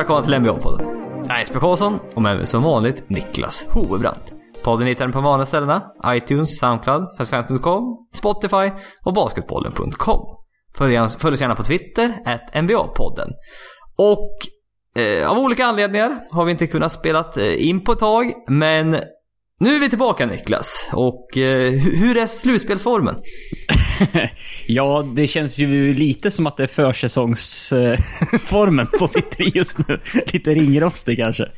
Välkomna till NBA-podden. Jag är Jesper Karlsson och med mig som vanligt Niklas Hovebrant. Podden hittar ni på vanliga ställena. iTunes, Soundcloud, svenskfans.com, Spotify och basketbollen.com. Följ följ oss gärna på Twitter, at NBA-podden. Och eh, av olika anledningar har vi inte kunnat spela eh, in på ett tag, men nu är vi tillbaka Niklas. Och eh, hu- hur är slutspelsformen? ja, det känns ju lite som att det är försäsongsformen som sitter i just nu. Lite ringrostig kanske.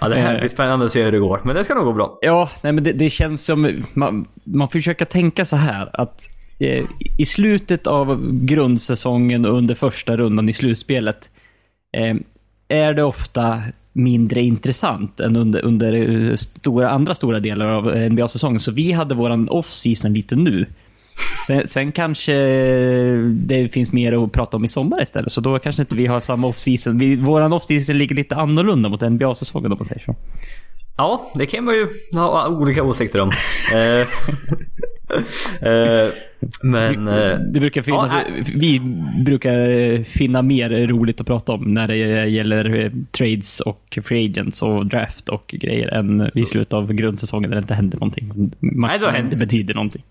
Ja, det här Eh. blir spännande att se hur det går, men det ska nog gå bra. Ja, nej men det, det känns som... Man, man försöker tänka så här att eh, i slutet av grundsäsongen och under första rundan i slutspelet eh, är det ofta mindre intressant än under, under eh, stora, andra stora delar av eh, NBA-säsongen. Så vi hade vår off-season lite nu. Sen, sen kanske eh, det finns mer att prata om i sommar istället, så då kanske inte vi har samma off-season. Vi, off-season ligger lite annorlunda mot NBA-säsongen om man säger så. Ja, det kan man ju ha olika åsikter om. Eh, eh, men... eh, Det brukar finnas, Ja, vi brukar finna mer roligt att prata om när det gäller eh, trades och free agents och draft och grejer än i slutet av grundsäsongen när det inte händer någonting. Matchen händer- inte betyder någonting.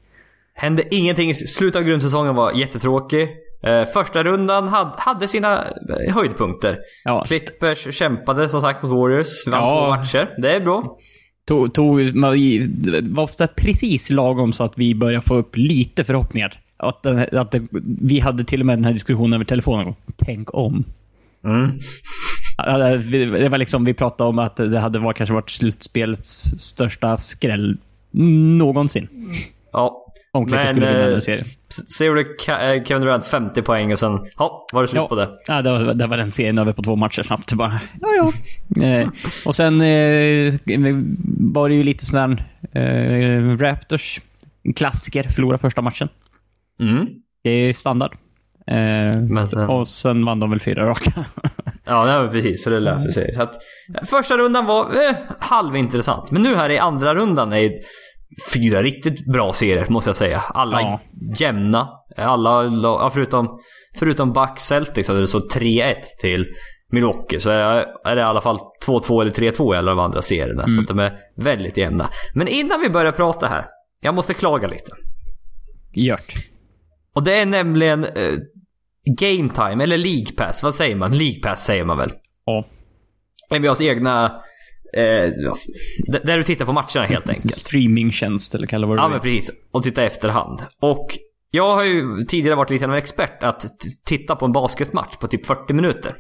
Hände ingenting. Slutet av grundsäsongen var jättetråkig. Eh, första rundan hade, sina eh, höjdpunkter. Ja, Clippers kämpade som sagt mot Warriors. Vann Ja. två matcher. Det är bra. Tog, tog, var så precis lagom så att vi började få upp lite förhoppningar. Att, att det, vi hade till och med den här diskussionen över telefonen. Tänk om. Mm. Det var liksom, vi pratade om att det hade varit, kanske varit slutspelets största skräll någonsin. Ja. Om Clippers skulle vinna eh, den serien. Ser du Ka- eh, Kevin Durant 50 poäng och sen, ja, var det slut Ja. på det. Ja, det var, det var den serien över på två matcher snabbt. Bara, ja, ja. Eh, och sen eh, var det ju lite sån där eh, Raptors, klassiker, förlora första matchen. Mm. Det är standard. Eh, Men sen, och sen vann de väl fyra raka. ja, det var precis. Så det löser sig. Så att, första rundan var eh, halvintressant. Men nu här i andra rundan är fyra riktigt bra serier, måste jag säga. Alla Ja. jämna. Alla, förutom, förutom Bucks Celtics, där det så 3-1 till Milwaukee. Så är det i alla fall 2-2 eller 3-2 i alla de andra serierna. Så att de är väldigt jämna. Men innan vi börjar prata här. Jag måste klaga lite. Gjort. Och det är nämligen eh, Game Time, eller League Pass. Vad säger man? League Pass säger man väl? Ja. NBAs egna... Eh, d- där du tittar på matcherna helt enkelt. Streamingtjänst, eller kalla vad du Ja men precis. Och titta i efterhand. Och jag har ju tidigare varit lite av en expert att titta på en basketmatch på typ 40 minuter.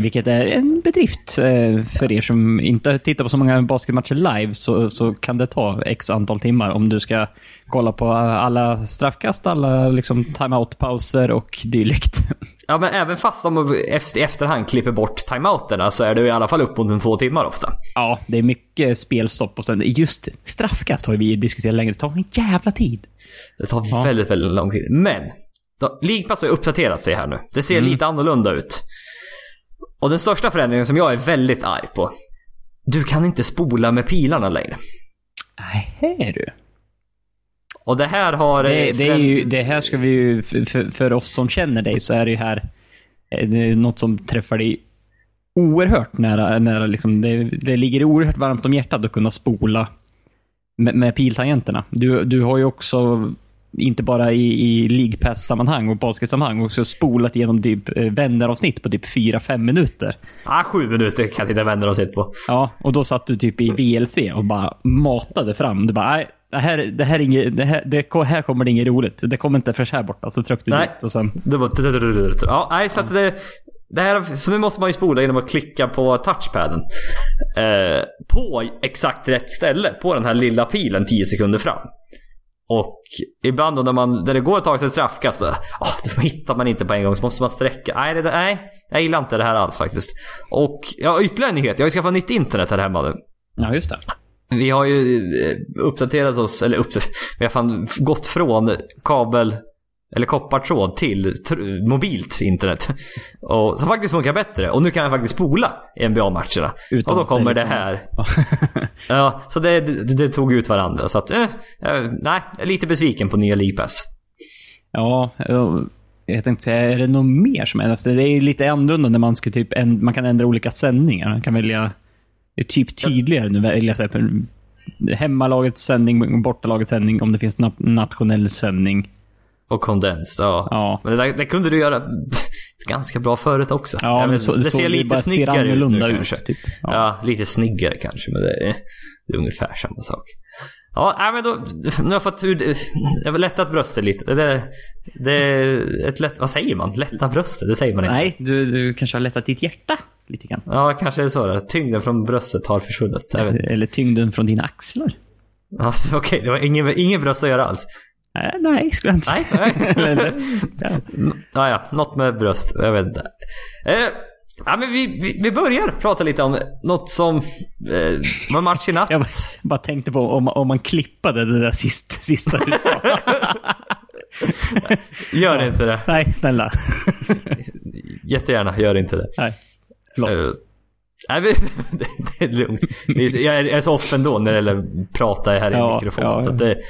Vilket är en bedrift eh, för er som inte tittar på så många basketmatcher live, så, så kan det ta x antal timmar om du ska kolla på alla straffkast, alla liksom timeout-pauser och dylikt. Ja men även fast de efter, i efterhand klipper bort timeouterna så är det i alla fall upp mot en två timmar ofta. Ja, det är mycket spelstopp och sen just straffkast har vi diskuterat länge. Det tar en jävla tid. Det tar Ja. väldigt, väldigt lång tid. Men! League Pass har uppdaterat sig här nu. Det ser Mm. lite annorlunda ut. Och den största förändringen som jag är väldigt arg på. Du kan inte spola med pilarna längre. Nej, du. Och det här har... Det, eh, det, ju, det här ska vi ju, för, för- oss som känner dig, så är det ju här eh, det är något som träffar dig oerhört nära. nära liksom, det, det ligger oerhört varmt om hjärtat att kunna spola med, med piltangenterna. Du, du har ju också, inte bara i, i League Pass-sammanhang och basketsammanhang, också spolat igenom typ eh, vänneravsnitt på typ 4-5 minuter. Ah, sju minuter kan dina vänner ha sett på. Ja, och då satt du typ i VLC och bara matade fram. Du bara, nej, det här, det här, är inget, det här, det, här kommer det inget roligt. Det kommer inte först här borta. Så tryckte du Nej. dit och sen... Det var... Ja, nej, så att det... Det här, så nu måste man ju spola genom att klicka på touchpaden. Eh, på exakt rätt ställe på den här lilla pilen 10 sekunder fram. Och ibland då när, man, när det går ett tag till ett straffkast, då, ah, då hittar man inte på en gång så måste man sträcka. Nej, det, nej, jag gillar inte det här alls faktiskt. Och ja, ytterligare en nyhet. Jag har ju skaffat nytt internet här hemma nu. Ja, just det. Vi har ju eh, uppdaterat oss, eller uppdaterat, vi har fan gått från kabel eller koppartråd till mobilt internet. Och, som faktiskt funkar bättre. Och nu kan jag faktiskt spola NBA-matcherna. Och då det kommer det liksom- här. Ja, så det, det, det tog ut varandra. Så att, eh, eh, nej, jag är lite besviken på nya League Pass. Ja, eh, jag tänkte säga, är det något mer som ändras? Det är lite annorlunda när man ska typ, man kan ändra olika sändningar. Man kan välja, det är typ tydligare nu välja så här, hemmalagets sändning, bortalagets sändning, om det finns na- nationell sändning. Och kondens, ja. Ja. Men det, där, det kunde du göra ganska bra förut också. Ja, men så, det så ser lite bara ser snyggare ut annorlunda nu ut. Typ. Ja. Ja. lite snyggare kanske, men det är, det är ungefär samma sak. Ja, men då, nu har jag fått ur, jag har lättat bröstet lite. Det, det är ett lätt, vad säger man? Lätta bröstet, det säger man inte. Nej, du, du kanske har lättat ditt hjärta lite grann. Ja, kanske är det så. Då. Tyngden från bröstet har försvunnit. Eller tyngden från dina axlar. Ja, Okej, det var ingen, ingen bröst att göra alls. Nej, nej skulle jag inte Nej, säga. nej. Eller- ja. Ja, ja, något med bröst. Jag vet inte. Eh, ja, men vi, vi, vi börjar prata lite om något som eh, var match i natt. Jag bara, bara tänkte på om, om man klippade det där sist, sista du sa. Gör inte det. nej, snälla. Jättegärna, gör inte det. Nej. Förlåt. Eh, nej, det, det är lugnt. Jag är, så off ändå när det gäller att prata här i Ja, mikrofonen. ja, Så det,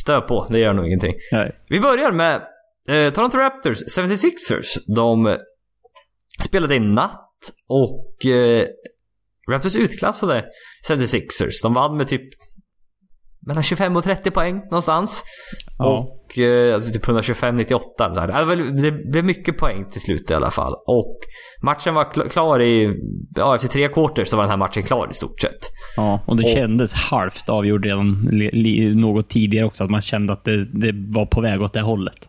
stö på, det gör nog ingenting. Nej. Vi börjar med eh, Toronto Raptors, 76ers. De spelade i natt och eh, Raptors utklassade 76ers. De vann med typ mellan 25 och 30 poäng någonstans. Ja. Och eh, alltså typ 125-98. så här. Det Det blev mycket poäng till slut i alla fall. Och matchen var kl- klar i... Ja, efter tre quarters så var den här matchen klar i stort sett. Ja, och det Och- kändes halvt avgjort redan något tidigare också. Att man kände att det, det var på väg åt det hållet.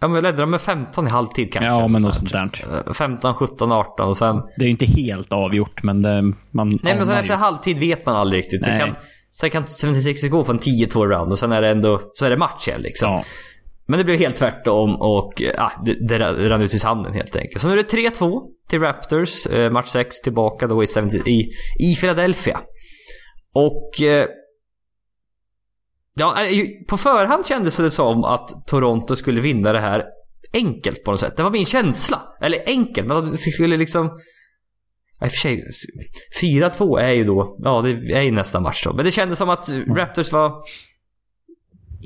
Ja, men ledde de med 15 i halvtid kanske. Ja, men något sånt där. Eh, 15, 17, 18 och sen... Det är ju inte helt avgjort, men det, man Nej men sen efter halvtid vet man aldrig riktigt. Nej. kan, sen kan 76 gå från 10-2 round och sen är det ändå så är det match igen liksom. Ja. Men det blev helt tvärtom och ja, det, det rann ut i sanden helt enkelt. Så nu är det 3-2 till Raptors. Eh, match 6 tillbaka då i, 70, i, i Philadelphia. Och... Eh, ja, eh, på förhand kändes det som att Toronto skulle vinna det här enkelt på något sätt. Det var min känsla. Eller enkelt, men att det skulle liksom... Ja, i och för sig, 4-2 är ju då, ja det är ju nästa match då. Men det kändes som att Raptors var...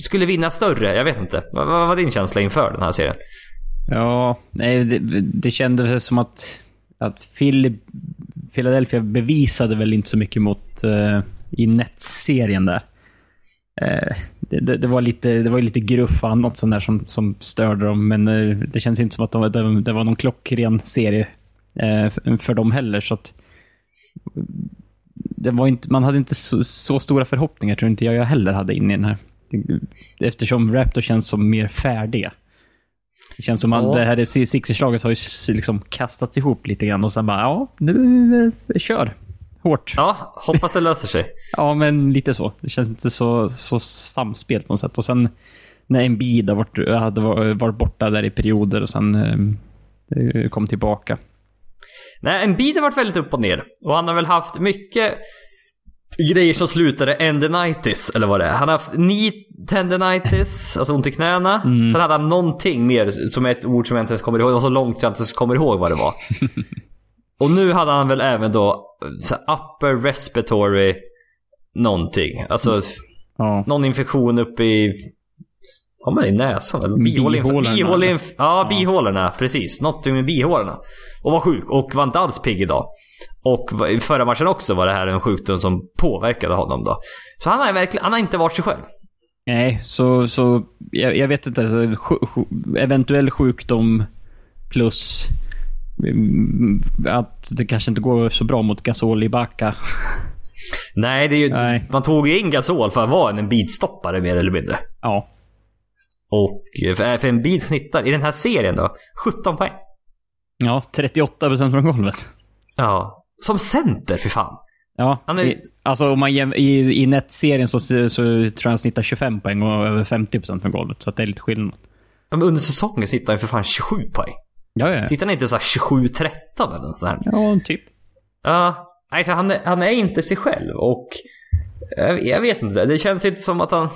Skulle vinna större, jag vet inte. Vad, vad var din känsla inför den här serien? Ja, nej, det, det kändes som att, att Phil, Philadelphia bevisade väl inte så mycket mot uh, i Nets-serien där. Eh, det, det, det var lite, det var lite gruff och annat sånt där som, som störde dem, men eh, det känns inte som att de, det, det var någon klockren serie för- för dem heller. Så att, det var inte, man hade inte så, så stora förhoppningar, tror inte jag, jag heller hade in i den här. Eftersom Raptor känns som mer färdiga. Det känns som att Ja. det här Sixers-laget har ju liksom kastats ihop lite grann och sen bara, ja, nu eh, kör. Hårt. Ja, hoppas det löser sig. Ja, men lite så. Det känns inte så, så samspel på något sätt. Och sen när har varit, hade varit borta där i perioder och sen eh, kom tillbaka. Nej, en bit har varit väldigt upp och ner. Och han har väl haft mycket grejer som slutade endenitis, eller vad det är. Han har haft knee tendonitis, alltså ont i knäna. Sen hade han någonting mer, som är ett ord som jag inte ens kommer ihåg. Det var så långt så jag inte ens kommer ihåg vad det var. och nu hade han väl även då så upper respiratory någonting. Alltså Ja. någon infektion uppe i... Ja men i näsan eller Bihålorna. bihåleinf- Ja, bihålorna. Precis. Någonting med bihålorna. Och var sjuk och var inte alls pigg idag. Och i förra matchen också var det här en sjukdom som påverkade honom då. Så han har verkligen, han har inte varit sig själv. Nej, så, så jag, jag vet inte. Alltså, eventuell sjukdom plus mm, att det kanske inte går så bra mot Gasol i Backa. Nej, det är ju, Nej. man tog ju in Gasol för att vara en beatstoppare mer eller mindre. Ja. Och eh, för, en beat snittar i den här serien då, 17 poäng. Ja, 38% från golvet. Ja. Som center, för fan. Ja, Han är- i, alltså om man jäm, i, i Nets-serien så, så tror jag han snittar 25 poäng och över 50% från golvet. Så det är lite skillnad. Ja, men under säsongen snittar han för fan 27 poäng. Ja, ja. Sitter han inte så här 27-13 eller något sånt? Ja, typ. Ja, alltså han, han är inte sig själv och jag, jag vet inte, det känns inte som att han...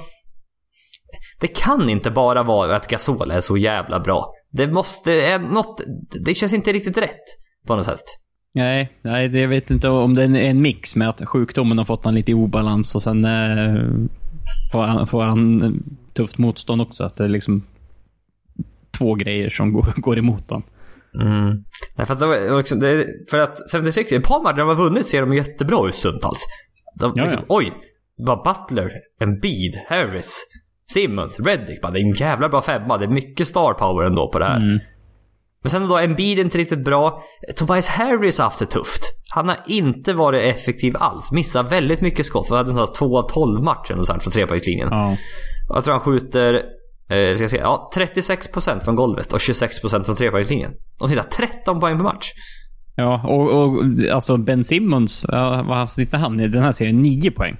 Det kan inte bara vara att Gasol är så jävla bra. Det måste, något, det känns inte riktigt rätt på något sätt. Nej, nej jag vet inte om det är en, en mix med att sjukdomen har fått han lite i obalans och sen eh, får, han, får han tufft motstånd också. Att det är liksom två grejer som går, går emot dem. Mm. Nej, för, att liksom, det, för att 76, ett par matcher de har vunnit ser de jättebra ut stundtals. De, liksom. Oj! Bara Butler, Embiid, Harris, Simmons, Reddick. Bara, det är en jävla bra femma. Det är mycket star power ändå på det här. Mm. Men sen då, Embiid är inte riktigt bra. Tobias Harris har haft det tufft. Han har inte varit effektiv alls. Missar väldigt mycket skott. Vi hade en sån här 2 av 12 match eller sånt från trepoängslinjen. Ja. Jag tror han skjuter eh, ska jag säga, ja, 36% från golvet och 26% från trepoängslinjen. De snittar 13 poäng per match. Ja, och, och alltså Ben Simmons, ja, vad snittar han i den här serien? 9 poäng.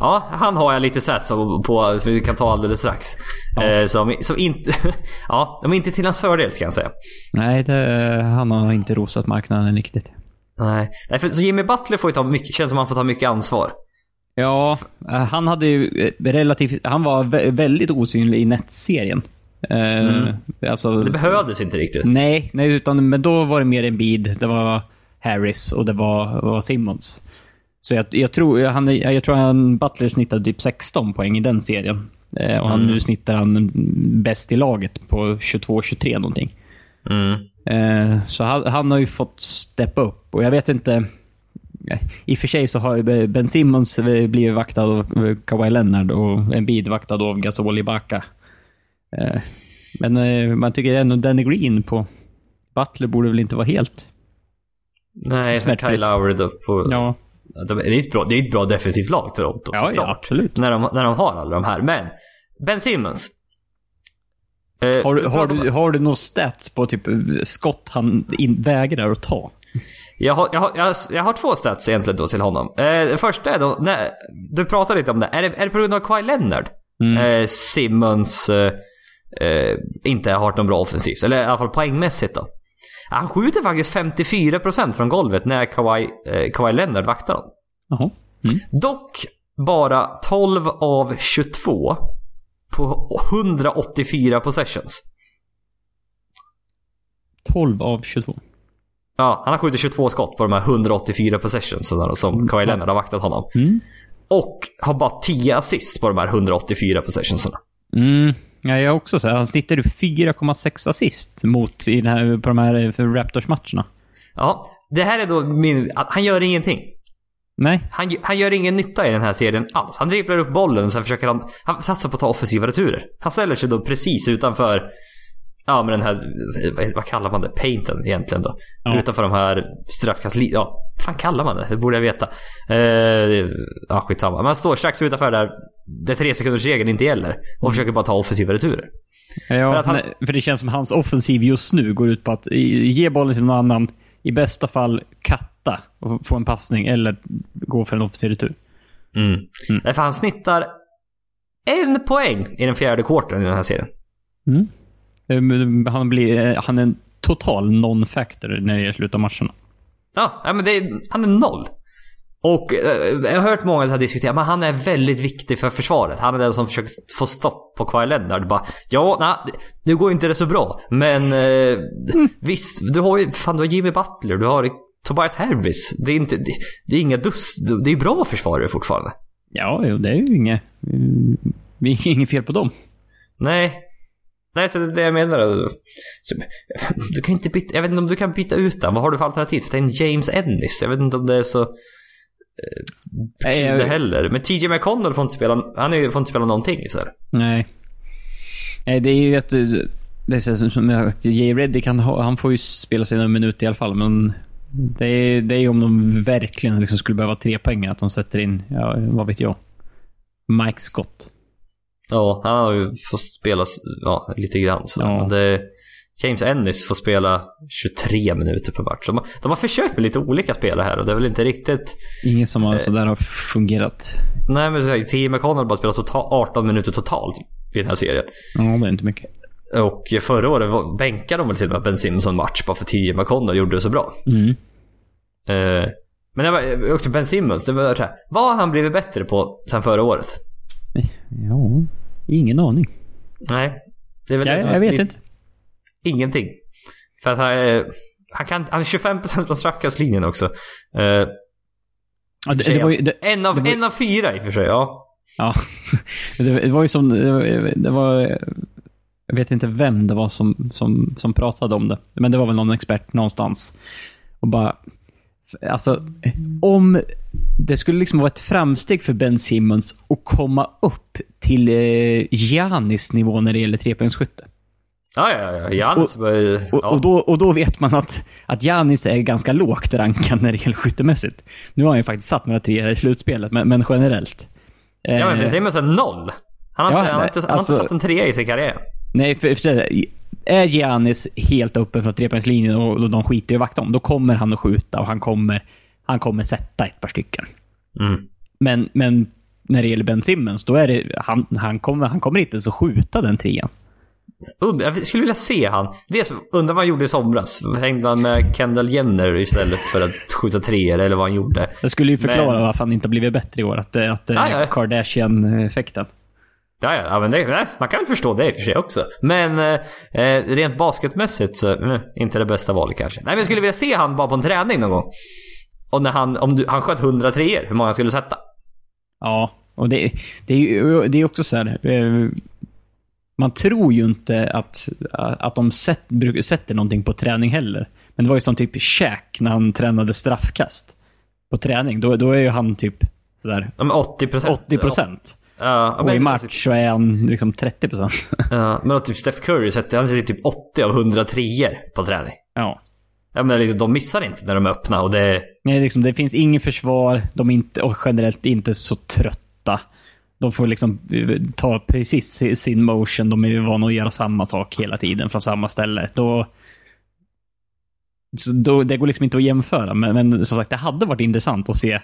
Ja, han har jag lite som på, för vi kan ta alldeles strax. Ja. Eh, som, som inte, ja, de är inte till hans fördel ska jag säga. Nej, det, han har inte rosat marknaden riktigt. Nej, Nej för, så Jimmy Butler får ju ta mycket, känns som han får ta mycket ansvar. Ja, eh, han hade ju eh, relativt... Han var vä- väldigt osynlig i Nets-serien. Eh, Alltså, Det behövdes inte riktigt. nej, nej, utan men då var det mer en bid. Det var Harris och det var, var Simmons. Så jag, jag tror han, jag tror han Butler snittade typ 16 poäng i den serien. Eh, och han, nu snittar han bäst i laget på 22-23 någonting. Mm. Eh, så han, han har ju fått steppa upp och jag vet inte... I och för sig så har ju Ben Simmons blivit vaktad av Kawhi Leonard och Embiid vaktad av Gasol Ibaka. Eh, Men eh, man tycker ändå Danny Green på Butler borde väl inte vara helt... Nej, för Smärtfritt. Kyle Lowry då på... Ja, Det är ett bra, det är ett bra defensivt lag Toronto. ja, ja absolut. När de, när de har alla de här. Men, Ben Simmons. Eh, Har du, har du, har du några stats på typ skott han in, vägrar att ta? Jag har, jag, har, jag, har, jag har två stats egentligen då till honom. Eh, det första är då, när, du pratade lite om det. Är det, är det på grund av Kawhi Leonard? Mm. Eh, Simmons eh, eh, inte har varit någon bra offensivt. Eller i alla fall poängmässigt då. Han skjuter faktiskt 54% från golvet när Kawhi, eh, Kawhi Leonard vaktar dem. Jaha. Mm. Dock bara 12 av 22 på 184 possessions. 12 av 22. Ja, han har skjutit 22 skott på de här 184 possessions som- som Kawhi Leonard har vaktat honom. Mm. Och har bara 10 assist på de här 184 possessionsarna. Mm. Ja, jag också så här, han snittade 4,6 assist mot i den här, på de här eh, Raptors-matcherna. Ja, det här är då min... Han gör ingenting. Nej. Han, han gör ingen nytta i den här serien alls. Han dribblar upp bollen och sen försöker han... Han satsar på att ta offensiva returer. Han ställer sig då precis utanför... Ja men den här... vad- kallar man det? Painten egentligen då. Ja. Utanför de här straffkast... Ja, vad fan kallar man det? Det borde jag veta. Eh, ja, skitsamma. Men han står strax utanför där, där tre sekunders regeln inte gäller. Och försöker bara ta offensiva returer. Ja, För att han- för det känns som hans offensiv just nu går ut på att ge bollen till någon annan, i bästa fall katta och få en passning eller gå för en offensiv retur. Mm. Nej, för han snittar en poäng i den fjärde quartern i den här serien. Men Han, blir, eh, han är en total non-factor när det gäller slut av matcherna. Ja, men är, han är noll. Och eh, jag har hört många här diskutera, men han är väldigt viktig för försvaret. Han är den som försöker få stopp på Kawhi Leonard. Bara, ja, nej, nu går inte det så bra. Men eh, visst, du har ju fan, du har Jimmy Butler, du har Tobias Harris. Det är, inte, det, det är inga dus, det är bra försvarare fortfarande. Ja, jo, det är ju inget, mm, inget fel på dem. Nej. Nej, så det är det jag menar. Du kan inte byta, jag vet inte om du kan byta ut den. Vad har du för alternativ? Det är en James Ennis. Jag vet inte om det är så... Nej, kul jag- heller. Men TJ McConnell får inte spela, han är, får inte spela någonting så här. Nej. Nej, det är ju att... eh, Det är som att Jay Reddick, han, han får ju spela sina minuter i alla fall, men... Det är, det är ju om de verkligen liksom skulle behöva tre poäng att de sätter in, ja, vad vet jag. Mike Scott. Ja, han har ju fått spela ja, lite grann så. Ja. Det, James Ennis får spela 23 minuter per match. De, har- de har försökt med lite olika spelare här och det är väl inte riktigt... Ingen som har, sådär har fungerat. Nej men TJ McConnell har bara spelat total, 18 minuter totalt i den här serien. Ja, det är inte mycket. Och förra året bänkade de väl till och med Ben Simpson match bara för att TJ McConnell gjorde det så bra. Mm. Eh, men det var också Ben Simmons, det var så här, vad har han blivit bättre på sen förra året? Ja, ingen aning. Nej. Det är väl Jag, som jag vet inte. Ingenting. För att han är, han kan, han är 25% från straffkastlinjen också. Eh, Ja, det, det, var ju, det, en, av, var- en av fyra i och för sig, ja. ja. det, var ju som... Det var, det var jag vet inte vem det var som, som, som pratade om det, men det var väl någon expert någonstans. Och bara, alltså, om det skulle liksom vara ett framsteg för Ben Simmons att komma upp till eh, Giannis nivå när det gäller trepoängsskytte. Ja, ja, ja. Giannis var ju... Och, Ja. och, då, och då vet man att, att Giannis är ganska lågt rankad när det gäller skyttemässigt. Nu har han ju faktiskt satt några treor i slutspelet, men, men generellt. Ja, men Eh, Ben Simmons är noll. Han har, Ja, inte, han har, inte, han har alltså- inte satt en trea i sin karriär. Nej, för, för är Giannis helt uppe från trepoängslinjen och de skiter i att vakta om, då kommer han att skjuta och han kommer, han kommer sätta ett par stycken. Mm. Men, men när det gäller Ben Simmons, då är det, han, han, kommer, han kommer inte ens att skjuta den trean. Und- Jag skulle vilja se han. Det som, undrar vad han gjorde i somras. Hängde han med Kendall Jenner istället för att skjuta treor eller vad han gjorde? Det skulle ju förklara Men- varför han inte blivit bättre i år. Att, att ja. Kardashian-effekten. Ja, ja, men det, man kan väl förstå det i och för sig också. Men eh, eh, rent basketmässigt så, eh, inte det bästa valet kanske. Nej, men jag skulle vilja se han bara på en träning någon gång. Och när han, om du, han sköt 100 treor, hur många skulle du sätta? Ja, och det, det är ju det är också så här. eh, Man tror ju inte att, att de sätt, sätter någonting på träning heller. Men det var ju som typ Shaq när han tränade straffkast på träning. Då, då är ju han typ sådär Ja, men 80 procent. 80 procent. Ja, Och i match så är han liksom 30 procent. Ja, men typ Steph Curry sätter, han typ 80 av 100 treor på träning. ja. Ja, men liksom, de missar inte när de är öppna och det... Nej, liksom, det finns ingen försvar. De är inte, och generellt inte så trötta. De får liksom eh, ta precis si- sin motion. De är ju vana att göra samma sak hela tiden från samma ställe. Då, då, det går liksom inte att jämföra, men, men som sagt, det hade varit intressant att se.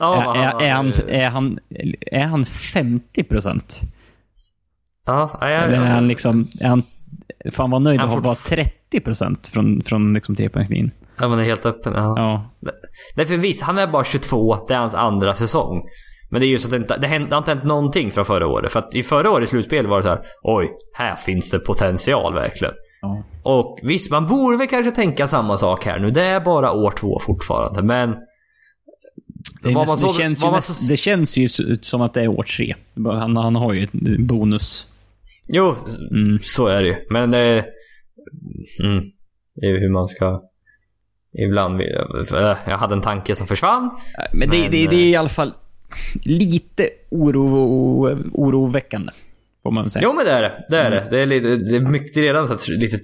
Ja, är, är, är, han, är, han, är han 50 procent? Ja, ja, ja, Eller är han liksom... Är han, fan vad nöjd att får- vara 30 procent från, från liksom trepoängslinjen. Ja, men är helt öppen. Ja. Ja. Nej, för visst, han är bara 22. Det är hans andra säsong. Men det är ju så att det, inte, det, hänt, det har inte hänt någonting från förra året. För att i förra årets slutspel var det så här. Oj, här finns det potential verkligen. ja. Och visst, man borde väl kanske tänka samma sak här nu. Det är bara år två fortfarande. Men... Det, man känns ju vad man näst, så- det känns ju s- som att det är år tre. Han, han har ju ett bonus. Jo, Mm. så är det ju. Men det... Mm, det är hur man ska... Ibland vill jag... äh, Jag hade en tanke som försvann. Men, det, Men, det, det är i alla fall lite oro, oroväckande. Får man säga. Jo men det är det. Det är det. Det är, lite, det är mycket det är redan så att lite...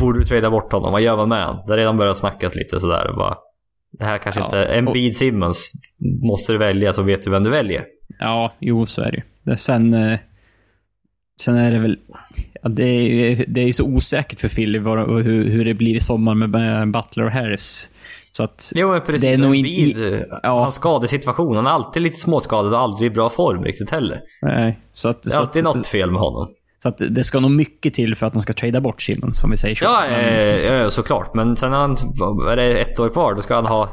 Borde du trada bort honom? Vad gör man med honom? Det har redan börjat snackas lite sådär. Bara, det här kanske Ja. inte... Embiid Simmons. Måste du välja så vet du vem du väljer. Ja, jo så är det ju. Sen, eh, sen är det väl... Ja, det, är, det är så osäkert för Philly vad, hur, hur det blir i sommar med Butler och Harris. Så att... Jo precis. Det är nog in- i- ja. Hans skadesituation. Han är alltid lite småskadad och aldrig i bra form riktigt heller. Nej, så att, Det är så alltid att, något fel med honom. Så att det ska nog mycket till för att de ska trada bort Simmons, om vi säger så. Ja, Men- eh, ja, såklart. Men sen han, är det ett år kvar, då ska han ha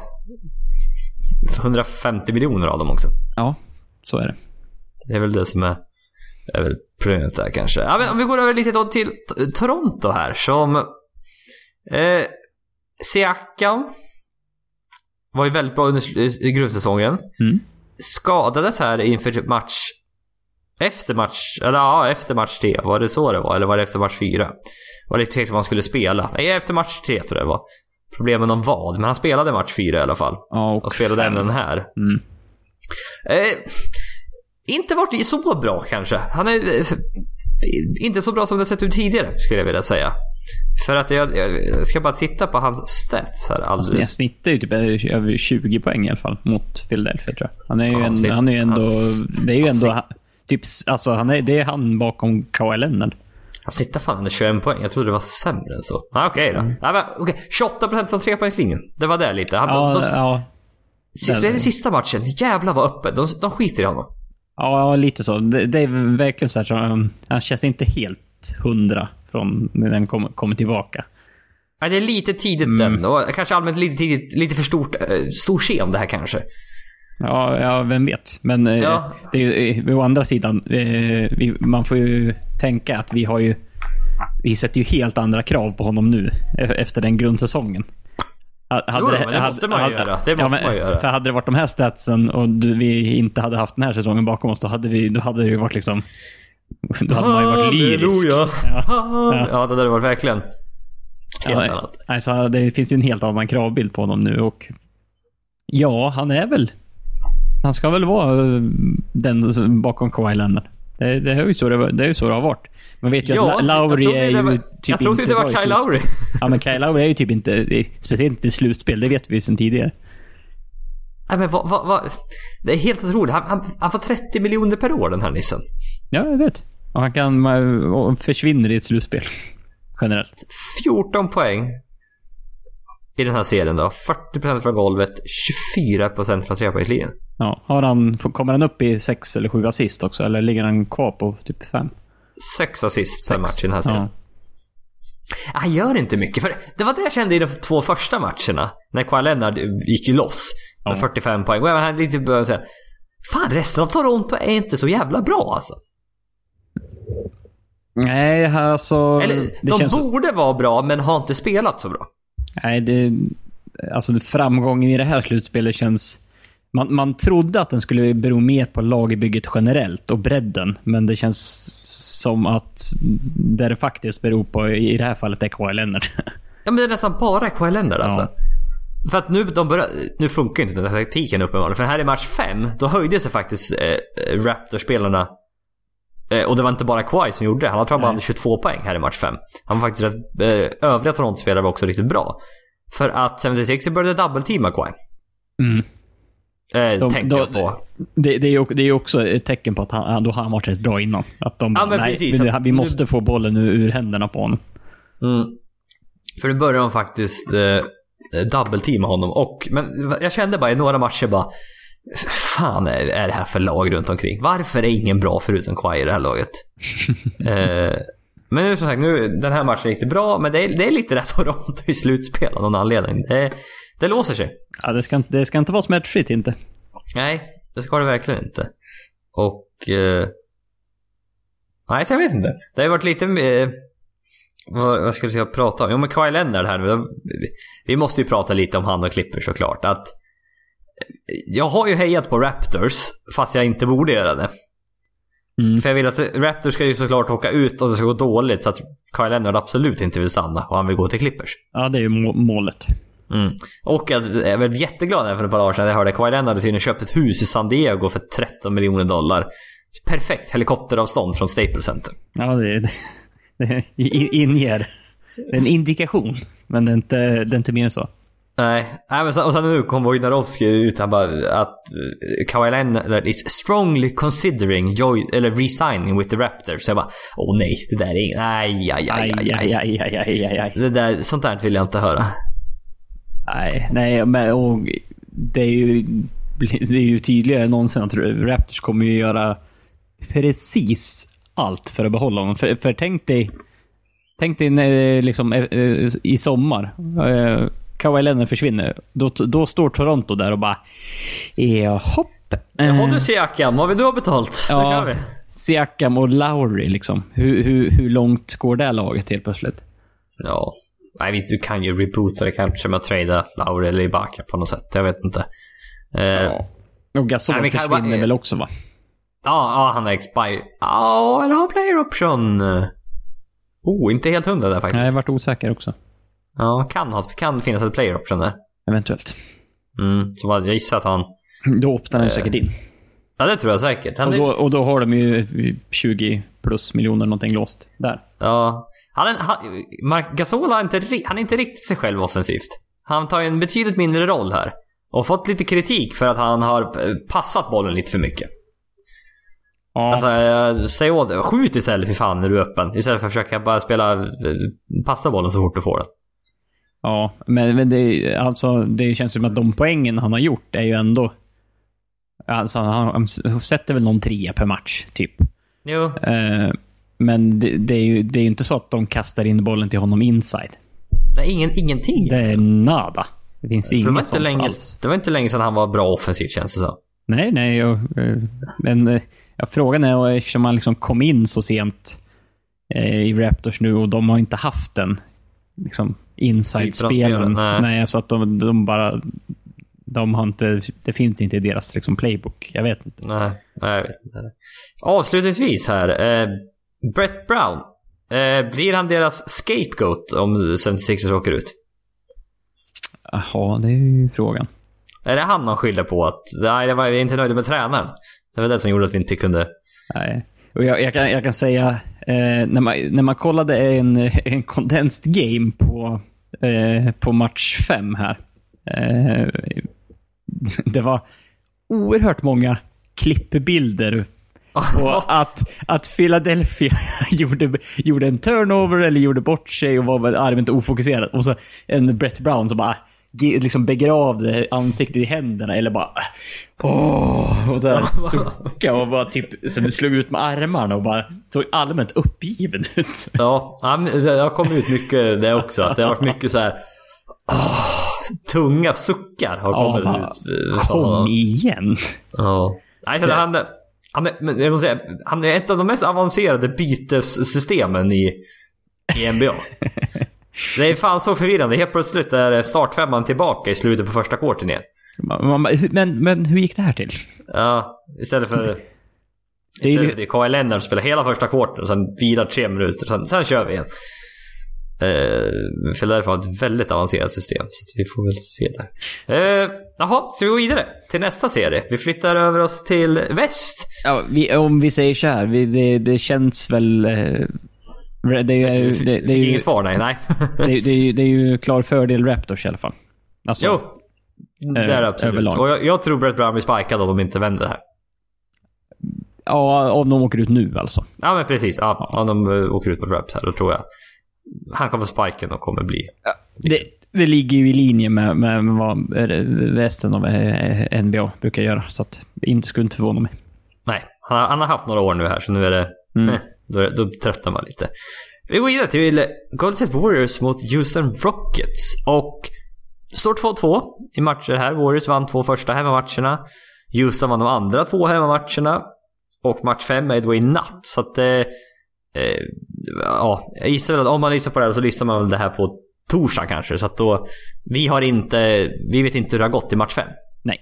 150 miljoner av dem också. ja, så är det. Det är väl det som är, är väl där kanske. Ja, men om vi går över lite till Toronto här som... Eh, Siakam var ju väldigt bra under grundsäsongen. Mm. Skadades här inför typ match... Efter match... Eller ja, efter match tre. Var det så det var? Eller var det efter match fyra? Var lite tveksamt om han skulle spela. Nej, efter match tre tror jag det var. Problemen om vad, men han spelade match fyra i alla fall. Ja, Och spelade även den här. Mm. Eh, inte varit så bra kanske. Han är eh, inte så bra som det sett ut tidigare skulle jag vilja säga. För att jag, jag ska bara titta på hans stats här Alltså, alldeles. jag snittar ju typ över 20 poäng i alla fall mot Philadelphia tror jag. Han är ju, Ja, en, snitt- han är ju ändå... hans- det är ju ändå... Typ, alltså, han är, det är han bakom Kawhi Leonard. Han sitter fan under 21 poäng. Jag trodde det var sämre än så. Ah, Okej då. Mm. Men, okej. 28% från trepoängslinjen. Det var det lite. Han, Ja, de, de, ja, sista, den sista matchen, jävlar vad öppet. De, de skiter i honom. Ja, lite så. Det, det är verkligen så här som... Han känns inte helt hundra från när den kommer kommer tillbaka. Ja, det är lite tidigt Mm. den. Och kanske allmänt lite tidigt, lite för stort, eh, stor scen det här kanske. Ja, ja vem vet. Men eh, Ja. det är eh, å andra sidan, vi, man får ju tänka att vi har ju... Vi sätter ju helt andra krav på honom nu, eh, efter den grundsäsongen. Ha- Jo, men det måste man ju göra. Det måste man ju göra. För hade det varit de här statsen och vi inte hade haft den här säsongen bakom oss, då hade, vi, då hade det ju varit liksom... Då hade man ju varit lyrisk. Ja. Ja, det där var verkligen helt Ja, annat. alltså, det finns ju en helt annan kravbild på honom nu och ja, han är väl... Han ska väl vara eh, den bakom Kawhi Leonard. Det, det, är ju så det, det är ju så det har varit. Man vet ju att La- Lowry trodde är ju var, typ Jag trodde inte det var Kyle. Lowry. Ja, men Kyle Lowry är ju typ inte... Speciellt inte i slutspel, det vet vi sedan tidigare. Nej men vad, vad, vad, Det är helt otroligt. Han, han, han får 30 miljoner per år den här nissen. Ja, jag vet. Och han kan... och försvinner i ett slutspel. Generellt. 14 poäng. I den här serien då. 40% från golvet, 24% från trepoängslinjen. Ja, har han, kommer han upp i sex eller sju assist också? Eller ligger han kvar på typ fem? Sex assist per match i den här serien. Ja. Han gör inte mycket. För det var det jag kände i de två första matcherna. När Kawhi Leonard gick ju loss. Med Ja. 45 poäng. Och jag hade lite börjat säga. Fan resten av Toronto är inte så jävla bra alltså. Nej, alltså... Eller de borde vara bra men har inte spelat så bra. Nej, det... Alltså framgången i det här slutspelet känns... Man, man trodde att den skulle bero mer på lagbygget generellt och bredden. Men det känns som att det det faktiskt beror på i det här fallet är Kawhi Leonard. Ja men det är nästan bara Kawhi Leonard alltså. Ja. För att nu, de börjar, nu funkar inte den här taktiken uppenbarligen. För här i match 5, då höjde sig faktiskt eh, Raptors-spelarna. Eh, och det var inte bara Kawhi som gjorde det. Han har tror jag bara hade 22 poäng här i match 5. Han var faktiskt rätt, eh, övriga Toronto-spelare var också riktigt bra. För att 76 började dubbelteama Kawhi. Mm. Eh, De- tänkte de- jag på. Det, det, är ju, det är också ett tecken på att han, då har han varit rätt bra innan. Att de Ja, bara, nej, precis. vi, vi nu- måste få bollen ur, ur händerna på honom. Mm. För nu började de faktiskt eh, dubbelteama honom. Och, men jag kände bara i några matcher bara Fan är, är det här för lag runt omkring? Varför är ingen bra förutom Kawhi i det här laget? eh, men nu som sagt, nu, den här matchen gick det bra. Men det är, det är lite rätt Toronto i slutspel av någon anledning. Det, det låser sig. Ja, det, ska, inte- det ska inte vara smärtfritt inte. Nej, det ska det verkligen inte. Och... Eh, nej, så jag vet inte. Det har ju varit lite... Eh, vad, vad skulle jag prata om? Jo men Kawhi Leonard här vi- måste ju prata lite om han och Clippers såklart. Att, jag har ju hejat på Raptors, fast jag inte borde göra det. Mm. För jag vill att Raptors ska ju såklart åka ut och det ska gå dåligt så att Kawhi Leonard absolut inte vill stanna och han vill gå till Clippers. Ja, det är ju må- målet. Mm. Och jag är väl jätteglad för ett par dagar sedan. Jag hörde att Kawhi Leonard tydligen köpt ett hus i San Diego för 13 miljoner dollar. Perfekt helikopteravstånd från Staples Center. Ja, det, det, det inger. Det är en indikation. Men det är inte, det är inte mer än så. Nej, Nej men så, och sen nu kom Wojnarowski ut han bara att eh, Kawhi Leonard is strongly considering joy, eller resigning with the Raptors. Så jag bara, åh nej, det där är inget, nej, aj, aj, aj, aj. aj, aj, aj, aj, aj. Det där, sånt där vill jag inte höra. Nej, nej, men och det är ju, det är ju tydligare än någonsin att Raptors kommer ju göra precis allt för att behålla honom. För, för tänk dig, tänk dig när, liksom, eh, eh, i sommar. Eh, Kawhi Leonard försvinner. Då, då står Toronto där och bara... Ja, hopp. Jaha du Siakam, vad vill du ha betalt? Så kör Ja, vi. Siakam och Lowry liksom. Hur, hur, hur långt går det laget helt plötsligt? Ja. Nej visst, du kan ju reboota det kanske med att trada Lauri eller Ibaka på något sätt. Jag vet inte. Eh, ja. Och Gasol Nej, men kan- försvinner väl också va? Ja, han har expire. Ja, eller har player option. Oh, inte helt hundra där faktiskt. Nej, jag varit osäker också. Ja, kan, ha, kan finnas ett player option där. Eventuellt. Mm, så jag gissar att han... Då öppnar den säkert in. Ja, det tror jag säkert. Han Och då, och då har de ju 20 plus miljoner någonting låst där. ja, han, är- han, Mark Gasol har inte, han är inte riktigt sig själv offensivt. Han tar ju en betydligt mindre roll här. Och fått lite kritik för att han har eh, passat bollen lite för mycket. Ja, Alltså, eh, säg åt. Skjut istället för fan när du är öppen. Istället för att försöka bara spela, eh, passa bollen så fort du får den. Ja men, men det, alltså, det känns som att de poängen han har gjort är ju ändå... Alltså, han, han sätter väl någon trea per match, typ. Jo. Eh, men det, det, är ju, det är inte så att de kastar in bollen till honom inside. Nej, ingen, ingenting. Det är nada. Det finns det, var inget inte sånt länge, alls. det var inte länge sedan han var bra offensivt känns det som. Nej, nej. Jag, eh, men eh, ja, frågan är, eftersom han liksom kom in så sent eh, i Raptors nu och de har inte haft den liksom, av spelare, nej. Nej, så att de, de bara de har inte, det finns inte i deras liksom, playbook. Jag vet inte. Nej, nej, jag vet inte. Avslutningsvis här. Eh, Brett Brown. Eh, blir han deras scapegoat om 76ers åker ut? Jaha, det är ju frågan. Är det han man skyller på att nej, jag var inte nöjd med tränaren? Det var det som gjorde att vi inte kunde... Nej. Och jag, jag, kan, jag kan säga, när, man, när man kollade en, en condensed game på, eh, på match 5 här. Eh, det var oerhört många klippbilder och att, att Philadelphia gjorde, gjorde en turnover eller gjorde bort sig och var allmänt ofokuserad. Och så en Brett Brown som bara liksom begravde ansiktet i händerna eller bara åh, och så sucka och bara typ så slog ut med armarna och bara såg allmänt uppgiven ut. Ja, det har kommit ut mycket det också. Att det har varit mycket så här åh, tunga suckar har kommit Ja, ut. Kom igen. Ja. Nej, så han, han, är, men jag måste säga, han är ett av de mest avancerade bytessystemen i, i NBA. det är fan så förvirrande. Helt plötsligt är startfemman tillbaka i slutet på första kvarten igen. Men, men hur gick det här till? Ja, istället för... Istället för Kawhi Leonard spelar hela första kvarten och sen vilar tre minuter. Sen, sen kör vi igen. Uh, Philadelphia har ett väldigt avancerat system. Så vi får väl se där. Uh, jaha, ska vi gå vidare till nästa serie? Vi flyttar över oss till väst. Ja, vi, om vi säger så här, vi, det, det känns väl... eh, Det är, ju- det, det, Fick är ju, inget svar, nej. nej. det, det, är ju, det är ju klar fördel Raptors i alla fall. Alltså, jo, det är det absolut. överlag. Och jag, jag tror Brett Brown blir spikad om de inte vänder här. Ja, om de åker ut nu alltså. Ja men precis, ja, om de uh, åker ut på Raps här då tror jag han kommer spiken och kommer bli... Det, det ligger ju i linje med, med, med vad eh, resten av eh, NBA brukar göra. Så att det inte skulle inte förvåna mig. Nej, han, har- han har haft några år nu här så nu är det... Mm. Då, då tröttnar man lite. Vi går vidare till Golden State Warriors mot Houston Rockets. Och står 2-2 i matcher här. Warriors vann två första hemmamatcherna. Houston vann de andra två hemmamatcherna. Och match fem är då i natt. Så att... Eh, eh, ja, jag gissar väl att om man lyssnar på det här så lyssnar man väl det här på torsdag kanske. Så att då... Vi har inte... Vi vet inte hur det har gått i match fem. Nej.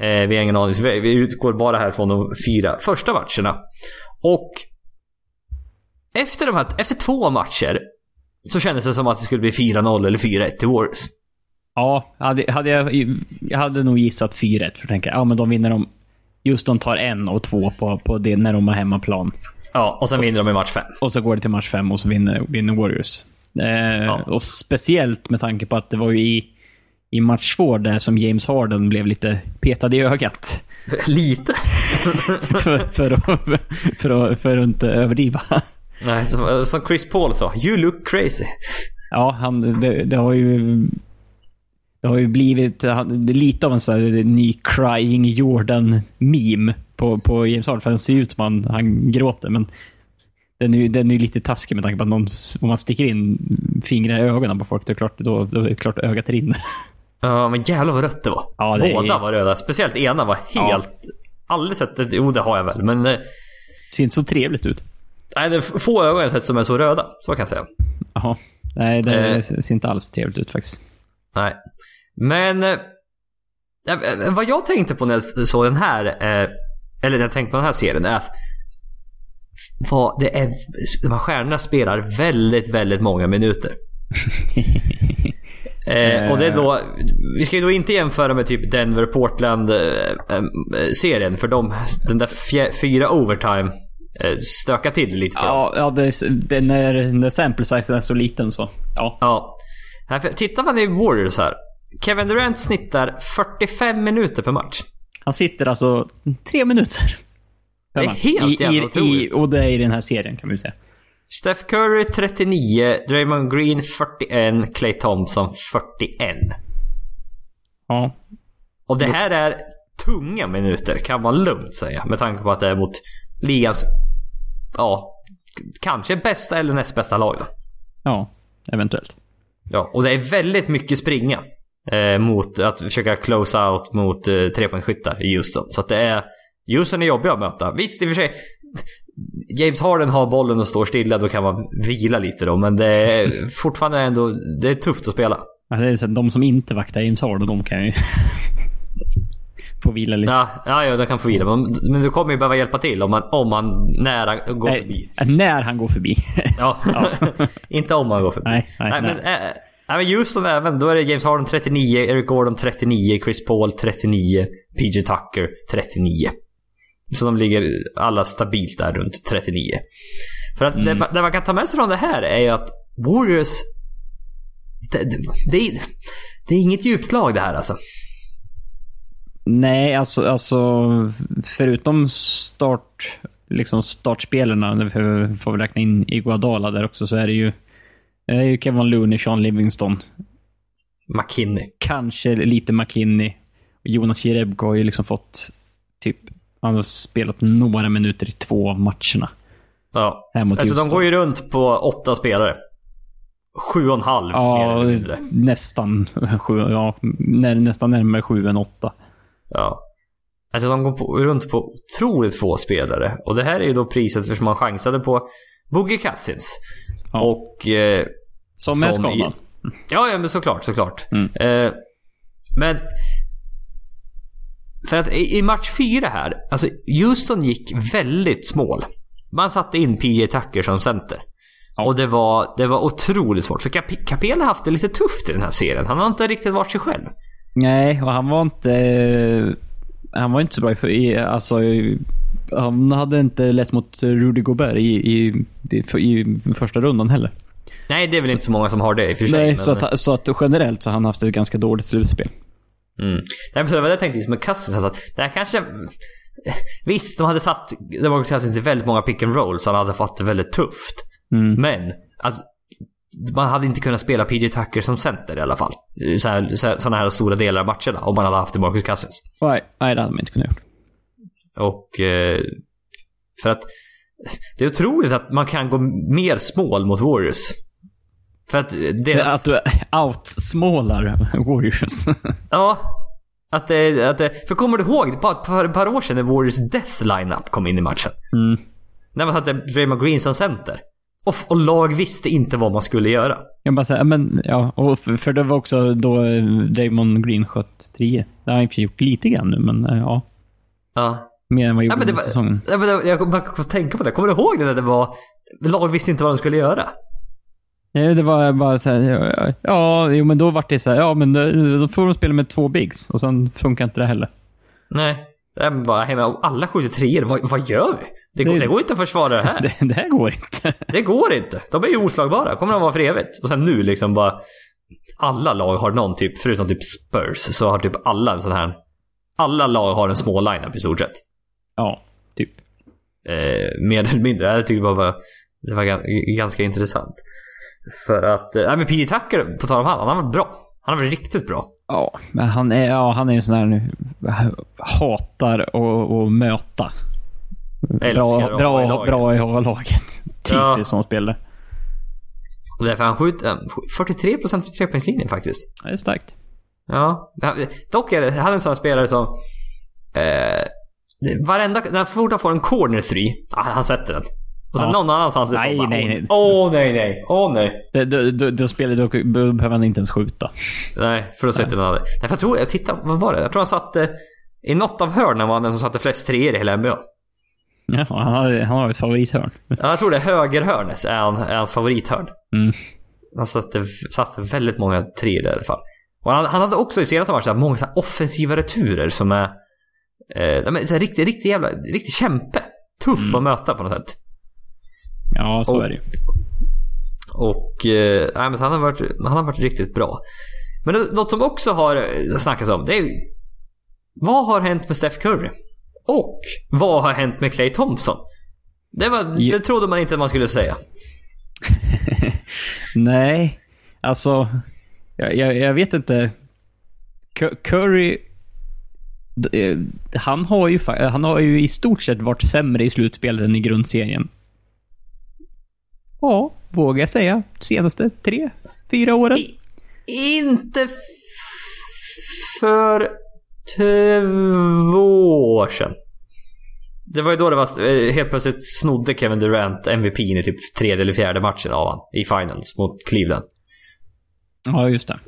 Eh, vi har ingen aning. Vi utgår bara här från de fyra första matcherna. Och efter, de här, efter två matcher så kändes det som att det skulle bli 4-0 eller 4-1 till Warriors. Ja, hade, hade jag, jag hade nog gissat 4-1 för att tänka, ja men de vinner de... Just de tar en och två på, på det när de har hemmaplan. Ja, och sen vinner de i match 5. Och så går det till match 5 och så vinner, vinner Warriors. Eh, Och speciellt med tanke på att det var ju i, i match 2 där som James Harden blev lite petad i ögat. Lite. för, för, att, för, att, för att inte överdriva. Nej, som, som Chris Paul sa. You look crazy. Ja, han, det, det har ju... Det har ju blivit han, det är lite av en sån här ny crying Jordan-meme på, på James Harden. För han ser ut som han, han gråter, men den är ju den är lite taskig med tanke på att någon, om man sticker in fingrar i ögonen på folk, då är det klart, då, då är det klart ögat rinner. Ja, men jävlar vad rött det var. Ja, det är- Båda var röda. Speciellt ena var helt... Aldrig sett det. Jo, det har jag väl. Men... eh, Det ser inte så trevligt ut. Nej, det är få ögon jag sett som är så röda. Så kan jag säga. Jaha. Nej, det Eh. ser inte alls trevligt ut faktiskt. Nej. Men... eh, eh, vad jag tänkte på när jag såg den här... Eh, eller när jag tänkte på den här serien är att... Vad det är, de här stjärnorna spelar väldigt, väldigt många minuter. Eh, och det är då, vi ska ju då inte jämföra med typ Denver-Portland-serien för de, den där fyra overtime eh, stökar till lite för dem. Ja, ja det, det, när, när sample size är så liten så. Ja. Ja. Tittar man i Warriors här. Kevin Durant snittar 45 minuter per match. Han sitter alltså tre minuter. Det är helt I, jävla otroligt. Och det är i den här serien kan vi säga. Steph Curry 39, Draymond Green 41, Clay Thompson 41. Ja. Och det här är tunga minuter kan man lugnt säga. Med tanke på att det är mot ligans, ja, kanske bästa eller näst bästa lag då. Ja, eventuellt. Ja, och det är väldigt mycket springa. Eh, mot att försöka close out mot eh, trepoängsskyttar i Houston. Så att det är... Houston är jobbiga att möta. Visst, i och för sig. James Harden har bollen och står stilla, då kan man vila lite då. Men det är fortfarande ändå... Det är tufft att spela. Ja, det är så, de som inte vaktar James Harden, de kan ju... få vila lite. Ja, ja, ja, det kan få vila. Men, men du kommer ju behöva hjälpa till om man, om man nära går Nej, förbi. När han går förbi. Ja, inte om man går förbi. Nej, nej, men, nej. äh, nej, men Houston även. Då är det James Harden 39, Eric Gordon 39, Chris Paul 39, PJ Tucker 39. Så de ligger alla stabilt där runt 39. För att Mm. det, det man kan ta med sig från det här är ju att Warriors... Det, det, det är inget djupt lag det här alltså. Nej, alltså, alltså förutom start, liksom startspelarna, när vi får väl räkna in Iguodala där också, så är det ju, det är ju Kevin Looney, Sean Livingston, McKinney. kanske lite McKinney. Jonas Jerebko har ju liksom fått typ, han har spelat några minuter i två av matcherna. Ja. Här mot Alltså de går ju runt på åtta spelare. Sju och en halv Ja, nästan sju, ja, när, nästan närmare sju än åtta. Ja. Alltså de går på, runt på otroligt få spelare. Och det här är ju då priset för som man chansade på Boogie Cousins. Ja. Och... Eh, Som är Som skadad. ja, ja, men såklart, såklart. Mm. Eh, men... För att i, match fyra här, alltså Houston gick väldigt smål. Man satte in PJ Tucker som center. Ja. Och det var, det var otroligt svårt. För Cap- Capela har haft det lite tufft i den här serien. Han har inte riktigt varit sig själv. Nej, och han var inte... Han var inte så bra i... alltså, han hade inte lätt mot Rudy Gobert i, i, i, första rundan heller. Nej, det är väl inte så många som har det i och för sig. Nej, men- så, att, så att generellt så har han haft ett ganska dåligt slutspel. Mm. Nej, men så det var det jag tänkte just med Cousins. Alltså, att det här kanske... Visst, de hade satt Demarcus Cousins i väldigt många pick and roll så han hade fått det väldigt tufft. Mm. Men, alltså, man hade inte kunnat spela PJ Tucker som center i alla fall. Så här, så här, stora delar av matcherna om man hade haft Demarcus Cousins. Nej, nej, det hade man inte kunnat gjort. Och... Eh, för att... Det är otroligt att man kan gå mer smål mot Warriors. För att deras... Att du outsmålar Warriors. Ja. Att det, att det, för kommer du ihåg, bara ett par, par år sedan när Warriors Death Lineup kom in i matchen? Mm. När man satte Draymond Green som center. Och, och lag visste inte vad man skulle göra. Jag bara säger, men ja, och för, för det var också då eh, Damon Green sköt tio. Det har han i och för sig gjort lite grann nu, men eh, ja. Ja. Mer än vad Ja, gjorde under säsongen. ja, men det, jag kom att tänka på det. Kommer du ihåg det när det var... Lag visste inte vad de skulle göra. Ja, det var bara så här, ja, ja, jo men då var det så här, ja men då, får de spela med två bigs och sen funkar inte det heller. Nej. Det är bara, hej, men alla skjuter treor. Vad, vad gör vi? Det, går, Det- går inte att försvara det här. Det, det här går inte. Det går inte. De är ju oslagbara. Kommer de vara för evigt. Och sen nu liksom bara... Alla lag har någon typ, förutom typ Spurs, så har typ alla en sån här... Alla lag har en små lineup i stort sett. Ja, typ. Eh, mer eller mindre. Jag tycker bara var, det var gan- ganska intressant. För att... Eh, nej men PJ Tucker, på tal om han, han har varit bra. Han har varit riktigt bra. Ja, men han är, ja, han är sån här nu, hatar att möta. Bra, bra, bra i A-laget. Typiskt Ja. som spelare. Därför han skjutit eh, 43% för trepoängslinjen faktiskt. Det är starkt. Ja. Dock är det, han är en sån här spelare som... Eh, varenda... När han får en corner three, ah, han sätter den. Och sen Ja. någon annanstans Nej, bara, nej, nej. Åh nej, nej. Åh nej. Det, då, då, då, spelar, då behöver han inte ens skjuta. Nej. För då sätter den aldrig. Nej, för jag tror... Jag tittar, vad var det? Jag tror han satte... I något av hörnen var han den som satte flest treor i hela NBA. Ja, han har, han har ett favorithörn. Ja, jag tror det högerhörnet är, han, är hans favorithörn. Mm. Han satte, satte väldigt många treor i alla fall. Och han, han hade också i senaste matchen många så offensiva returer som är... Eh, så här riktigt, riktigt jävla... Riktigt kämpe. Tuff att möta på något sätt. Ja, så Och- är det. Och eh, nej, men han, har varit, han har varit riktigt bra. Men något som också har snackats om, det är. Vad har hänt med Steph Curry? Och vad har hänt med Clay Thompson? Det, var, det trodde man inte man skulle säga. Nej, alltså... Jag, jag, jag vet inte. Cu- Curry... eh, Han har, ju, han har ju i stort sett varit sämre i slutspelet än i grundserien. Ja, vågar jag säga. Senaste tre, fyra åren. I, inte för två år sedan. Det var ju då det var eh, helt plötsligt snodde Kevin Durant MVP i typ tredje eller fjärde matchen av han i finals mot Cleveland. Ja, just det.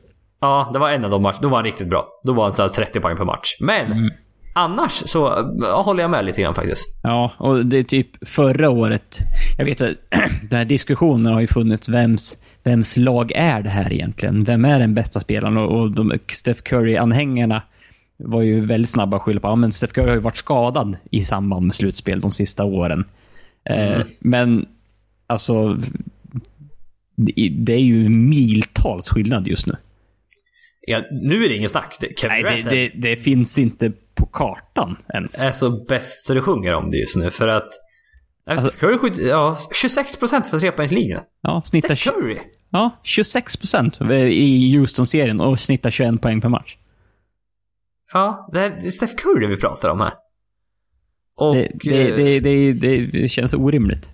Ja, det var en av de matcherna. Då var han riktigt bra. Då var han så här 30 poäng per match. Men Mm. annars så ja, håller jag med lite grann faktiskt. Ja, och det är typ förra året. Jag vet att den här diskussionen har ju funnits. Vems, vems lag är det här egentligen? Vem är den bästa spelaren? Och, och de Steph Curry-anhängarna var ju väldigt snabba att skylla på, ja men Steph Curry har ju varit skadad i samband med slutspel de sista åren. Eh, Mm. men, alltså, det, det är ju miltals skillnad just nu. Ja, nu är det ingen snack. Det- Nej, det, det, det finns inte på kartan ens. är så bäst så det sjunger om det just nu. För att... Alltså- Curry skjut, ja, 26% för trepoängslinjen. Ja, snittar, Curry? ja, 26 procent i Houston-serien och snittar 21 poäng per match. Ja, det är Steph Curry vi pratar om här. Och... Det, det, eh, det, det, känns orimligt.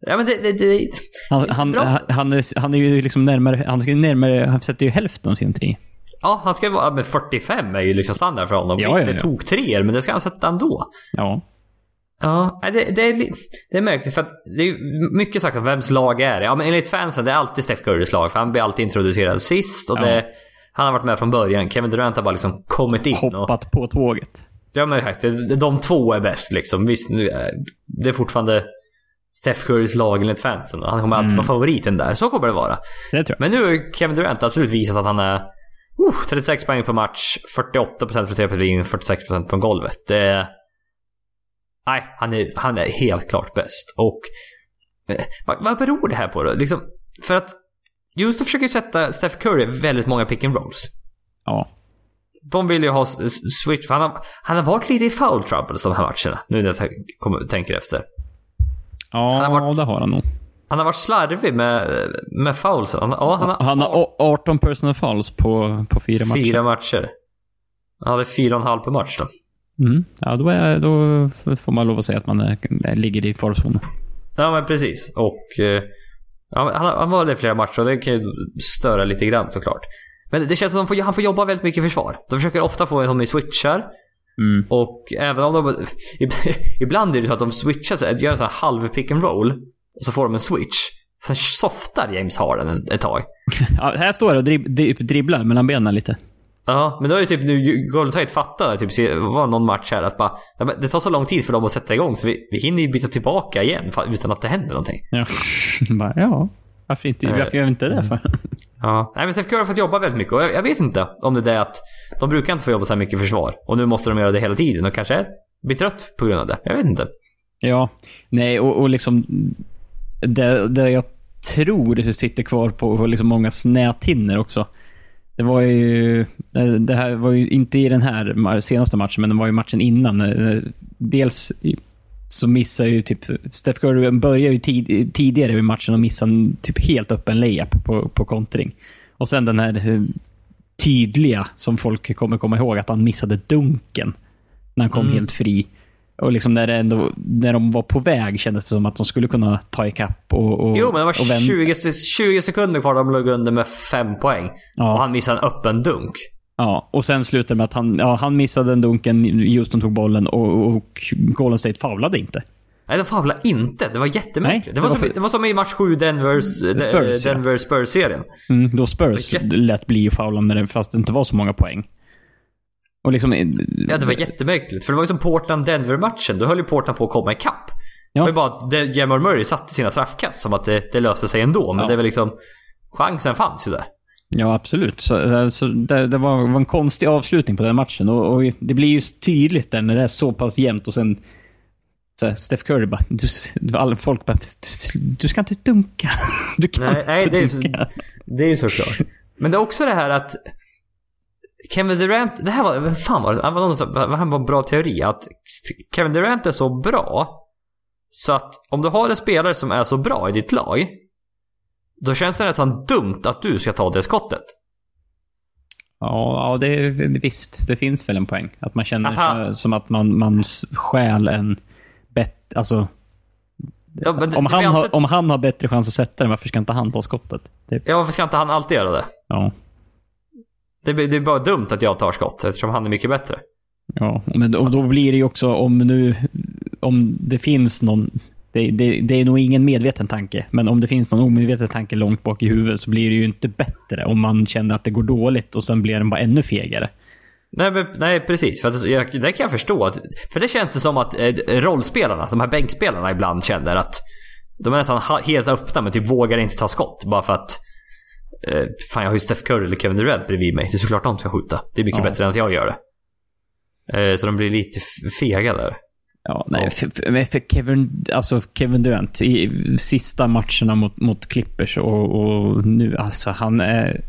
Ja men det... Han, han, han, är, han är ju liksom närmare, han ska ju närmare, han sätter ju hälften av sin tre. ja, han ska ju vara... Men 45 är ju liksom standard för honom. Ja, Visst, ja, ja. tog tre men det ska han sätta ändå. Ja. Ja, det, det, är, det är märkligt för att det är mycket sagt om vems lag är det. Ja, men enligt fansen, det är alltid Steph Currys lag. För han blir alltid introducerad sist och Ja. det, han har varit med från början. Kevin Durant har bara liksom kommit in. Och, Hoppat på tåget. ja, men exakt. De två är bäst liksom. Visst, är- det är fortfarande Steph Currys lag enligt fansen. Han kommer alltid Mm. vara favoriten där. Så kommer det vara. Det tror jag. Men nu har Kevin Durant absolut visat att han är uh, 36 poäng per match, 48% för trepoängslinjen, 46% från golvet. Det, nej, han är, han är helt klart bäst. Och eh, vad, vad beror det här på då? Liksom, för att Houston försöker sätta Steph Curry väldigt många pick and rolls. Ja. De vill ju ha switch, för han har, han har varit lite i foul trouble de här matcherna. Nu när jag kommer, tänker efter. Ja, Han har varit- det har han nog. Han har varit slarvig med, med foulsen. Han, ja, han har, Han har a- 18 personal fouls på, på fyra matcher. Fyra matcher. Det är fyra och en halv per match då. Mm. Ja, då, är, då får man lov att säga att man är, ligger i farozonen. Ja, men precis. Och... eh, Men han, han var det i flera matcher och det kan ju störa lite grann såklart. Men det känns som att får, han får jobba väldigt mycket i försvar. De försöker ofta få honom i switchar. Mm. Och även om de... Ibland är det så att de switchar, så gör en sån här halv pick and roll. Och så får de en switch. Sen softar James Harden en- ett tag. Ja, här står det och drib, drib, dribblar mellan benen lite. Ja, men då är ju typ nu Golden State fattar typ, det var någon match här att bara, det tar så lång tid för dem att sätta igång så vi, vi hinner ju byta tillbaka igen utan att det händer någonting. Ja. Bara, ja. Varför, inte, varför gör vi inte det för? Ja. Nej men Curry har fått jobba väldigt mycket och jag, jag vet inte om det är det att de brukar inte få jobba så här mycket försvar och nu måste de göra det hela tiden och kanske blir trött på grund av det. Jag vet inte. Ja. Nej, och, och liksom... Det, det jag tror sitter kvar på, liksom många näthinnor också. Det var ju... det- Det här var ju inte i den här senaste matchen, men det var ju matchen innan. Eh, Dels så missar ju typ... Steph Curry börjar ju tid, tidigare i matchen och missar typ helt öppen layup på, på kontring. Och sen den här eh, tydliga, som folk kommer komma ihåg, att han missade dunken. När han kom Mm. helt fri. Och liksom när, ändå, när de var på väg kändes det som att de skulle kunna ta ikapp och, och Jo men det var och vända. 20, se- 20 sekunder kvar de låg under med 5 poäng. Ja. Och han missade en öppen dunk. Ja, och sen slutade det med att han, ja, han missade den dunken, Houston tog bollen och, och Golden State foulade inte. Nej, de favlade inte. Det var jättemärkligt. Nej, det, var som, för- det var som i match 7 Denvers, Spurs, ja. Denver Spurs-serien. Mm, då Spurs jätte- lät bli att det, fast det inte var så många poäng. Och liksom... Ja, det var jättemärkligt. För det var ju som Portland-Denver-matchen. Då höll ju Portland på att komma ikapp. Ja. Det var ju bara att Jamal Murray satte sina straffkast som att det, det löste sig ändå. Men Ja. det väl liksom... Chansen fanns ju där. Ja, absolut. Så, så det, det var, var en konstig avslutning på den matchen. Och, och det blir ju tydligt där när det är så pass jämnt och sen så här, Steph Curry bara, du, alla folk bara, du ska inte dunka. Du kan Nej, nej, inte så- dunka. Det är ju såklart. Men det är också det här att Kevin Durant, det här var, fan var det? Det här var en bra teori. Att Kevin Durant är så bra så att om du har en spelare som är så bra i ditt lag då känns det nästan dumt att du ska ta det skottet. Ja, ja det, visst. Det finns väl en poäng. Att man känner Aha. som att man, man stjäl en bett... Alltså, Ja, det- om, han är har, alltid- om han har bättre chans att sätta den, varför ska inte han ta skottet? Typ. Ja, varför ska inte han alltid göra det? Ja. Det, det är bara dumt att jag tar skott eftersom han är mycket bättre. Ja, men då, då blir det ju också om nu... Om det finns någon... Det, det, det är nog ingen medveten tanke, men om det finns någon omedveten tanke långt bak i huvudet så blir det ju inte bättre om man känner att det går dåligt och sen blir den bara ännu fegare. Nej, men, nej precis. För att, jag, det kan jag förstå. Att, för det känns det som att eh, rollspelarna, de här bänkspelarna ibland känner att de är nästan helt öppna men typ vågar inte ta skott. Bara för att eh, fan jag har ju Steph Curry eller Kevin Durant bredvid mig. Det är såklart de ska skjuta. Det är mycket Ja. bättre än att jag gör det. Eh, så de blir lite fega där. Ja, nej, för, för, Kevin, alltså Kevin Durant i sista matcherna mot, mot Clippers och, och nu, alltså han är...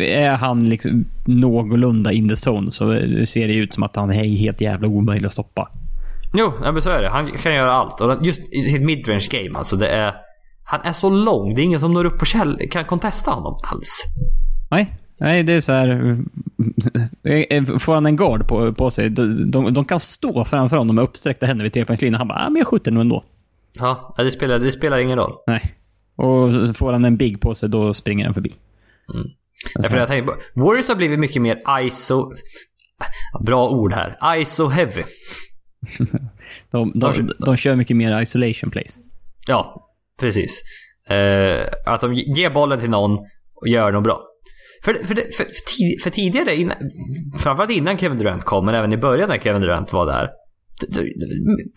Är han liksom någorlunda in the zone så ser det ut som att han är helt jävla omöjlig att stoppa. Jo, men så är det. Han kan göra allt. Och just i sitt midrange game alltså. Det är, han är så lång. Det är ingen som når upp på käll kan contesta honom alls. Nej, nej det är så här... eh, Får han en guard på, på sig, de, de, de kan stå framför honom med uppsträckta händer vid trepoängslinjen. Han bara, ah, men jag skjuter nog ändå. Ja, det spelar, det spelar ingen roll. Nej. Och får han en big på sig, då springer han förbi. Mm. Därför jag tänker, Warriors har blivit mycket mer ISO... Bra ord här. ISO heavy. De, de, de kör mycket mer isolation plays. Ja, precis. Eh, att de ger bollen till någon och gör något bra. För, för, för, för, tid, för tidigare, innan, framförallt innan Kevin Durant kom, men även i början när Kevin Durant var där.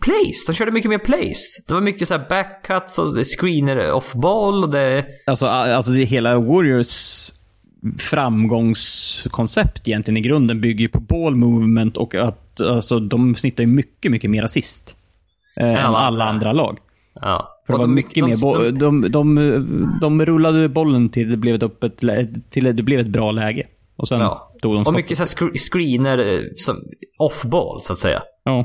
Plays, de körde mycket mer plays. Det var mycket så här backcuts och screener off ball och det... Alltså, alltså det hela Warriors framgångskoncept egentligen i grunden bygger ju på ball movement och att alltså, de snittar ju mycket, mycket mer assist. Eh, än alla andra lag. Ja. För det Och var de- mycket de- mer de- de, de, de, rullade bollen till det blev ett, öppet, till det blev ett bra läge. Och sen Ja. tog de Och skottet. mycket så här scre- screener eh, som off-ball, så att säga. Ja.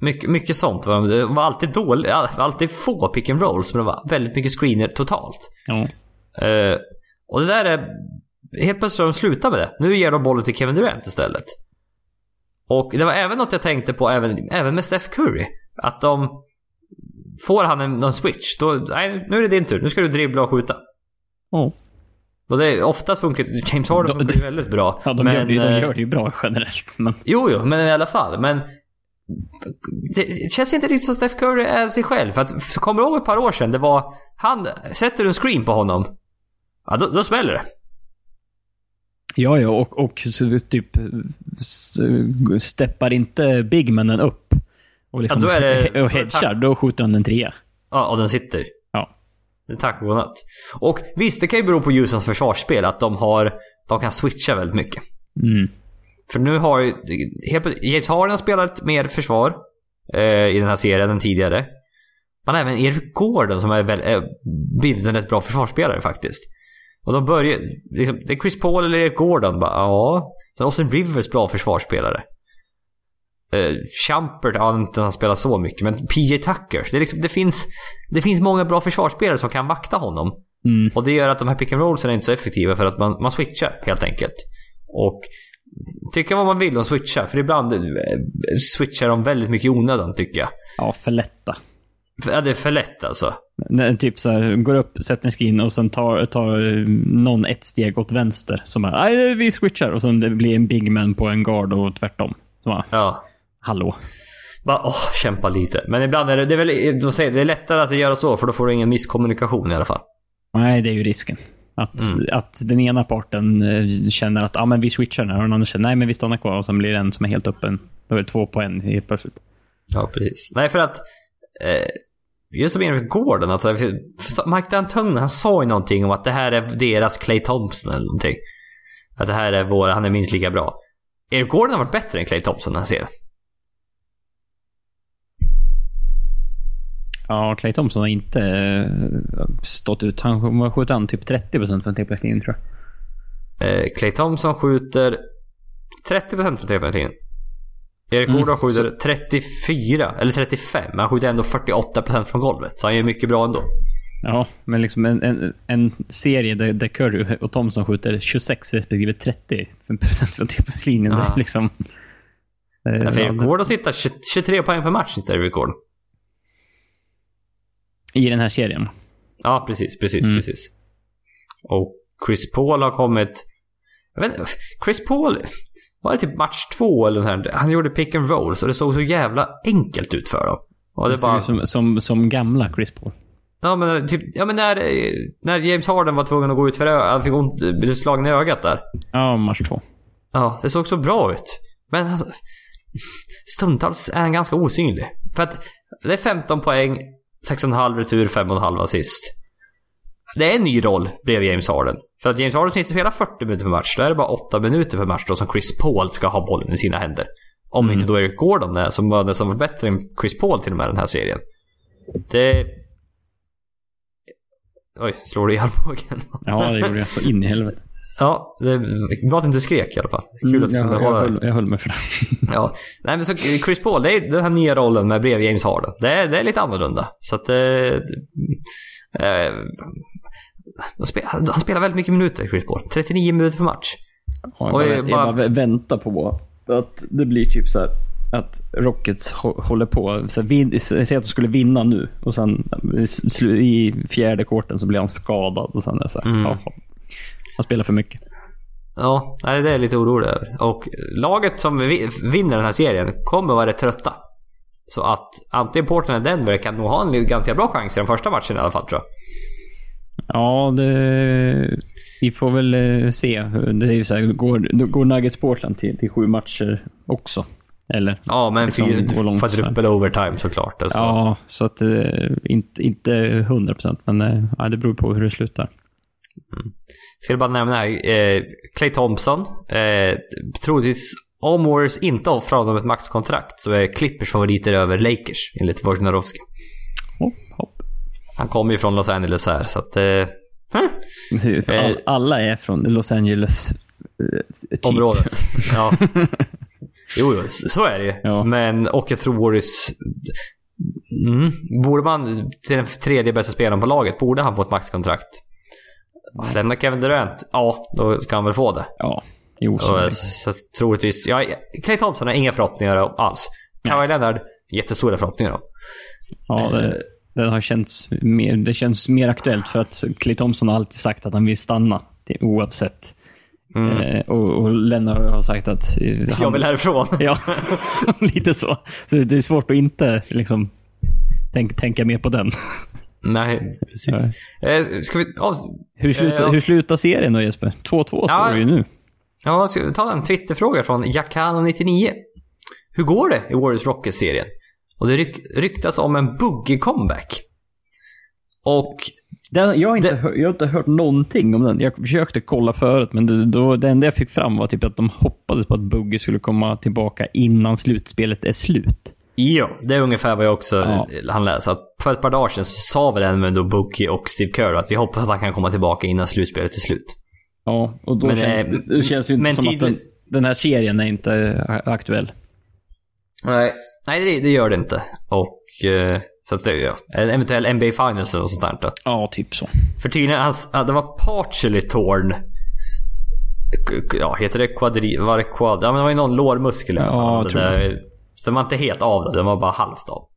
Mycket, mycket sånt. var Det var alltid dåligt, alltid få pick and rolls, men det var väldigt mycket screener totalt. ja. Eh, och det där är... Helt plötsligt har de slutat med det. Nu ger de bollen till Kevin Durant istället. Och det var även något jag tänkte på även, även med Steph Curry. Att de... Får han en, någon switch, då... Nej, nu är det din tur. Nu ska du dribbla och skjuta. Ja. Och det är oftast funkar James Harden De- funkar ju väldigt bra. ja de, men, gör det, de eh, gör det ju bra generellt. Men, Jo, jo, men i alla fall. Men det känns inte riktigt som Steph Curry är sig själv. För att, kommer du ihåg ett par år sedan? Det var... Han, sätter du en screen på honom, ja då, då smäller det. ja, ja, och, och typ steppar inte bigmannen upp och, liksom, Ja, då är det- och hedgar, då skjuter han en trea. Ja, och den sitter. Ja. Tack och godnatt. Och visst, det kan ju bero på Houstons försvarsspel att de har... De kan switcha väldigt mycket. Mm. För nu har ju... James Harden har spelat mer försvar eh, i den här serien än tidigare. Men även Eric Gordon som är väl, är blivit en rätt bra försvarsspelare faktiskt. Och de börjar... Liksom, det är Chris Paul eller Eric Gordon. Bara, ja. Sen Austin Rivers bra försvarsspelare. Uh, Champert har inte han spelat så mycket, men PJ Tucker. Det, liksom, det, finns, det finns många bra försvarsspelare som kan vakta honom. Mm. Och det gör att de här pick and rollsen är inte så effektiva för att man, man switchar helt enkelt. Och tycka vad man vill om switchar, för ibland eh, switchar de väldigt mycket i onödan tycker jag. Ja, för lätta. Ja, det är för lätt alltså. När, typ så här, går upp, sätter en skin och sen tar, tar eh, någon ett steg åt vänster. Som bara, nej vi switchar. Och sen det blir en big man på en guard och tvärtom. Så bara, Ja. Hallå. Bara, åh, kämpa lite. Men ibland är det, det är väl, de säger, det är lättare att göra så för då får du ingen misskommunikation i alla fall. Nej, det är ju risken. Att, Mm. att den ena parten eh, känner att ah, men vi switchar nu och den andra känner nej men vi stannar kvar och sen blir det en som är helt öppen. Då är det två på en helt plötsligt. Ja, precis. Nej, för att... Eh, just som Eric Gordon, att Mike D'Antoni, han sa ju någonting om att det här är deras Clay Thompson eller någonting. Att det här är vår, han är minst lika bra. Eric Gordon har varit bättre än Clay Thompson den här serien. Ja, Clay Thompson har inte eh, stått ut. Han har skjutit an typ 30% från trepoängslinjen tror jag. Eh, Clay Thompson skjuter 30% från trepoängslinjen. Erik Mm, Gordon skjuter 34, eller 35, men han skjuter ändå 48% från golvet. Så han gör mycket bra ändå. Ja, men liksom en, en, en serie där, där Curry och Thompson skjuter 26 respektive 30 procent från trepoängslinjen. Ja. Liksom... eh, Erik Gordon sitter 20 23 poäng per match, sitter Erik Gordon. I den här serien. Ja, precis, precis, Mm. precis. Och Chris Paul har kommit... Jag vet inte, Chris Paul... Var det typ match två eller sånt? Han gjorde pick and rolls och det såg så jävla enkelt ut för dem. Och det Det bara... som, som, som gamla Chris Paul. Ja men typ, ja men när, när James Harden var tvungen att gå ut för ögat, han fick ont, blev slagen i ögat där. Ja, match två. Ja, det såg så bra ut. Men alltså, stundtals är han ganska osynlig. För att det är 15 poäng, 6,5 retur, 5,5 assist. Det är en ny roll bredvid James Harden. För att James Harden inte spelar 40 minuter per match. Då är det bara 8 minuter per match då som Chris Paul ska ha bollen i sina händer. Om Mm. inte då Eric Gordon är, som var nästan bättre än Chris Paul till och med den här serien. Det... Oj, slår du i armbågen? Ja, det gjorde jag. Så in i helvete. Ja, det bra att du inte skrek i alla fall. Kul Mm, att du jag, kunde jag, hålla höll, jag höll mig för det. Ja, nej men så Chris Paul, det är den här nya rollen med bredvid James Harden. Det är, det är lite annorlunda. Så att... Eh, eh, han, spelar, väldigt mycket minuter, Chris Paul. 39 minuter per match. Ja, bara, jag bara- bara väntar på att det blir typ så här att Rockets hå- håller på. Så här, vin, säg att de skulle vinna nu och sen i fjärde korten så blir han skadad och sen är så här, Mm. ja, han spelar för mycket. Ja, det är jag lite orolig över. Och laget som vi- vinner den här serien kommer vara rätt trötta. Så att antingen Portland eller Denver kan nog ha en ganska bra chans i den första matchen i alla fall tror jag. Ja, det, vi får väl eh, se. Det är ju så här, går, går Nuggets Portland till, till sju matcher också? Eller? Ja, men Liksom, långt kvadruppel overtime såklart. Alltså. Ja, så att eh, inte, inte 100 procent, men eh, ja, det beror på hur det slutar. Ska bara nämna här, eh, Clay Thompson. Eh, troligtvis, om Warriors inte offrar honom ett maxkontrakt så är Clippers favoriter över Lakers enligt Wojnarowski. Hopp, hopp. Han kommer ju från Los Angeles här så att... Eh, hm, All, alla är från Los Angeles. eh, Typ. området. Ja. Jo, jo, så är det ju. Ja. Men, och jag tror Warriors... Mm, borde man till den tredje bästa spelaren på laget, borde han få ett maxkontrakt? Lämna Kevin Durant? Ja, då ska han väl få det. Ja, jo så så troligtvis... Ja, Clay Thompson har inga förhoppningar alls. Kawhi Leonard, jättestora förhoppningar om. Ja, det, det har känts mer, det känns mer aktuellt för att Clay Thompson har alltid sagt att han vill stanna oavsett. Eh, och, och Lennart har sagt att... eh, Jag han- vill härifrån. Ja, lite så. Så det är svårt att inte liksom tänk, tänka mer på den. Nej, precis. Eh, ska vi... Ja, Hur slutar, ja. hur slutar serien då Jesper? 2-2 står Ja. det ju nu. Ja, ska vi ta en Twitterfråga från Jakano99. Hur går det i Warriors Rockets-serien? Och det ryk, ryktas om en buggig comeback. Och Den, jag, har inte, Det- jag har inte hört någonting om den. Jag försökte kolla förut, men det, då, det enda jag fick fram var typ att de hoppades på att Buggy skulle komma tillbaka innan slutspelet är slut. Ja, det är ungefär vad jag också Ja. han läste. Att för ett par dagar sedan så sa väl en med då Bookie och Steve Kerr att vi hoppas att han kan komma tillbaka innan slutspelet är slut. Ja, och då Men, känns eh, det, det känns ju inte men som att den, den här serien är inte eh, aktuell. Nej, Nej det, det gör det inte. Och eh, så att det, ja, en eventuell NBA Finals eller något sånt där. Ja, typ så. För tydligen, hans, ja, det var partially torn. Ja, heter det quadri... Var det quad... Ja, men det var ju någon lårmuskel i alla Ja, fall. jag Det tror där, så den var inte helt av det, den var bara halvt av.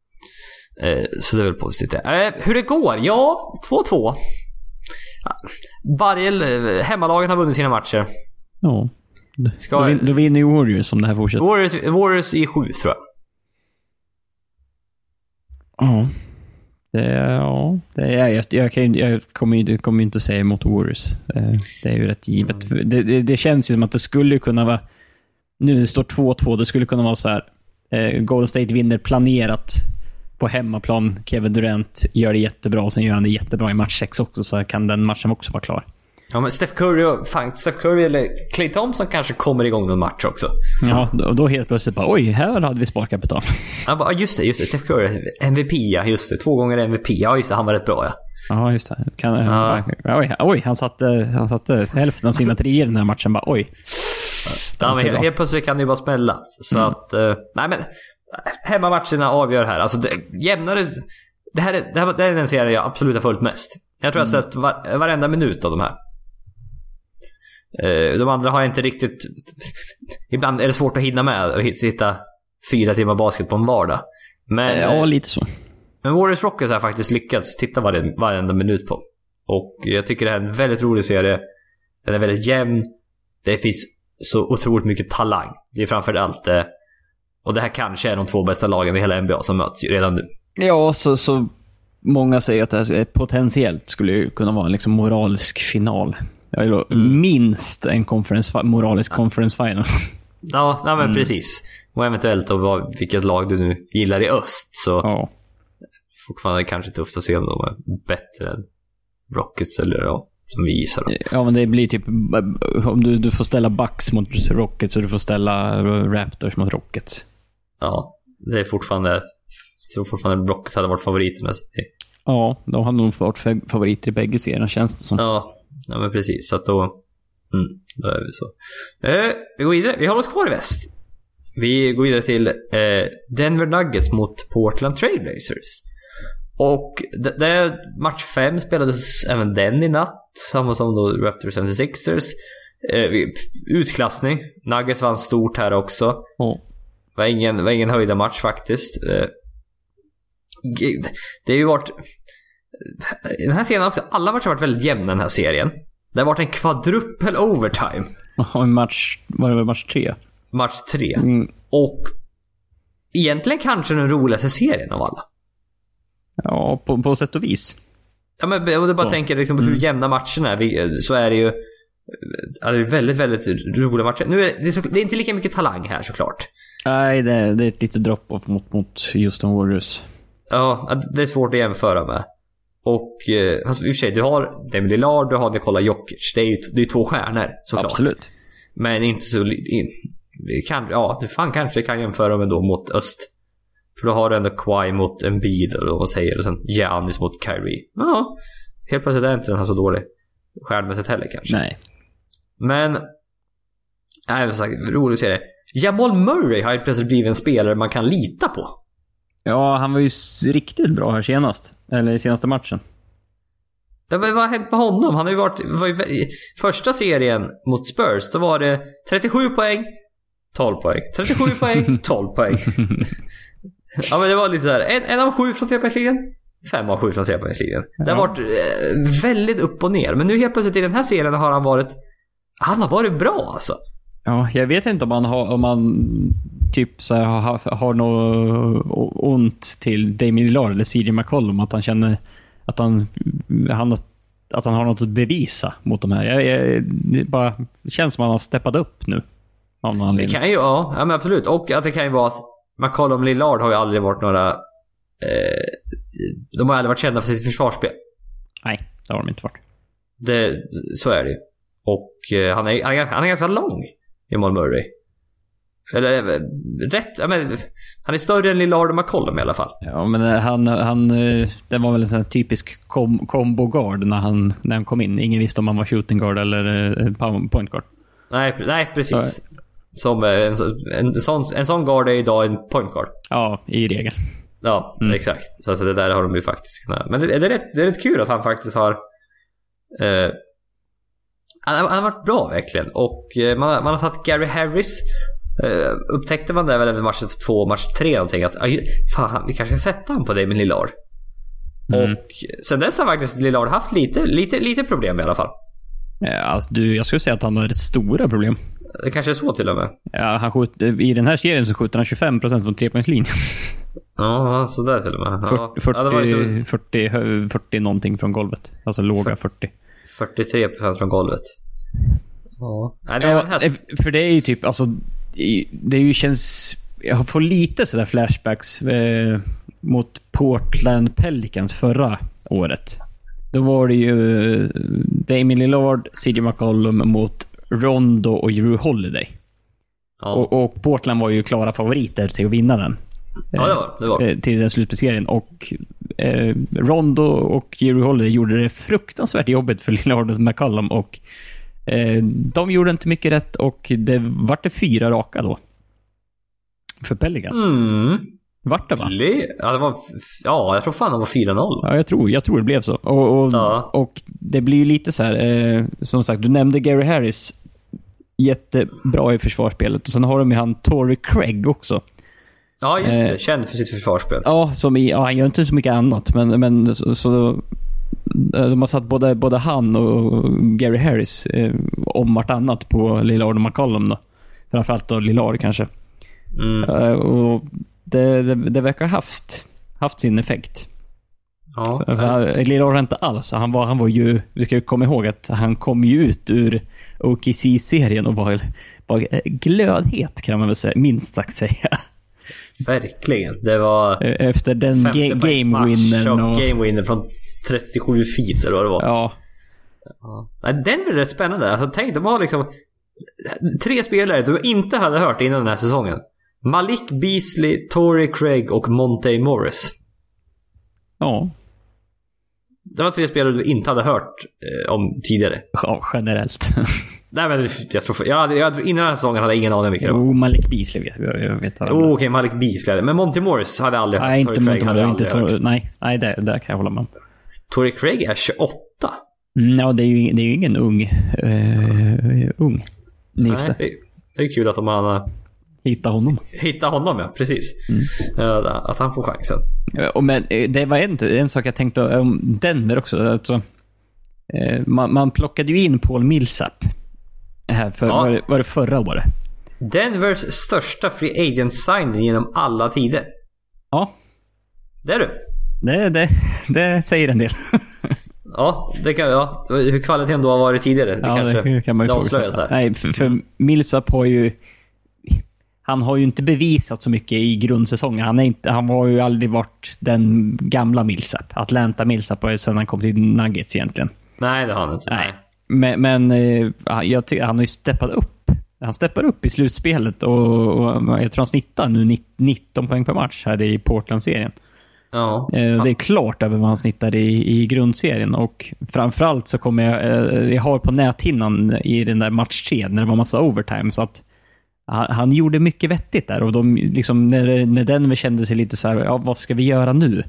Eh, så det är väl positivt det. Eh, hur det går? Ja, 2-2. Ja, Varje... Hemmalagen har vunnit sina matcher. Ja. Ska- Då, vin, då vinner ju Warriors om det här fortsätter. Warriors, Warriors i sju tror jag. Ja. Det, är- ja, det är, jag, jag, kan, jag kommer ju kommer inte säga emot Warriors. Eh, Det är ju rätt givet. Det, det, det känns ju som att det skulle kunna vara... Nu det står 2-2, det skulle kunna vara så här. Eh, Golden State vinner planerat på hemmaplan. Kevin Durant gör det jättebra och sen gör han det jättebra i match 6 också, så kan den matchen också vara klar. Ja, men Steph Curry, och- fan, Steph Curry eller Clay Thompson kanske kommer igång någon match också. Ja, och då helt plötsligt bara oj, här hade vi sparkapital. Han bara, "Ja, just det, just det. Steph Curry, MVP ja, just det. Två gånger MVP. Ja, just det. Han var rätt bra ja. Ja, just det. Kan, Ja. oj, oj, han satte, han satte hälften av sina treor i den här matchen. Bara, oj. Ja, men helt, helt plötsligt kan det ju bara smälla. Så att, eh, nej men. Hemmamatcherna avgör här. Alltså det, jämnare. Det här, är, det, här, det här är den serie jag absolut har följt mest. Jag tror jag har sett var, varenda minut av de här. Eh, de andra har jag inte riktigt... Ibland är det svårt att hinna med och hitta fyra timmar basket på en vardag. Men, Ja, lite så. men Warriors Rockets har jag faktiskt lyckats titta varje, varenda minut på. Och jag tycker det här är en väldigt rolig serie. Den är väldigt jämn. Det finns så otroligt mycket talang. Det är framför allt det. Och det här kanske är de två bästa lagen i hela NBA som möts redan nu. Ja, så, så många säger att det här är potentiellt skulle kunna vara en liksom moralisk final. Eller Mm. minst en conference, moralisk conference final. Ja, nej, men precis. Och eventuellt då vad, vilket lag du nu gillar i öst. Så ja. fortfarande kanske tufft att se om de är bättre än Rockets eller ja, som vi gissar. Då. ja, men det blir typ... Om du, du får ställa Bucks mot Rockets och du får ställa Raptors mot Rockets. Ja, det är fortfarande... Jag tror fortfarande Rockets hade varit favoriterna. Ja, de hade nog varit fa- favoriter i bägge serierna känns det som. Ja, ja men precis. Så att då... Mm, då är vi så. Eh, vi går vidare. Vi håller oss kvar i väst. Vi går vidare till eh, Denver Nuggets mot Portland Trailblazers. Och det, det, match 5 spelades även den i natt. Samma som då Raptors 76ers. Eh, utklassning. Nuggets vann stort här också. Ja. Det var ingen, var ingen höjda match faktiskt. Eh, gud, det har ju varit... Den här serien också, alla matcher har varit väldigt jämna den här serien. Det har varit en kvadruppel overtime. En match, var det match tre? Match 3. Mm. Och egentligen kanske den roligaste serien av alla. Ja, på, på sätt och vis. Ja, men om du bara Så. tänker liksom hur jämna matcherna är, så är det ju... Ja, det är väldigt, väldigt roliga matcher. Nu är det, det, är så, det är inte lika mycket talang här såklart. Nej, det, det är ett litet drop-off mot, mot Houston Warriors. Ja, det är svårt att jämföra med. Och eh, alltså, i och för sig, du har Demi Lillard, du har Nikola Jokic. Det är ju det är två stjärnor såklart. Absolut. Men inte så... In, kan, ja, du fan kanske kan jämföra med då mot öst. För då har du ändå Kawhi mot Embiid eller vad man säger. Och sen Giannis mot Kyrie. Ja, helt plötsligt är inte den här så dålig. Stjärnmässigt heller kanske. Nej. Men... Nej, som sagt, roligt att se det. Jamal Murray har ju plötsligt blivit en spelare man kan lita på. Ja, han var ju riktigt bra här senast. Eller i senaste matchen. Ja, men vad har hänt med honom? Han har ju varit... Var ju, första serien mot Spurs, då var det 37 poäng, 12 poäng. 37 poäng, 12 poäng. Ja men det var lite såhär, en, en av sju från trepoängslinjen, fem av sju från trepoängslinjen. Det har varit eh, väldigt upp och ner. Men nu helt plötsligt i den här serien har han varit... Han har varit bra alltså. Ja, jag vet inte om man har, om man typ så här, har, har något ont till Damien Lillard eller CJ McCollum. Att han känner att han, han, att han har något att bevisa mot de här. Jag, jag, det bara det känns som att han har steppat upp nu. Av någon Det anledning. kan ju, ja, ja men absolut. Och att det kan ju vara att McCollum Lillard har ju aldrig varit några... Eh, de har aldrig varit kända för sitt försvarsspel. Nej, det har de inte varit. Det, så är det ju. Och eh, han, är, han, är, ganska- han är ganska lång, Jamal Murray. Eller eh, rätt, ja, men, han är större än Lillard och McCollum i alla fall. Ja, men eh, han, han, eh, det var väl en sån här typisk kom, combo guard när han, när han kom in. Ingen visste om han var shooting guard eller point guard. Nej, nej precis. Som eh, en, en, sån, en sån guard är idag en point guard. Ja, i regel. Ja, exakt. Så alltså, det där har de ju faktiskt kunnat... Men det, det, är rätt, det är rätt kul att han faktiskt har... Eh, han, har- han har varit bra verkligen. Och eh, man, har- man har satt Gary Harris. Eh, upptäckte man det väl efter match två, match tre någonting att fan, vi kanske ska sätta honom på Damien Lillard. Mm. Och sen dess har faktiskt Lillard haft lite, lite, lite problem i alla fall. Ja, alltså, du, jag skulle säga att han har stora problem. Det kanske är så till och med. Ja, han skjut, I den här serien så skjuter han 25% från trepoängslinjen. Ja, sådär till och med. Ja. 40, Ja, ju 40, så 40, hö- 40 någonting från golvet. Alltså låga 40. 43% från golvet. Ja. Nej, det Ja, här eh, för det är ju typ, alltså... Det är ju känns... Jag får lite sådär flashbacks eh, mot Portland Pelicans förra året. Då var det ju eh, Damien Lillard, CJ McCollum mot Rondo och Drew Holiday. ja. Och, och Portland var ju klara favoriter till att vinna den. ja, det var det. Var. eh, till den slutspelsserien. Och eh, Rondo och Jerry Holiday gjorde det fruktansvärt jobbigt för Lillard och McCollum. Och eh, de gjorde inte mycket rätt och det vart det fyra raka då. För Pelicans. Mm. Vart det va? Ja, det var, ja, jag tror fan det var 4-0. Ja, jag tror, jag tror det blev så. Och, och, Ja. och det blir ju lite så här, eh, som sagt, du nämnde Gary Harris. Jättebra i försvarsspelet. Och sen har de ju han Torrey Craig också. Ja, just Eh. det. Känd för sitt försvarsspel. Ja, som i, ja, han gör inte så mycket annat, men, men så, så eh, de har satt både, både han och Gary Harris eh, om vartannat på Lillard och McCollum då. Framförallt då Lillard kanske. Mm. Eh, och det, det, det verkar ha haft, haft sin effekt. Ja. För, för Lillard inte alls. Han var, han var ju, vi ska ju komma ihåg att han kom ju ut ur OKC-serien och var, var glödhet kan man väl säga, minst sagt säga. Verkligen. Det var Efter den ga game winnern och... och... Game winner från 37 feet eller vad det var. Ja, Ja. Den blir rätt spännande. Alltså tänk, de har liksom tre spelare du inte hade hört innan den här säsongen. Malik Beasley, Torrey Craig och Monte Morris. ja, Det var tre spelare du inte hade hört eh, om tidigare. ja generellt. Nej men jag tror... Jag hade, jag innan den här säsongen hade jag ingen aning vilka det var. Jo, Malik Beasley vet jag. Jag vet Oh. Okej, Malik Beasley. Men Monte Morris hade jag aldrig hört. Nej, inte hade jag inte. Tor- Nej, nej det, där kan jag hålla med om. Torrey Craig är 28. Mm, ja, det är ju, det är ju ingen ung, uh, ung Nisse. Nej, det, det är kul att de har Hitta honom. hittat honom ja, precis. Mm. Eh, att han får chansen. Och men, eh, det var en, en sak jag tänkte om Denver också. Alltså, eh, man, man plockade ju in Paul Millsap. Här för, Ja. var, det, var det förra året? Denvers största free agent signing genom alla tider. Ja, Det är du. det, det, det säger en del. Ja, det kan ja. Hur kvaliteten då har varit tidigare. Det ja, kanske det kan man ju här. Nej, för, för Millsap har ju... Han har ju inte bevisat så mycket i grundsäsongen. Han, är inte, han har ju aldrig varit den gamla Millsap. Atlanta Millsap ju sedan han kom till Nuggets egentligen. Nej, det har han inte. Nej. Men, men eh, jag tycker, han har ju steppat upp. Han steppar upp i slutspelet och, och jag tror han snittar nu 19 poäng per match här i Portland-serien. Ja. Eh, Det är klart över vad han snittar i, i grundserien och framförallt så kommer jag, eh, jag har på näthinnan i den där match 3 när det var massa overtime så att han, han gjorde mycket vettigt där och de, liksom, när, när Denver kände sig lite så här, ja, vad ska vi göra nu?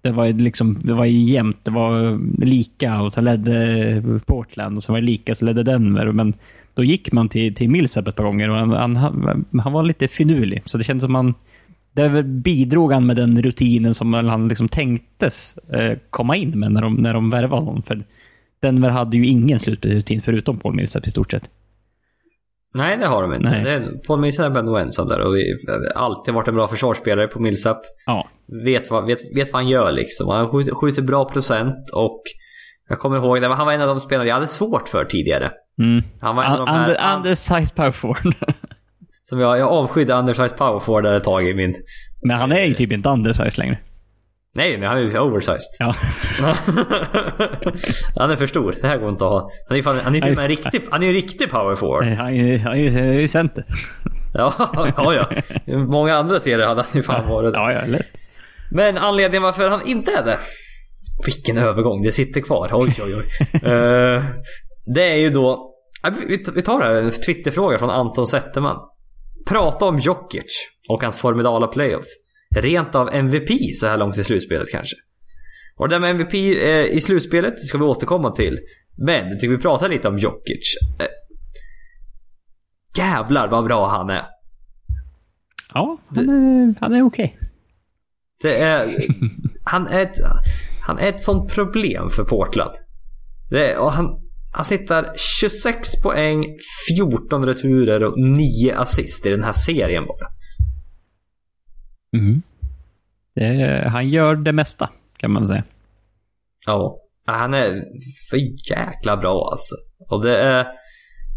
Det var, liksom, det var jämnt, det var lika och så ledde Portland och så var det lika, så ledde Denver. Men då gick man till, till Millsap ett par gånger och han, han, han var lite finurlig. Så det kändes som han... Där bidrog han med den rutinen som han liksom tänktes eh, komma in med när de, när de värvade honom. För Denver hade ju ingen slutspelsrutin förutom Paul Millsap i stort sett. Nej, det har de inte. Nej. Det är, Paul Millsap är nog ensam där och vi har alltid varit en bra försvarsspelare på Millsap. Ja. Vet vad, vet, vet vad han gör liksom. Han skjuter, skjuter bra procent och jag kommer ihåg, det han var en av de spelarna jag hade svårt för tidigare. Mm. Han var en av de här, undersized power forward. som jag, jag avskydde undersized power forward ett tag i min... Men han är ju typ inte undersized längre. Nej, men han är ju oversized. Ja. han är för stor. Det här går inte att ha. Han är ju fan, han är till och med en riktig, han är ju en riktig power forward. Han är ju center. Ja, ja, ja. Många andra serier hade han ju fan varit. Ja, ja, lätt. Men anledningen varför han inte är det. Vilken övergång, det sitter kvar. Oj, oj, oj. Eh, det är ju då... Vi tar det här, en Twitterfråga från Anton Zetterman. Prata om Jokic och hans formidala playoff. Rent av MVP så här långt i slutspelet kanske. Och det där med MVP eh, i slutspelet ska vi återkomma till. Men jag tycker vi pratar lite om Jokic. Eh, jävlar vad bra han är. Ja, han är, han är okej. Det är, han, är ett, han är ett sånt problem för Portland. Det och han, han sitter 26 poäng, 14 returer och 9 assist i den här serien bara. Mm. Det är, han gör det mesta, kan man säga. Ja. Han är för jäkla bra alltså. Och det är...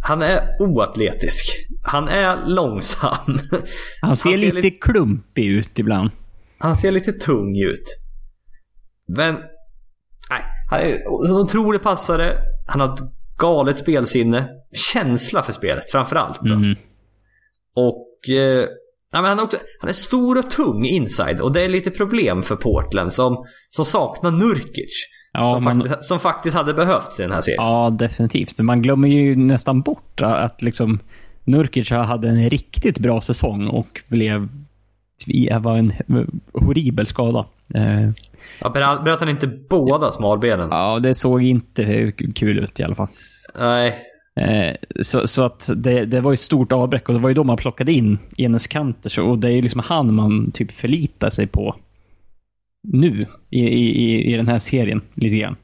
Han är oatletisk. Han är långsam. Han ser, ser lite lite- klumpig ut ibland. Han ser lite tung ut. Men... Nej, han är en otrolig passare. Han har ett galet spelsinne. Känsla för spelet framförallt. Mm. Och... Eh, ja, men han, är också, han är stor och tung inside. Och det är lite problem för Portland som, som saknar Nurkic. Ja, som, man, faktiskt, som faktiskt hade behövts i den här serien. ja, definitivt. Man glömmer ju nästan bort att liksom Nurkic hade en riktigt bra säsong och blev... Det var en horribel skada. Eh, Ja, bröt bröt han inte båda smalbenen? Ja, det såg inte kul ut i alla fall. Nej. Eh, Så, så att det, det var ju ett stort avbräck och det var ju då man plockade in Enes Kanter. så- Och det är ju liksom han man typ förlitar sig på nu i, i, i- den här serien lite grann.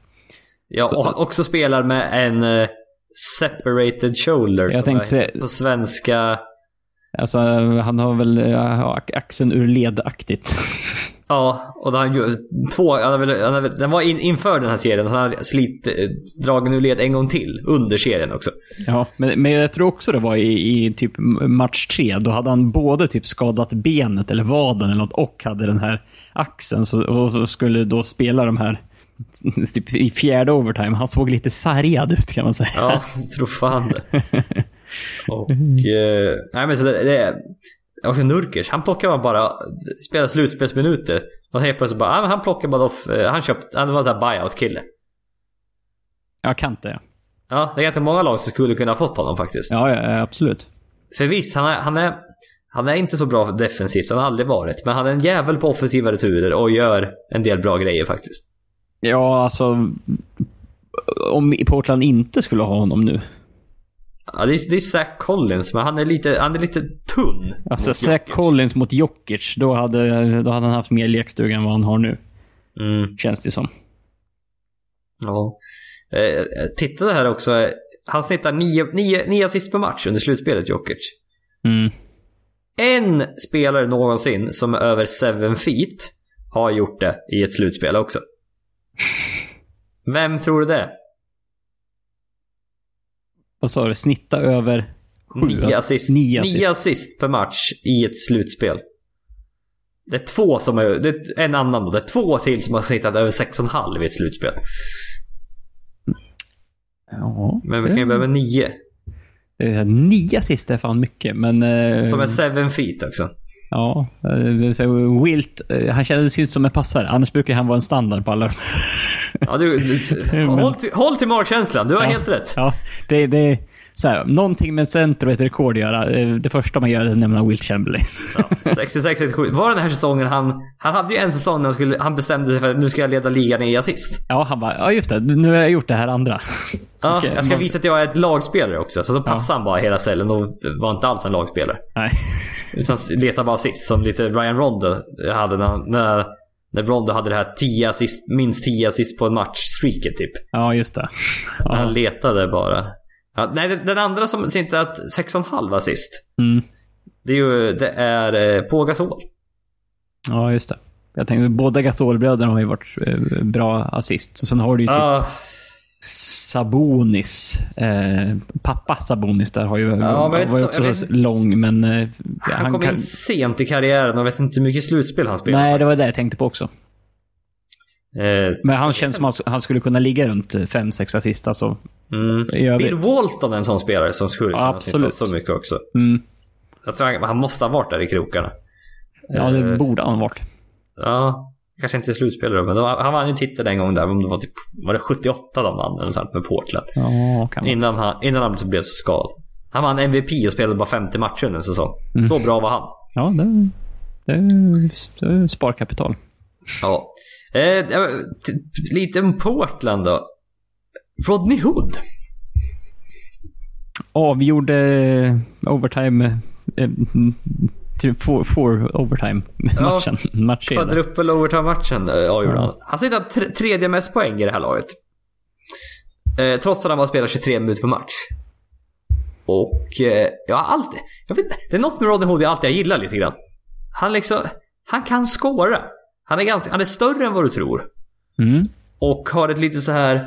Ja, Så- och han också spelar med en eh, separated shoulder. Jag tänkte säga- På svenska... Alltså, han har väl ja, axeln ur ledaktigt. Ja, och då han två, han hade han hade den var in, inför den här serien, så han hade slit, eh, dragen ur led en gång till under serien också. Ja, men, men jag tror också det var i, i typ match tre. Då hade han både typ skadat benet eller vaden eller något och hade den här axeln. Så, och så skulle då spela de här typ, i fjärde overtime. Han såg lite sargad ut kan man säga. Ja, tror fan det. Och... Eh, nej men så det, det är... Och så Nurkic, han plockar man bara, spelar slutspelsminuter. Och helt plötsligt bara, ah, han plockar bara off, eh, han köpte, han var en sån här buyout-kille. Ja, Kante ja. Ja, det är ganska många lag som skulle kunna ha fått honom faktiskt. Ja, ja, absolut. För visst, han är, han, är, han är inte så bra defensivt, han har aldrig varit. Men han är en jävel på offensiva returer och gör en del bra grejer faktiskt. Ja, alltså... Om Portland inte skulle ha honom nu. Ja, det, är, det är Zach Collins, men han är lite, han är lite tunn. Alltså, Zach Jokic. Collins mot Jokic, då hade, då hade han haft mer lekstuga än vad han har nu. Mm, Känns det som. ja. Eh, jag tittade här också. eh, Han snittar nio, nio, nio assist per match under slutspelet, Jokic. Mm. En spelare någonsin som är över 7 feet har gjort det i ett slutspel också. Vem tror du det är? Vad sa du? Snitta över sju? Nio alltså, assist. Nio assist. Nio assist per match i ett slutspel. Det är två som är, det är en annan då. Det är två till som har snittat över 6,5 i ett slutspel. Ja. Men vi kan ju behöva nio. Eh, Nio assist är fan mycket, men... eh, Som är 7 feet också. Ja. eh, det är så Wilt, eh, han kändes ju ut som en passare. Annars brukar han vara en standard på alla Ja, du, du, håll, till, håll till magkänslan. Du har Ja. helt rätt. Ja, det, det är så här, någonting med center och ett rekord att göra. Eh, Det första man gör är att nämna Wilt Chamberlain. Ja, 66, 67. Var det den här säsongen han... Han hade ju en säsong när han, skulle, han bestämde sig för att nu ska jag leda ligan i assist. Ja, han bara, ja just det, nu har jag gjort det här andra. Ja, jag ska visa att jag är ett lagspelare också. Så då passade han bara hela ställen och var inte alls en lagspelare. Nej. Utan letade bara assist. Som lite Ryan Rondo hade när, när, när Rondo hade det här 10 assist, minst 10 assist på en match streaket typ. Ja, just det. Han Ja. letade bara. Ja, nej, den, andra som inte att 6,5 assist. Mm. Det är ju det är eh, på Gasol. ja, just det. Jag tänkte, båda Gasol-bröderna har ju varit eh, bra assist. Så sen har du ju typ Ja, Sabonis. Eh, pappa Sabonis där har ju, Ja, jag var ju vet- också vet- lång, men... Eh, han, kom in sent i karriären och vet inte hur mycket slutspel han spelade. Nej, det var det jag tänkte på också. Eh, Men han känns som att han skulle kunna ligga runt 5-6 assist. Alltså, mm. Bill Walton är en sån spelare som skulle kunna absolut. så mycket också. Mm. Han, han måste ha varit där i krokarna. Ja, det Eh, borde han ha varit. Ja, kanske inte slutspelare men de, han vann ju titel en gång där. Om det var, typ, var det 78 de vann eller sånt med Portland. Ja, kan man. Innan han, innan han blev så skadad. Han vann MVP och spelade bara 50 matcher under en säsong. Mm. Så bra var han. Ja, det, det, det sparkapital. Ja. Eh, lite om Portland då. Rodney Hood. Avgjorde overtime... Eh, till four, four overtime matchen. match Kvadruppel overtime-matchen eh, avgjorde Ja. han. Han sitter tr- tredje mest poäng i det här laget. Eh, trots att han bara spelar 23 minuter per match. Och eh, jag har alltid... Jag vet inte, det är något med Rodney Hood jag alltid har gillat lite grann. Han liksom... Han kan skåra. Han är, ganska, han är större än vad du tror. Mm. Och har ett lite så här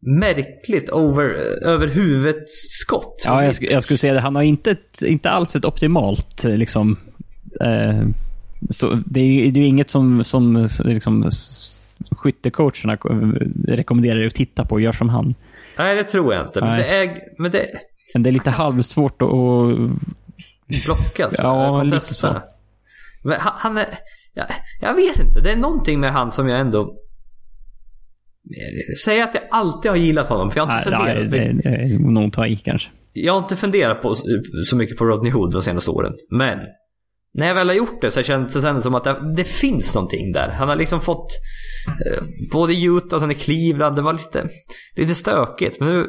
märkligt over, över huvudet skott. Ja, jag, sk- jag skulle säga det. Han har inte, ett, inte alls ett optimalt liksom... Eh, så det, är, det är inget som, som liksom, skyttecoacherna rekommenderar dig att titta på. Gör som han. Nej, det tror jag inte. Men Nej. det är... Men det Men det är lite halvsvårt att... att blockat. Ja, Jag kan lite så. Men han, han är... Jag, jag vet inte. Det är någonting med han som jag ändå... Säg att jag alltid har gillat honom, för jag har inte nej, funderat. nej, det är nog ta i kanske. Jag har inte funderat på så mycket på Rodney Hood de senaste åren. Men när jag väl har gjort det så känns det som att det, det finns någonting där. Han har liksom fått eh, både Utah och sen i Cleveland. Det var lite, lite stökigt. Men nu...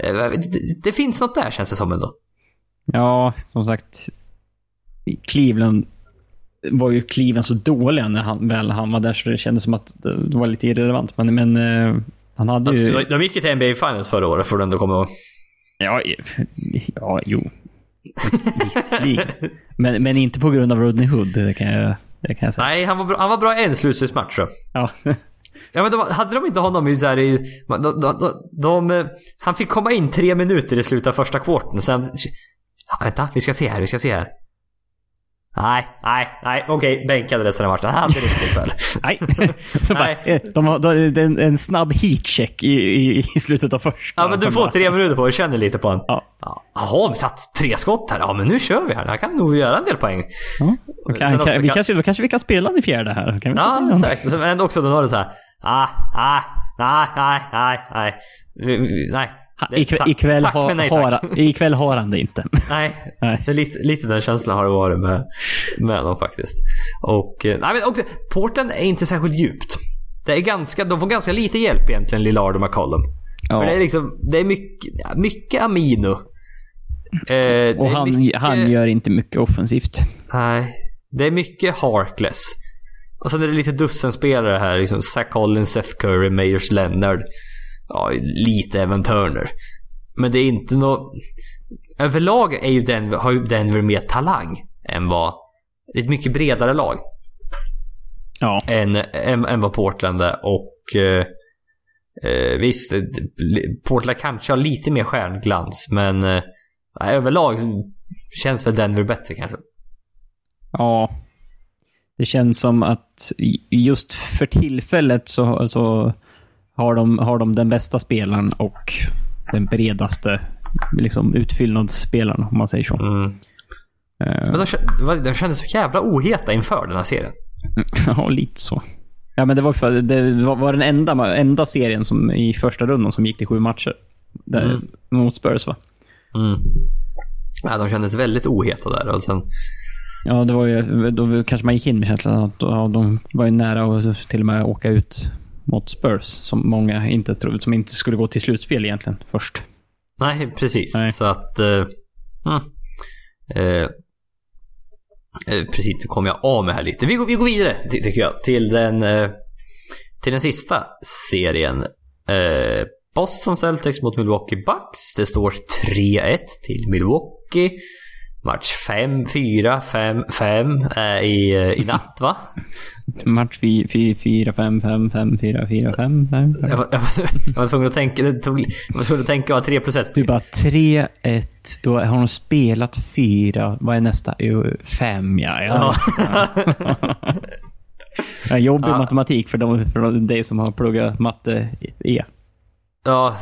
Eh, det, det finns något där känns det som ändå. Ja, som sagt. Cleveland var ju Cleveland så dåliga när han väl han var där så det kändes som att det var lite irrelevant. Men, men eh, han hade ju... Alltså, de gick ju till NBA Finals förra året får du ändå komma ihåg. Ja, ja jo. Vis- Visserligen. Men, men inte på grund av Rodney Hood, det kan jag Det kan jag säga. Nej, han var bra, han var bra en slutspelsmatch. Ja. Ja men de, hade de inte honom i så här i... De, de, de, de, han fick komma in tre minuter i slutet av första kvarten sen... Vänta, vi ska se här, vi ska se här. Nej, nej, nej, okej, bänkade resten av matchen. Han hade riktigt väl. Nej. Så bara, Nej. eh, de har, de, en, en snabb heatcheck i, i, i slutet av första. Ja men du får bara- tre minuter på dig, känner lite på honom. Ja. Ja. Jaha, vi satt tre skott här. Ja men nu kör vi här. Han kan nog göra en del poäng. Ja. Sen också kan, vi kan- kanske, då kanske vi kan spela den i fjärde här. Kan vi Ja, exakt. Men också då var det så här. Ah, ah, nej, nej, nej, nej. Vi- vi- Nej. Ha, ikväll, tack- ikväll, tack, ha, nej, har, ikväll har han det inte. Nej, Nej. Lite, lite den känslan har det varit med, med dem faktiskt. Och, eh, nej men också, porten är inte särskilt djupt. Det är ganska, de får ganska lite hjälp egentligen, Lillard och McCollum. Ja. För det är liksom, det är mycket, mycket amino. Eh, Och han, mycket- han gör inte mycket offensivt. Nej, det är mycket Harkless. Och sen är det lite dussenspelare här, liksom Zach Collins, Seth Curry, Meyers Leonard. Ja, lite även Turner. Men det är inte något... Överlag är ju Denver, har ju Denver mer talang än vad... Det är ett mycket bredare lag Ja. än, än, än vad Portland är. Och eh, eh, visst, Portland kanske har lite mer stjärnglans men eh, överlag känns väl Denver bättre kanske. Ja. Det känns som att just för tillfället så, så har, de, har de den bästa spelaren och den bredaste liksom, utfyllnadsspelaren, om man säger så. Mm. Eh, Men de, de kändes så jävla oheta inför den här serien. Ja, lite så. Ja, men det var, för, det var, var den enda, enda serien som, i första rundan som gick till sju matcher. Där, Mm. Mot Spurs, va? Mm. Ja, de kändes väldigt oheta där och sen... Ja, det var ju, då kanske man gick in med känslan att ja, de var ju nära att till och med åka ut mot Spurs, som många inte trodde, som inte skulle gå till slutspel egentligen först. Nej, precis. Nej. Så att... Eh, mm. eh, eh, precis, nu kommer jag av med här lite. Vi går, vi går vidare, ty- tycker jag, till den, eh, till den sista serien. Eh, Boston Celtics mot Milwaukee Bucks. Det står 3-1 till Milwaukee. Match 5, 4, 5, 5 eh, i, eh, i natt va? Match 4, 5, 5, 5, 4, 4, 5, 5. Jag var, jag var, jag var tvungen att tänka, det tog, jag var tvungen att tänka vad 3 plus 1 Du bara 3, 1, då har de spelat 4. Vad är nästa? Jo, 5 ja. ja. Ja. ja jobbig Ja. matematik för, de, för dig som har pluggat matte E. ja,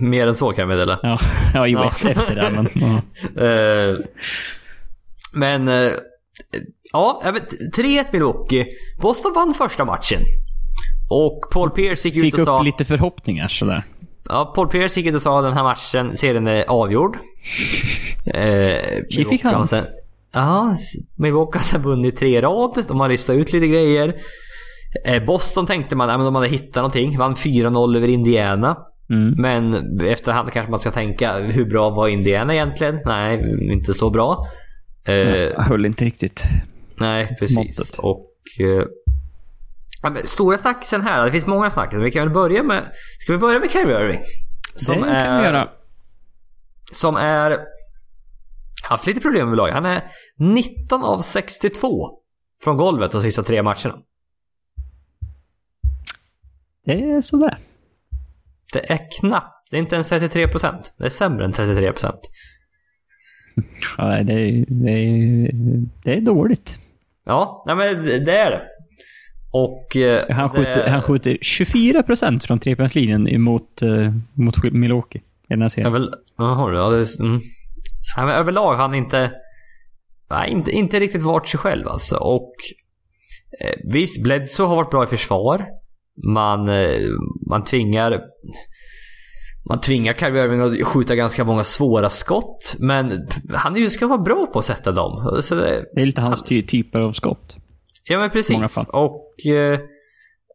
mer än så kan jag meddela. Ja, ja jo, Ja. efter det. Men, ja. Eh, men... eh, ja, jag vet, 3-1 Milwaukee. Boston vann första matchen. Och Paul Pierce gick Fick ut och sa... upp lite förhoppningar sådär. Ja, Paul Pierce gick ut och sa den här matchen, serien är avgjord. eh, fick han. Sen, ja, Milwaukee har sen vunnit tre rad. De har listat ut lite grejer. Eh, Boston tänkte man, ja, men de hade hittat någonting. Vann 4-0 över Indiana. Mm. Men efterhand kanske man ska tänka, hur bra var Indiana egentligen? Nej, inte så bra. Eh, Jag höll inte riktigt. Nej, precis. måttet. Och... Ja, men stora snackisen här, det finns många snackis. Vi kan väl börja med... Ska vi börja med Kyrie Irving? Som det är... kan vi göra. Som är... Haft lite problem med lag. Han är 19 av 62 från golvet de sista tre matcherna. Det är sådär. Det är knappt. Det är inte ens 33 procent. Det är sämre än 33 procent. Ja, det, är, det, är, det är dåligt. Ja, nej men det det är det. Och... eh, Han det- skjuter, han skjuter 24 procent från trepoängslinjen emot uh, mot Milwaukee i den här serien. väl, jaha, ja, det är, mm. ja, överlag har han inte, nej, inte, inte riktigt varit sig själv alltså. Och eh, visst, Bledsoe har varit bra i försvar. Man, eh, man tvingar man tvingar Kyrie Irving att skjuta ganska många svåra skott. Men han ju ska vara bra på att sätta dem. Så det, Det är lite hans ty typer av skott. Ja men precis. Och... Eh,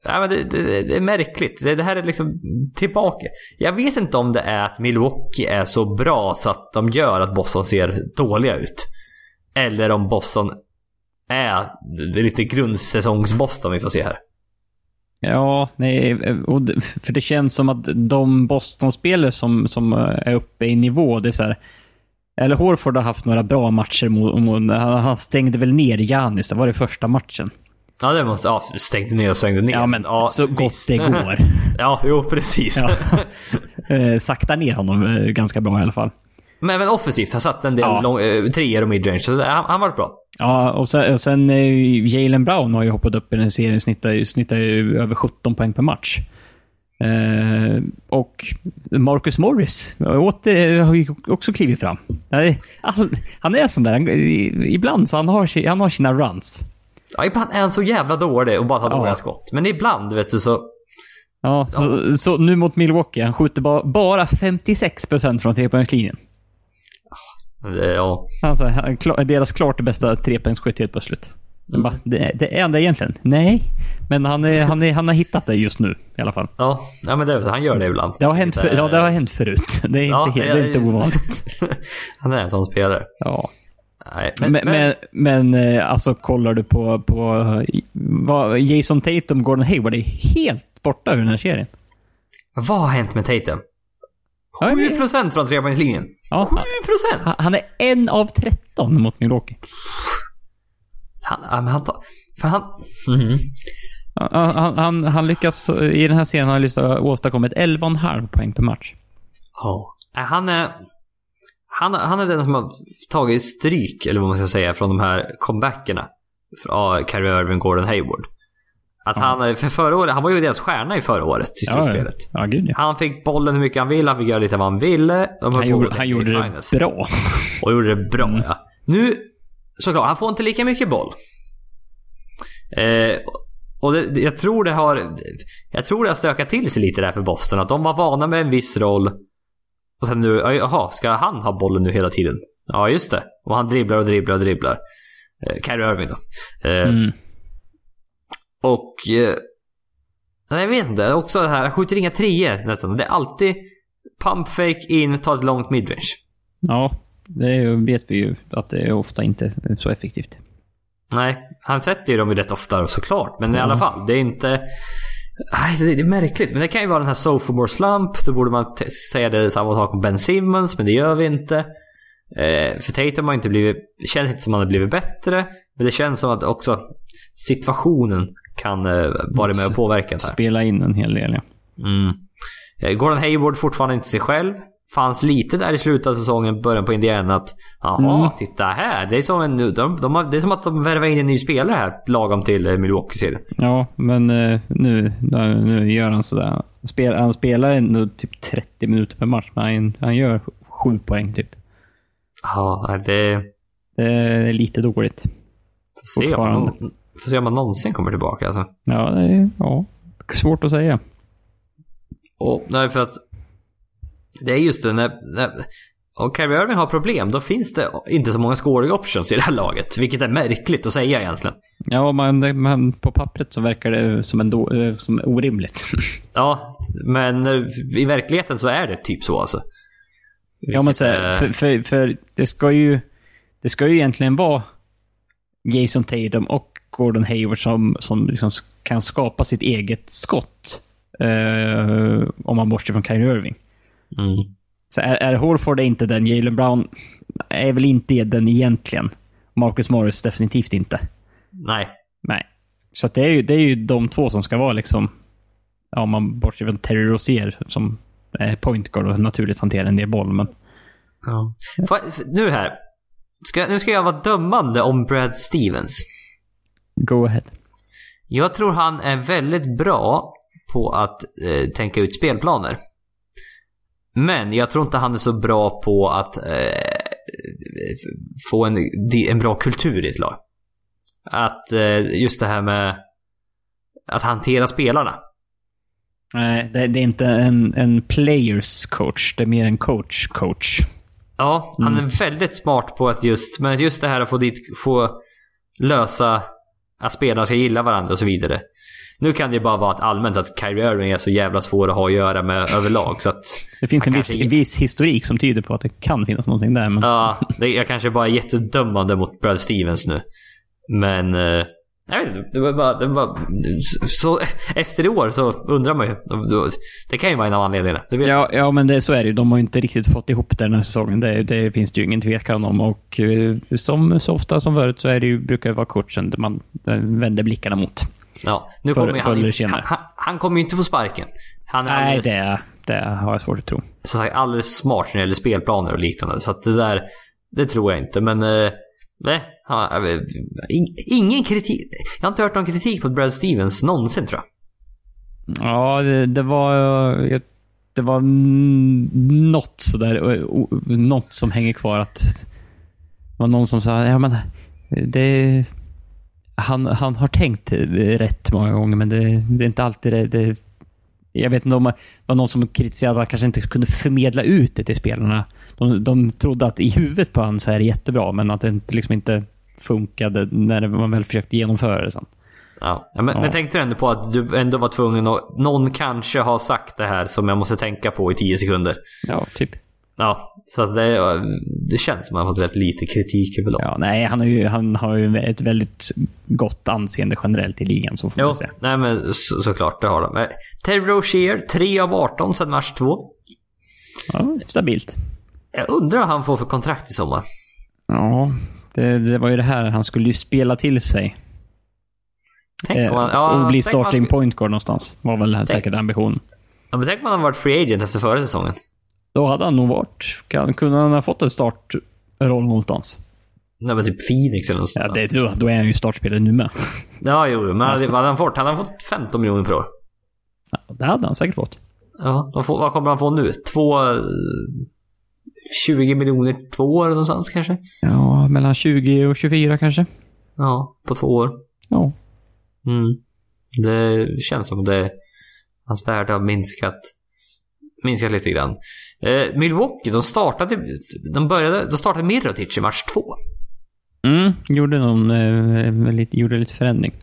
ja, men det, det, det är märkligt. Det, det här är liksom tillbaka. Jag vet inte om det är att Milwaukee är så bra så att de gör att Boston ser dåliga ut. Eller om Boston är det är lite grundsäsongsboston vi får se här. Ja, nej, och för det känns som att de Boston-spelare som, som är uppe i nivå, det är så här, Eller Horford har haft några bra matcher mot, mot han stängde väl ner Janis, det var det första matchen. Ja, det måste... Ja, stängde ner och stängde ner. Ja, men så gott visst. det går. ja, jo precis. Ja. Eh, sakta ner honom eh, ganska bra i alla fall. men även offensivt. Han satt en del Ja. lång, eh, treor och midrange. Så han, han var bra. Ja, och sen, och sen eh, Jalen Brown har ju hoppat upp i den serien, snittar, snittar ju över 17 poäng per match. Eh, och Marcus Morris åter, har ju också klivit fram. Han är sån där, han- ibland så han har, han har sina runs. Ja, ibland är han så jävla dålig och bara tar Ja. dåliga skott. Men ibland, vet du, så... Ja, så, så nu mot Milwaukee, han skjuter ba, bara 56% från trepoängslinjen. Ja. Alltså, deras klart bästa trepoängsskytt helt plötsligt. Jag Bara, det, det är han det egentligen? Nej. Men han, är, han, är, han har hittat det just nu i alla fall. Ja, ja men det, han gör det ibland. Det har hänt, för, ja, det har hänt förut. Det är inte, Ja, helt, ja, det är inte ovanligt. han är en sån spelare. Ja. Nej, Men, men, men, eh, alltså kollar du på, på vad, Jason Tatum, Gordon Hayward är helt borta ur den här serien. vad har hänt med Tatum? Ja, 7% från trepoängslinjen. Ja, 7%! han, han är en av 13 mot Milwaukee. Han, ja, men han tar... För han... Mhm. Han, han, han, han lyckas, i den här serien har han lyckats åstadkomma ett 11,5 poäng per match. Ja. Nej, Han är... Han, han är den som har tagit stryk, eller vad man ska säga, från de här comebackerna. Av Kyrie Irving, Gordon Hayward. Att han, är- för förra året, han var ju deras stjärna i förra året, i Ja, ja. slutspelet. ja gud ja. Han fick bollen hur mycket han ville, han fick göra lite vad han ville. Han gjorde, han gjorde det bra. Och gjorde det bra Mm. ja. Nu, såklart, han får inte lika mycket boll. Eh, och det, jag tror det har... Jag tror det har stökat till sig lite där för Boston. Att de var vana med en viss roll. Och sen nu, ja, jaha, ska han ha bollen nu hela tiden? Ja, just det. Och han dribblar och dribblar och dribblar. Eh, Kyrie Irving då. Eh, Mm. Och... Eh, nej, jag vet inte. Också det här, han skjuter inga treor nästan. Det är alltid pump fake in, ta ett långt midrange. Ja, det vet vi ju att det är ofta inte så effektivt. Nej, han sätter ju dem ju rätt ofta såklart. Men i Ja. alla fall, det är inte... Nej, det är märkligt. Men det kan ju vara den här sophomore slump. Då borde man säga det samma sak om Ben Simmons, men det gör vi inte. Eh, för Tatum har inte blivit... Det känns inte som att han har blivit bättre. Men det känns som att också situationen kan eh, vara med och påverka här. Spela in en hel del, ja. Mm. Eh, Gordon Hayward fortfarande inte sig själv. Fanns lite där i slutet av säsongen, början på Indiana att Jaha, Mm. titta här. Det är, som en, de, de det är som att de värvar in en ny spelare här lagom till eh, Milwaukee-serien. Ja, men nu, nu gör han sådär. Spel, han spelar ändå typ 30 minuter per match, men han, han gör 7 poäng typ. Ja, det... Det är lite dåligt. Se, om. Får se om han någonsin kommer tillbaka alltså. Ja, det är ja, svårt att säga. Och, nej, för att... Det är just det, när... när om Kyrie Irving har problem, då finns det inte så många scoring options i det här laget. Vilket är märkligt att säga egentligen. Ja, men, men på pappret så verkar det som, en eh, som orimligt. Ja, men eh, i verkligheten så är det typ så alltså. ja, men så, eh, för, för, för det ska ju... Det ska ju egentligen vara Jason Tatum och Gordon Hayward som, som liksom kan skapa sitt eget skott. Eh, om man bortser från Kyrie Irving. Mm. Så är, är Horford är inte den, Jalen Brown är väl inte den egentligen. Marcus Morris definitivt inte. Nej. Nej. Så det, är ju, det är ju de två som ska vara liksom... Ja, om man bortser från Terry Rozier som är point guard och naturligt hanterar en del boll, men... Ja. Får Nu här. Ska, nu ska jag vara dömande om Brad Stevens. Go ahead. Jag tror han är väldigt bra på att eh, tänka ut spelplaner. Men jag tror inte han är så bra på att eh, få en, en bra kultur i ett lag. Att eh, just det här med att hantera spelarna. Nej, det, det är inte en, en players coach. Det är mer en coach coach. Ja, han är väldigt smart på att just, men just det här att få dit, få lösa att spelarna ska gilla varandra och så vidare. Nu kan det ju bara vara att allmänt att Kyrie Irving är så jävla svår att ha att göra med överlag så att... Det finns en viss, kanske- viss historik som tyder på att det kan finnas någonting där, men... Ja, det, jag kanske bara är jättedömande mot Brad Stevens nu. Men... Eh, Jag vet inte, det var bara... Det var så, efter i år så undrar man ju. Det kan ju vara en av anledningarna. Ja, ja men det, så är det ju. De har ju inte riktigt fått ihop det den här säsongen. Det, det finns det ju ingen tvekan om. Och eh, som så ofta som förut så är det ju, brukar det vara coachen man eh, vänder blickarna mot. Ja, nu kommer senare. han, han, han kommer ju inte få sparken. Han är Nej, alldeles, det, det har jag svårt att tro. som sagt, alldeles smart när det gäller spelplaner och liknande. Så att det där, det tror jag inte. Men, eh, nej. Han, jag in, ingen kritik. Jag har inte hört någon kritik mot Brad Stevens någonsin tror jag. Ja, det, det var... Eh, det var något sådär, eh, något som hänger kvar att... Det var någon som sa, ja men... Det... Han, han har tänkt rätt många gånger, men det, det är inte alltid det, det... Jag vet inte om det var någon som kritiserade att han kanske inte kunde förmedla ut det till spelarna. De, de trodde att i huvudet på honom så är det jättebra, men att det inte, liksom inte funkade när man väl försökte genomföra det sen. Ja, men, Ja. men tänkte du ändå på att du ändå var tvungen att... Någon kanske har sagt det här som jag måste tänka på i 10 sekunder. Ja, typ. Ja, så att det, det känns som att han fått rätt lite kritik överlag. Ja, nej, han har ju, han har ju ett väldigt gott anseende generellt i ligan, så får Jo, man säga. nej men så, såklart, det har de. Eh, Terry Rozier, 3 av 18 sedan match 2. Ja, stabilt. Jag undrar vad han får för kontrakt i sommar. Ja, det, det var ju det här. Han skulle ju spela till sig. Tänk Eh, om han, ja, och bli tänk han starting point guard någonstans. Var väl säkert ambitionen. Ja, men tänk om han hade varit free agent efter förra säsongen. Då hade han nog varit... Kan, kunde han ha fått en startroll någonstans? Nej men typ Phoenix eller något Ja, det, då, då är han ju startspelare nu med. Ja, jo, men hade, vad hade han fått? Han hade fått 15 miljoner per år. Ja, det hade han säkert fått. Ja, vad, får, vad kommer han få nu? Två... eh, 20 miljoner två år eller någonstans kanske? Ja, mellan 20 och 24 kanske. Ja, på två år. Ja. Mm. Det känns som det... Hans värde har minskat. Minskat lite grann. Eh, Milwaukee, de startade... De började... De startade Mirotic i match två. Mm, gjorde någon... Eh, lite, gjorde lite förändring.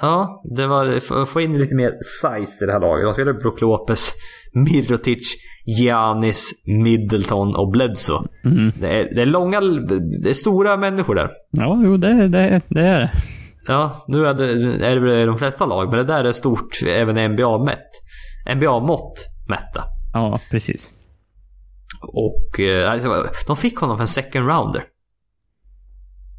Ja, det var få in lite mer size i det här laget. De spelade Brook Lopez, Mirotic, Giannis, Middleton och Bledsoe. Mm. Det, är, det är långa... Det är stora människor där. Ja, jo, det, det, det är det. Ja, nu är det, är det de flesta lag, men det där är stort även NBA-mätt. NBA-mått mätta. Ja, precis. Och eh, alltså, de fick honom för en second rounder.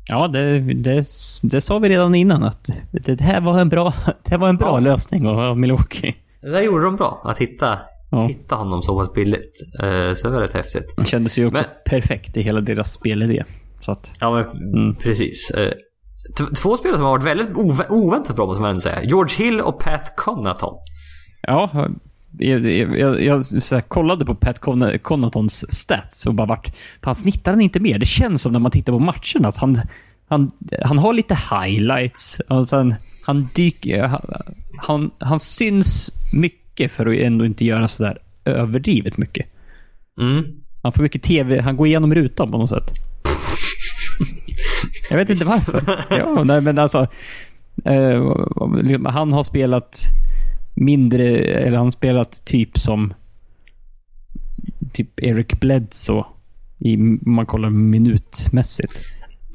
Ja, det, det, det sa vi redan innan att det här var en bra, det här var en bra Ja. lösning av Milwaukee. Det där gjorde de bra, att hitta, Ja. hitta honom så pass billigt. Eh, så det var rätt häftigt. Det kändes ju också Men- perfekt i hela deras spelidé. Så att, Ja, men Mm. precis. Eh, två spelare som har varit väldigt ov- oväntat bra måste man ändå säga. George Hill och Pat Connaughton. ja, jag, jag, jag, här, kollade på Pat Con- Connaughtons stats och bara vart... Han snittar han inte mer? Det känns som när man tittar på matcherna att han, han, han har lite highlights. Och sen, han dyker... Han, han, han syns mycket för att ändå inte göra sådär överdrivet mycket. Mm. Han får mycket TV, han går igenom rutan på något sätt. Jag vet inte varför. Ja, nej, men alltså. Eh, han har spelat mindre, eller han spelat typ som typ Eric Bledsoe. I, om man kollar minutmässigt.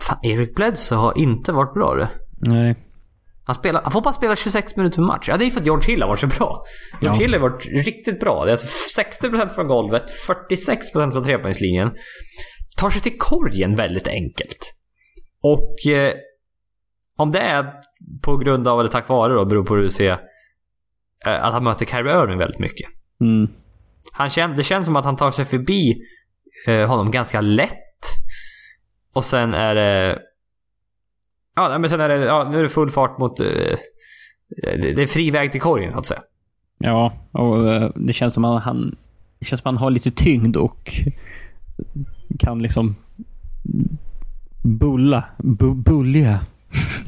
Fan, Eric Bledsoe har inte varit bra det. Nej. Han, spelar, han får bara spela 26 minuter per match. Ja, det är för att George Hill har varit så bra. George Ja. Hill har varit riktigt bra. Det är alltså 60% från golvet, 46% från trepoängslinjen. Tar sig till korgen väldigt enkelt. Och eh, om det är på grund av, eller tack vare då, beror på hur du ser, eh, att han möter Kyrie Irving väldigt mycket. Mm. Han kän, det känns som att han tar sig förbi eh, honom ganska lätt. Och sen är det... Ja, men sen är det, ja, nu är det full fart mot... Eh, det, är fri väg till korgen, så att säga. Ja, och eh, det känns som att han, det känns som att han har lite tyngd och kan liksom bulla, bu, bulliga.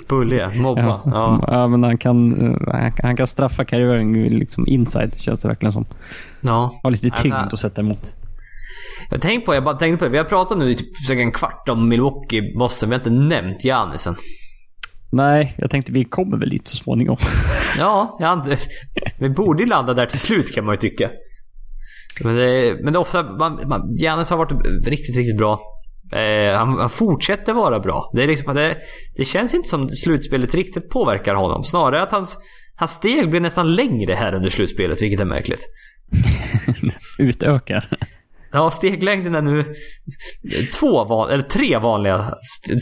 Bulliga, mobba. Ja, Ja. ja. men han kan, eh, han, han kan straffa Irving liksom inside, känns det verkligen som. ja. Har lite Ja, tyngd men- att sätta emot. Jag tänkte på, jag bara tänkte på det. Vi har pratat nu i typ en kvart om Milwaukee, Boston. Vi har inte nämnt Giannisen. Nej, jag tänkte vi kommer väl dit så småningom. Ja, inte, vi borde ju landa där till slut kan man ju tycka. Men det, men det är ofta, man, man, Giannis har varit riktigt, riktigt bra. Eh, han, han, fortsätter vara bra. Det, är liksom, det, det känns inte som slutspelet riktigt påverkar honom. Snarare att hans, hans steg blir nästan längre här under slutspelet, vilket är märkligt. Utökar. Ja, steglängden är nu två van, eller tre vanliga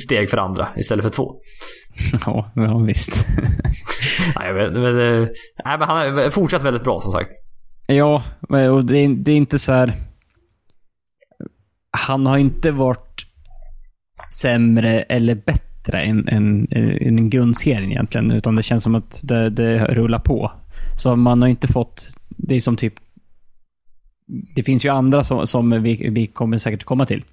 steg för andra istället för två. Ja, ja visst. nej, men, men, eh, nej, men han har fortsatt väldigt bra som sagt. Ja, och det är, det är inte så här... Han har inte varit sämre eller bättre än, än, än en grundserien egentligen. Utan det känns som att det, det rullar på. Så man har inte fått... Det är som typ... Det finns ju andra som, som vi, vi kommer säkert komma till.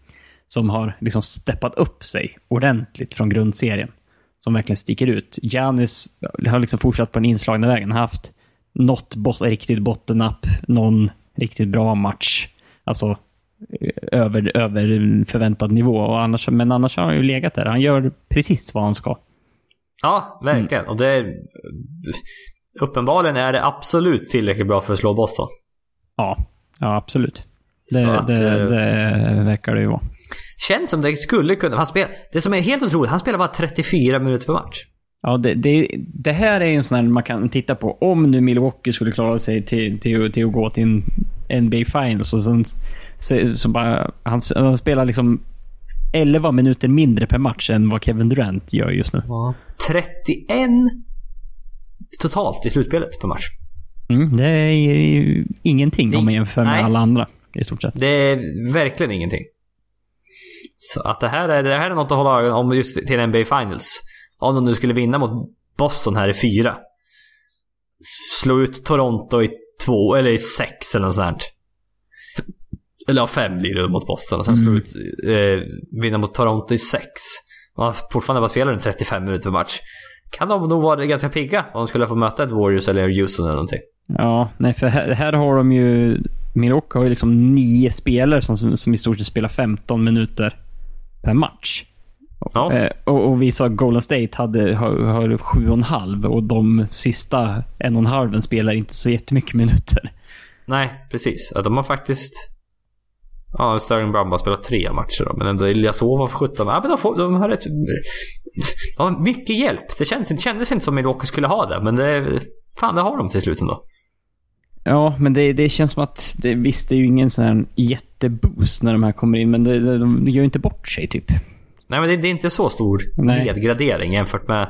Som har liksom steppat upp sig ordentligt från grundserien. Som verkligen sticker ut. Janis har liksom fortsatt på den inslagna vägen. Han har haft något bot riktigt bottennapp, någon riktigt bra match. Alltså över, över förväntad nivå. Och annars, men annars har han ju legat där. Han gör precis vad han ska. Ja, verkligen. Mm. Och det är, Uppenbarligen är det absolut tillräckligt bra för att slå Boston. Ja, ja absolut. Det, att, det, eh, det verkar det ju vara. Känns som det skulle kunna... Han spel, det som är helt otroligt, han spelar bara 34 minuter per match. Ja, det, det, det, här är ju en sån här man kan titta på. Om nu Milwaukee skulle klara sig till, till, till att gå till en NBA Finals och sen så, så bara, han, han, spelar liksom 11 minuter mindre per match än vad Kevin Durant gör just nu. Ja. 31 totalt i slutspelet per match. Mm, det är ju ingenting om man jämför med Nej. alla andra i stort sett. Det är verkligen ingenting. Så att det här är, det här är något att hålla ögonen om just till NBA Finals. Om de nu skulle vinna mot Boston här i fyra. Slå ut Toronto i två, eller i sex eller något sånt. Eller ja, fem blir det mot Boston och sen mm. slå ut, eh, vinna mot Toronto i sex. Och fortfarande bara spelar den 35 minuter per match. Kan de nog vara ganska pigga om de skulle få möta ett Warriors eller Houston eller någonting. Ja, nej för här, här har de ju... Milwaukee har ju liksom nio spelare som, som i stort sett spelar 15 minuter per match. Ja. Eh, och, och, vi sa att Golden State hade, har, har sju och en halv och de sista en och en halven spelar inte så jättemycket minuter. Nej, precis. De har faktiskt... Ja, Sterling Brown bara spelat tre matcher då, men ändå Ilyasova för 17. Ja, men de, får, de har rätt... De har mycket hjälp. Det kändes, det kändes inte som Milwaukee skulle ha det, men det... Fan, det har de till slut ändå. Ja, men det, det känns som att det, visst, det är ju ingen sån här jätteboost när de här kommer in, men det, de gör inte bort sig typ. Nej men det, det är inte så stor Nej. nedgradering jämfört med...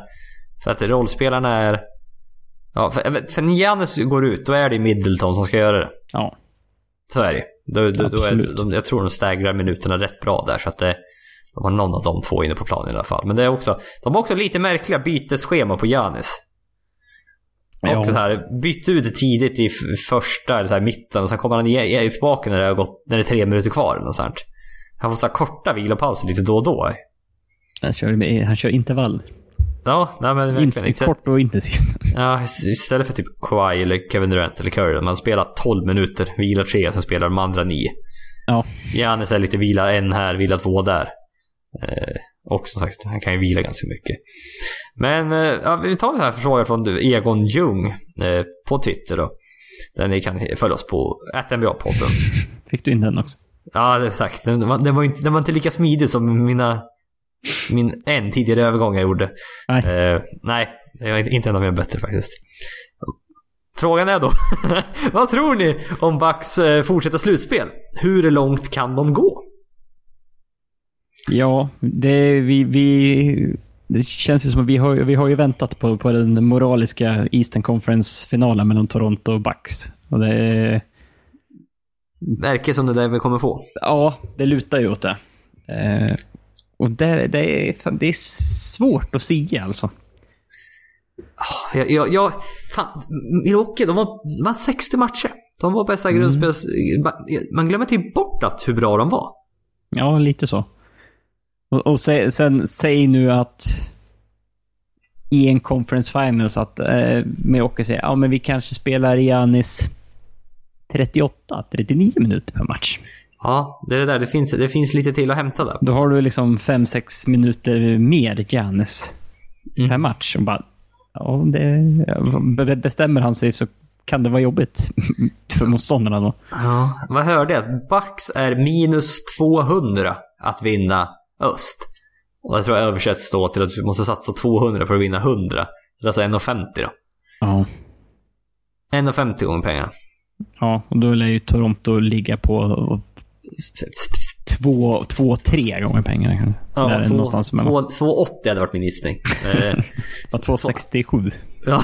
För att rollspelarna är... Ja, för, för när Giannis går ut, då är det Middleton som ska göra det. Ja. Så är det då, då, då är, de, Jag tror de stägrar minuterna rätt bra där så att det... De har någon av de två inne på planen i alla fall. Men det är också... De har också lite märkliga bytesschema på Giannis. Ja. Och så här, bytte ut tidigt i första, eller så här, mitten och sen kommer han tillbaka när det, har gått, när det är tre minuter kvar. Eller något sånt. Han får så här korta vilopauser lite då och då. Han kör, han kör intervall. Ja, nej men verkligen. Inte, kort och intensivt. Ja, istället för typ Kawhi eller Kevin Durant eller Curry. Man spelar 12 minuter, vilar tre och sen spelar de andra 9. Ja. Giannis är lite vila en här, vila två där. Eh, och som sagt, han kan ju vila ganska mycket. Men eh, ja, vi tar den här frågan från Egon Ljung eh, på Twitter då. Där ni kan följa oss på NBA-podden. Fick du in den också? Ja, tack. Den var, den, var inte, den var inte lika smidig som mina min en tidigare övergång jag gjorde. Nej. Uh, nej, inte en av mina bättre faktiskt. Frågan är då, vad tror ni om Bucks uh, fortsätta slutspel? Hur långt kan de gå? Ja, det, vi, vi, det känns ju som att vi har, vi har ju väntat på, på den moraliska Eastern Conference-finalen mellan Toronto och Bucks. Och det Verkar som det där vi kommer få. Ja, det lutar ju åt det. Eh, och det, det, är, det är svårt att säga alltså. Jag, jag, jag, fan, Milwaukee, de var, de var 60 matcher. De var bästa mm. grundspels... Man glömmer till bort att hur bra de var. Ja, lite så. Och, och sen, sen, säg nu att i en conference finals att eh, Milwaukee säger ja men vi kanske spelar Giannis 38, 39 minuter per match. Ja, det är det där. Det finns, det finns lite till att hämta där. Då har du liksom 5-6 minuter mer Giannis mm. per match. Och bara, ja, det, bestämmer han sig så kan det vara jobbigt för motståndarna då. Ja, vad hörde jag? Bucks är minus 200 att vinna öst. Och jag tror jag översätts då till att du måste satsa 200 för att vinna 100. Så det är alltså 1,50 då. Ja. 1,50 gånger pengarna. Ja, och då lär ju Toronto ligga på två, två tre gånger pengarna kanske. Ja, Där är två- någonstans mellan. två- 2,80 hade varit min gissning. Eh, Ja, 267. Ja,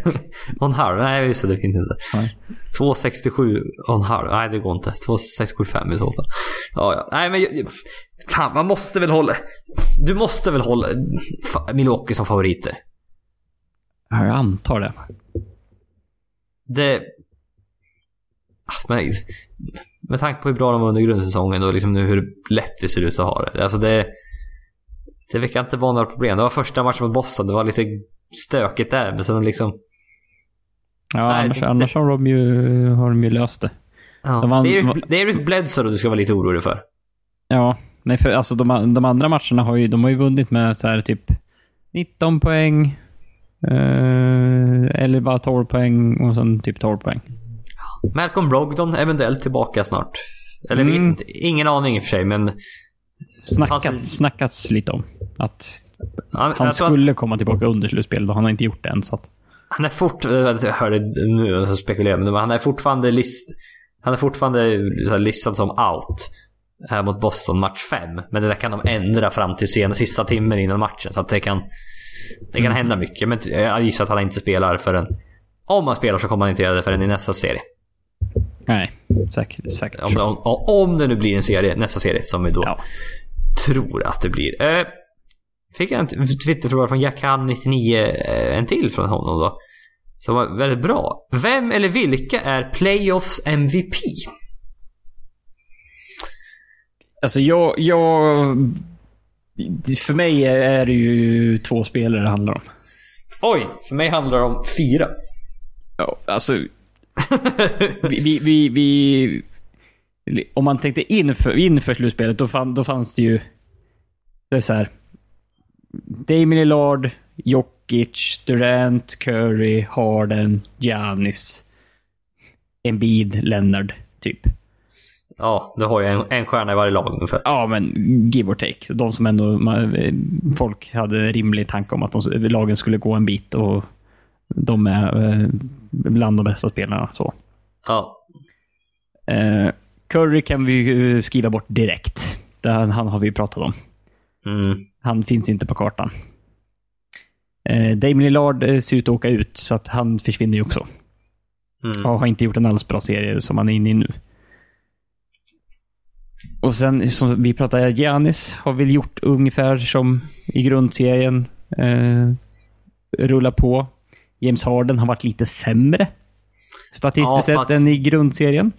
och en halv. Nej, just det, det finns inte. Nej. 2,67 och en halv. Nej, det går inte. 2,675 i så fall. Ja, ja. Nej, men fan, man måste väl hålla... Du måste väl hålla Milwaukee som favoriter? Ja, jag antar det. Det... Ah, Men, med tanke på hur bra de var under grundsäsongen och liksom nu hur lätt det ser ut att ha det. Alltså det... Det verkar inte vara några problem. Det var första matchen mot Boston. Det var lite stökigt där. Men sen liksom... Ja, Nej, annars, det- annars har, de ju, har de ju löst det. Ja. De vann- det, är det är Eric Bledsoe du ska vara lite orolig för. Ja, nej för alltså de, de andra matcherna har ju, de har ju vunnit med så här typ 19 poäng. Eh, eller bara 12 poäng och sen typ 12 poäng. Malcolm Brogdon eventuellt tillbaka snart. Eller Mm. vet inte. Ingen aning i och för sig men... Snackats, Fast- snackats lite om att Han, han tror att skulle komma tillbaka under slutspelet och han har inte gjort det än. Så att, han är fort... Jag hörde nu, så spekulerar men han är fortfarande list... Han är fortfarande listad som out. Här mot Boston match 5. Men det där kan de ändra fram till sen, sista timmen innan matchen. Så att det kan... Det kan hända mycket. Men jag gissar att han inte spelar förrän... Om han spelar så kommer han inte göra det förrän i nästa serie. nej, säkert. säkert. Om, om, om det nu blir en serie, nästa serie som vi då Ja. tror att det blir. Eh, fick jag en Twitterfråga från Jack Han 99, eh, en till från honom då. Som var väldigt bra. Vem eller vilka är Playoffs MVP? Alltså jag, jag... För mig är det ju två spelare det handlar om. Oj, för mig handlar det om fyra. Ja, alltså... vi, vi, vi, vi, om man tänkte inför, inför slutspelet, då, fann, då fanns det ju... Det är så här. Damien Lillard, Jokic, Durant, Curry, Harden, Giannis, Embiid, Leonard, typ. Ja, du har ju en, en stjärna i varje lag ungefär. Ja, men give or take. De som ändå... Man, folk hade rimlig tanke om att de, lagen skulle gå en bit och de är eh, bland de bästa spelarna. Så. Ja. Eh, Curry kan vi ju skriva bort direkt. Det, han, han har vi ju pratat om. Mm. Han finns inte på kartan. Eh, Damien Lillard eh, ser ut att åka ut, så att han försvinner ju också. Mm. Och har inte gjort en alls bra serie som han är inne i nu. Och sen, som vi pratade, Giannis har väl gjort ungefär som i grundserien. Eh, rullar på. James Harden har varit lite sämre. Statistiskt Ja, sett än i grundserien.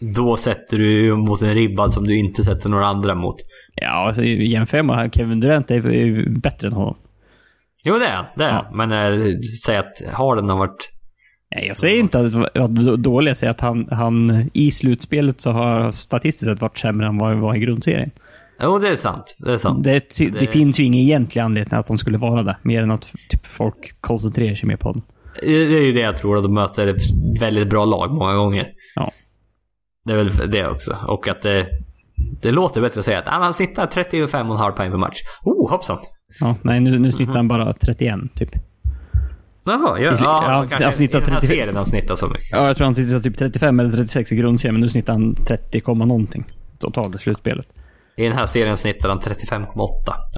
Då sätter du mot en ribba som du inte sätter några andra mot. Ja, alltså jämför man. Kevin Durant är ju bättre än honom. Jo, det är. Det är Ja. Men äh, säg att Harden har varit... Nej, jag säger inte att det var dåligt. Jag säger att han, han i slutspelet så har statistiskt sett varit sämre än vad han var i grundserien. Jo, det är sant. Det är sant. Det, Det- det finns ju ingen egentlig anledning att han skulle vara det. Mer än att typ, folk koncentrerar sig mer på honom. Det är ju det jag tror, att de möter väldigt bra lag många gånger. Ja. Det är väl det också. Och att det, det låter bättre att säga att ah, han snittar 35,5 poäng per match. Oh, hoppsan. Ja, nej, nu, nu snittar han bara 31, typ. Jaha, ja. Ja, han- kanske han snittar i den här 35. serien han snittar så mycket. Ja, jag tror han snittar typ 35 eller 36 i grundserien, men nu snittar han 30, komma någonting totalt i slutspelet. I den här serien snittar han 35,8.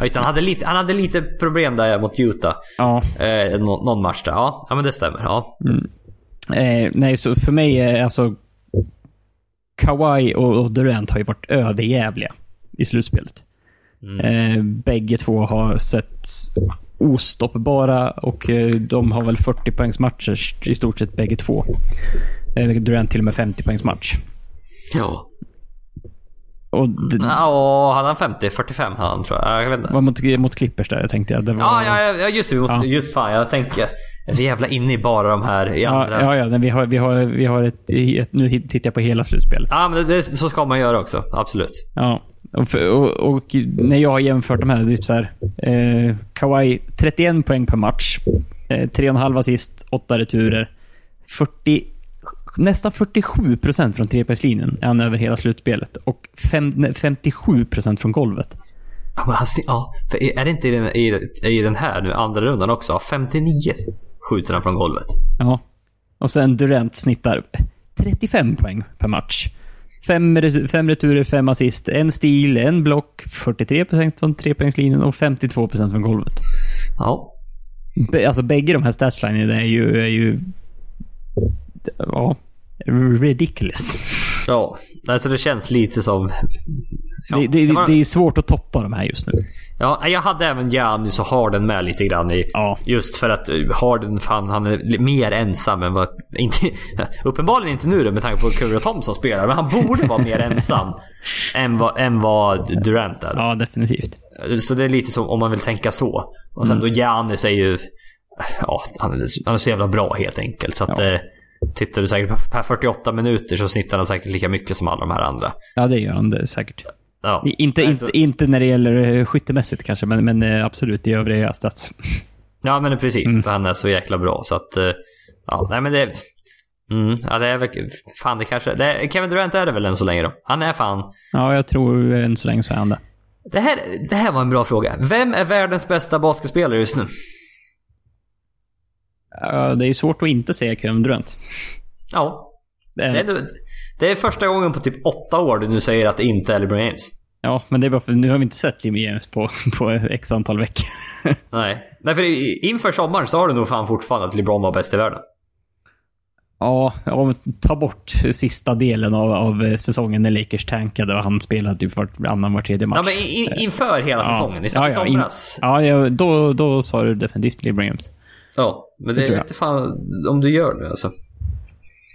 Ja, han, hade lite, han hade lite problem där mot Utah. Ja, Eh, någon, match där. Ja, ja men det stämmer. Ja. eh, nej, så för mig är alltså... Kawhi och, Durant har ju varit överjävliga i slutspelet. Eh, bägge två har sett ostoppbara och eh, de har väl 40 poängs matcher i stort sett bägge två. Eh, Durant till och med 50 poängs match. Ja. Och det Ja, han 50? 45 hade han tror jag. Jag vet inte. var mot, mot Clippers där, tänkte jag. Var, Ja, ja, ja, just det. Ja. Just fan, jag tänker... Jag är så jävla inne i bara de här i Ja, andra. ja, ja men vi har, vi har, vi har ett, ett... Nu tittar jag på hela slutspelet. Ja, men det, så ska man göra också. Absolut. Ja. Och, och, och när jag har jämfört de här, typ så här. Eh, Kawhi, 31 poäng per match. Eh, 3,5 assist, 8 returer. nästan 47 procent från trepoängslinjen är han över hela slutspelet. Och fem, 57 procent från golvet. Ja, men han, ja, är det inte i den, i, i den här nu, andra rundan också? 59 skjuter han från golvet. Ja. Och sen Durant snittar 35 poäng per match. Fem, fem returer, fem assist, en stil, en block, 43 procent från trepoängslinjen och 52 procent från golvet. Ja. Be- Alltså bägge de här statslinjerna är ju, är ju... Ja. Ridiculous. Ja, alltså det känns lite som... Ja, det, det, var- det är svårt att toppa de här just nu. Ja, jag hade även Giannis och Harden med lite grann i. Ja. Just för att eh, Harden, fan, han är mer ensam än vad... Inte, uppenbarligen inte nu då med tanke på Curry och Thompson spelar, men han borde vara mer ensam än, vad, än vad Durant är. Ja, definitivt. Så det är lite som om man vill tänka så. Och sen då Giannis är ju... Ja, han är, han är så jävla bra helt enkelt. Så att... Ja. Eh, tittar du säkert på per 48 minuter så snittar han säkert lika mycket som alla de här andra. Ja, det gör han det säkert. Ja. Inte, Alltså- inte, inte när det gäller eh, skyttemässigt kanske, men, men eh, absolut i övriga stats. Ja men precis, Mm. för han är så jäkla bra så att... eh, Ja, nej men det... Mm, ja det är väl... Fan det kanske... Det är, Kevin Durant är det väl än så länge då. Han är fan... Ja, jag tror än så länge så är han det. Det här, det här var en bra fråga. Vem är världens bästa basketspelare just nu? Ja, det är ju svårt att inte säga Kevin Durant. Ja. Det är, Det är, det är första gången på typ åtta år du nu säger att det inte är LeBron James. Ja, men det är bara för nu har vi inte sett Jimmy James på, på x antal veckor. Nej. Nej för inför sommaren så har du nog fan fortfarande att LeBron var bäst i världen. ja, om tar bort sista delen av, av säsongen när Lakers tankade och han spelade typ varannan, var tredje match. Ja men i- i- inför hela säsongen. I ja, ja, in, ja, ja, då, då sa du definitivt LeBron James. Ja, men Det det jag. inte fan om du gör nu alltså.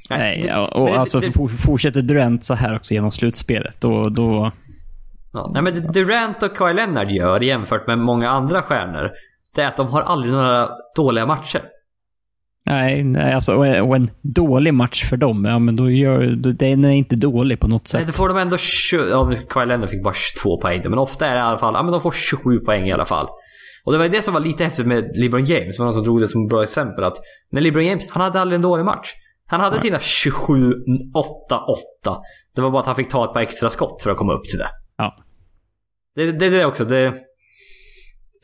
Nej, det- och det- alltså det- fortsätter Durant så här också genom slutspelet, då... då Ja, nej men det Durant och Kawhi Leonard gör jämfört med många andra stjärnor. Det är att de har aldrig några dåliga matcher. nej, nej, alltså och, en dålig match för dem, ja men då gör... Den är inte dålig på något Nej, sätt. då får de ändå... tjo- Ja, nu, Kawhi Leonard fick bara 22 poäng men ofta är det i alla fall... Ja, men de får 27 poäng i alla fall. Och det var det som var lite häftigt med LeBron James. Det var någon som drog det som ett bra exempel. Att när LeBron James, han hade aldrig en dålig match. Han hade sina 27, 8, 8. Det var bara att han fick ta ett par extra skott för att komma upp till det. Ja. Det, det, det också, det...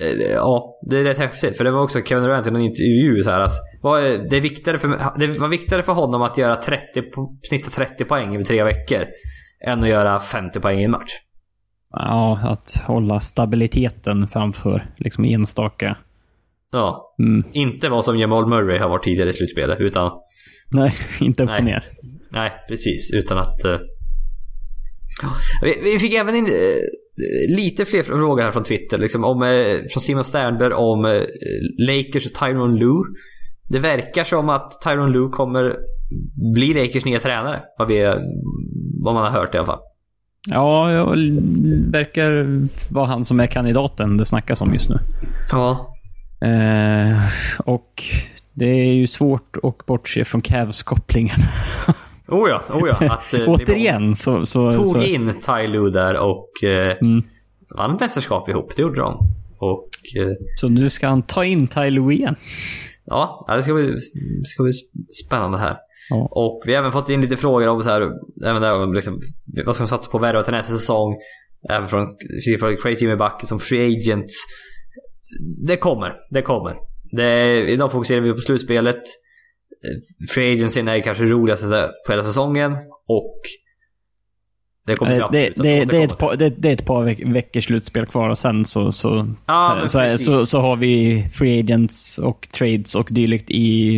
eh, Ja, det är rätt häftigt. För det var också Kevin Durant i någon intervju så här att vad det, är viktigare för, det var viktigare för honom att göra 30, po- snitta 30 poäng över tre veckor än att göra 50 poäng i en match. Ja, att hålla stabiliteten framför liksom enstaka... Ja. Mm, Inte vad som Jamal Murray har varit tidigare i slutspelet utan nej, inte upp och ner. Nej, precis. Utan att... ja. vi, vi fick även in eh, lite fler frågor här från Twitter. Liksom, om, eh, från Simon Sternberg om Lakers och Tyron Lue. Det verkar som att Tyron Lue kommer bli Lakers nya tränare. Vad, vi, vad man har hört i alla fall. Ja, det verkar vara han som är kandidaten det snackas om just nu. Ja. Eh, och det är ju svårt att bortse från Cavs-kopplingen. Oh ja, oh ja. Att, eh, Återigen så... så, Tog så in Ty Lue där och eh, mm, vann mästerskap ihop. Det gjorde de. Och... Eh, så nu ska han ta in Ty Lue igen. Ja, det ska bli, ska bli spännande här. Ja. Och vi har även fått in lite frågor om så här, även där, om liksom, vad ska de satsa på att värva till nästa säsong? Även från, från Crazy Jimmy Bucket som free agents. Det kommer, det kommer. Det, idag fokuserar vi på slutspelet. Eh, Free agency är kanske roligaste på hela säsongen. Och det Eh, Det, det, det, är ett par, det, är ett par veck, veckors slutspel kvar och sen så, så, men så, så, så, så har vi free agents och trades och dylikt i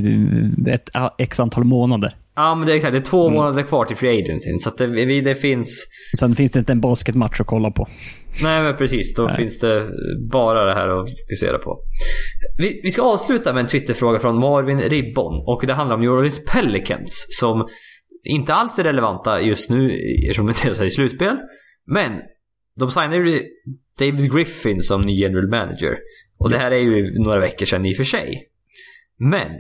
ett x antal månader. Ja men det är exakt, det är två Mm. månader kvar till free agency. Så det, det finns Sen finns det inte en basketmatch att kolla på. Nej men precis, då Nej. finns det bara det här att fokusera på. Vi, vi ska avsluta med en Twitterfråga från Marvin Ribbon och det handlar om New Orleans Pelicans som inte alls är relevanta just nu eftersom de inte är i slutspel. Men de signade ju David Griffin som ny general manager. Och det här är ju några veckor sedan i och för sig. Men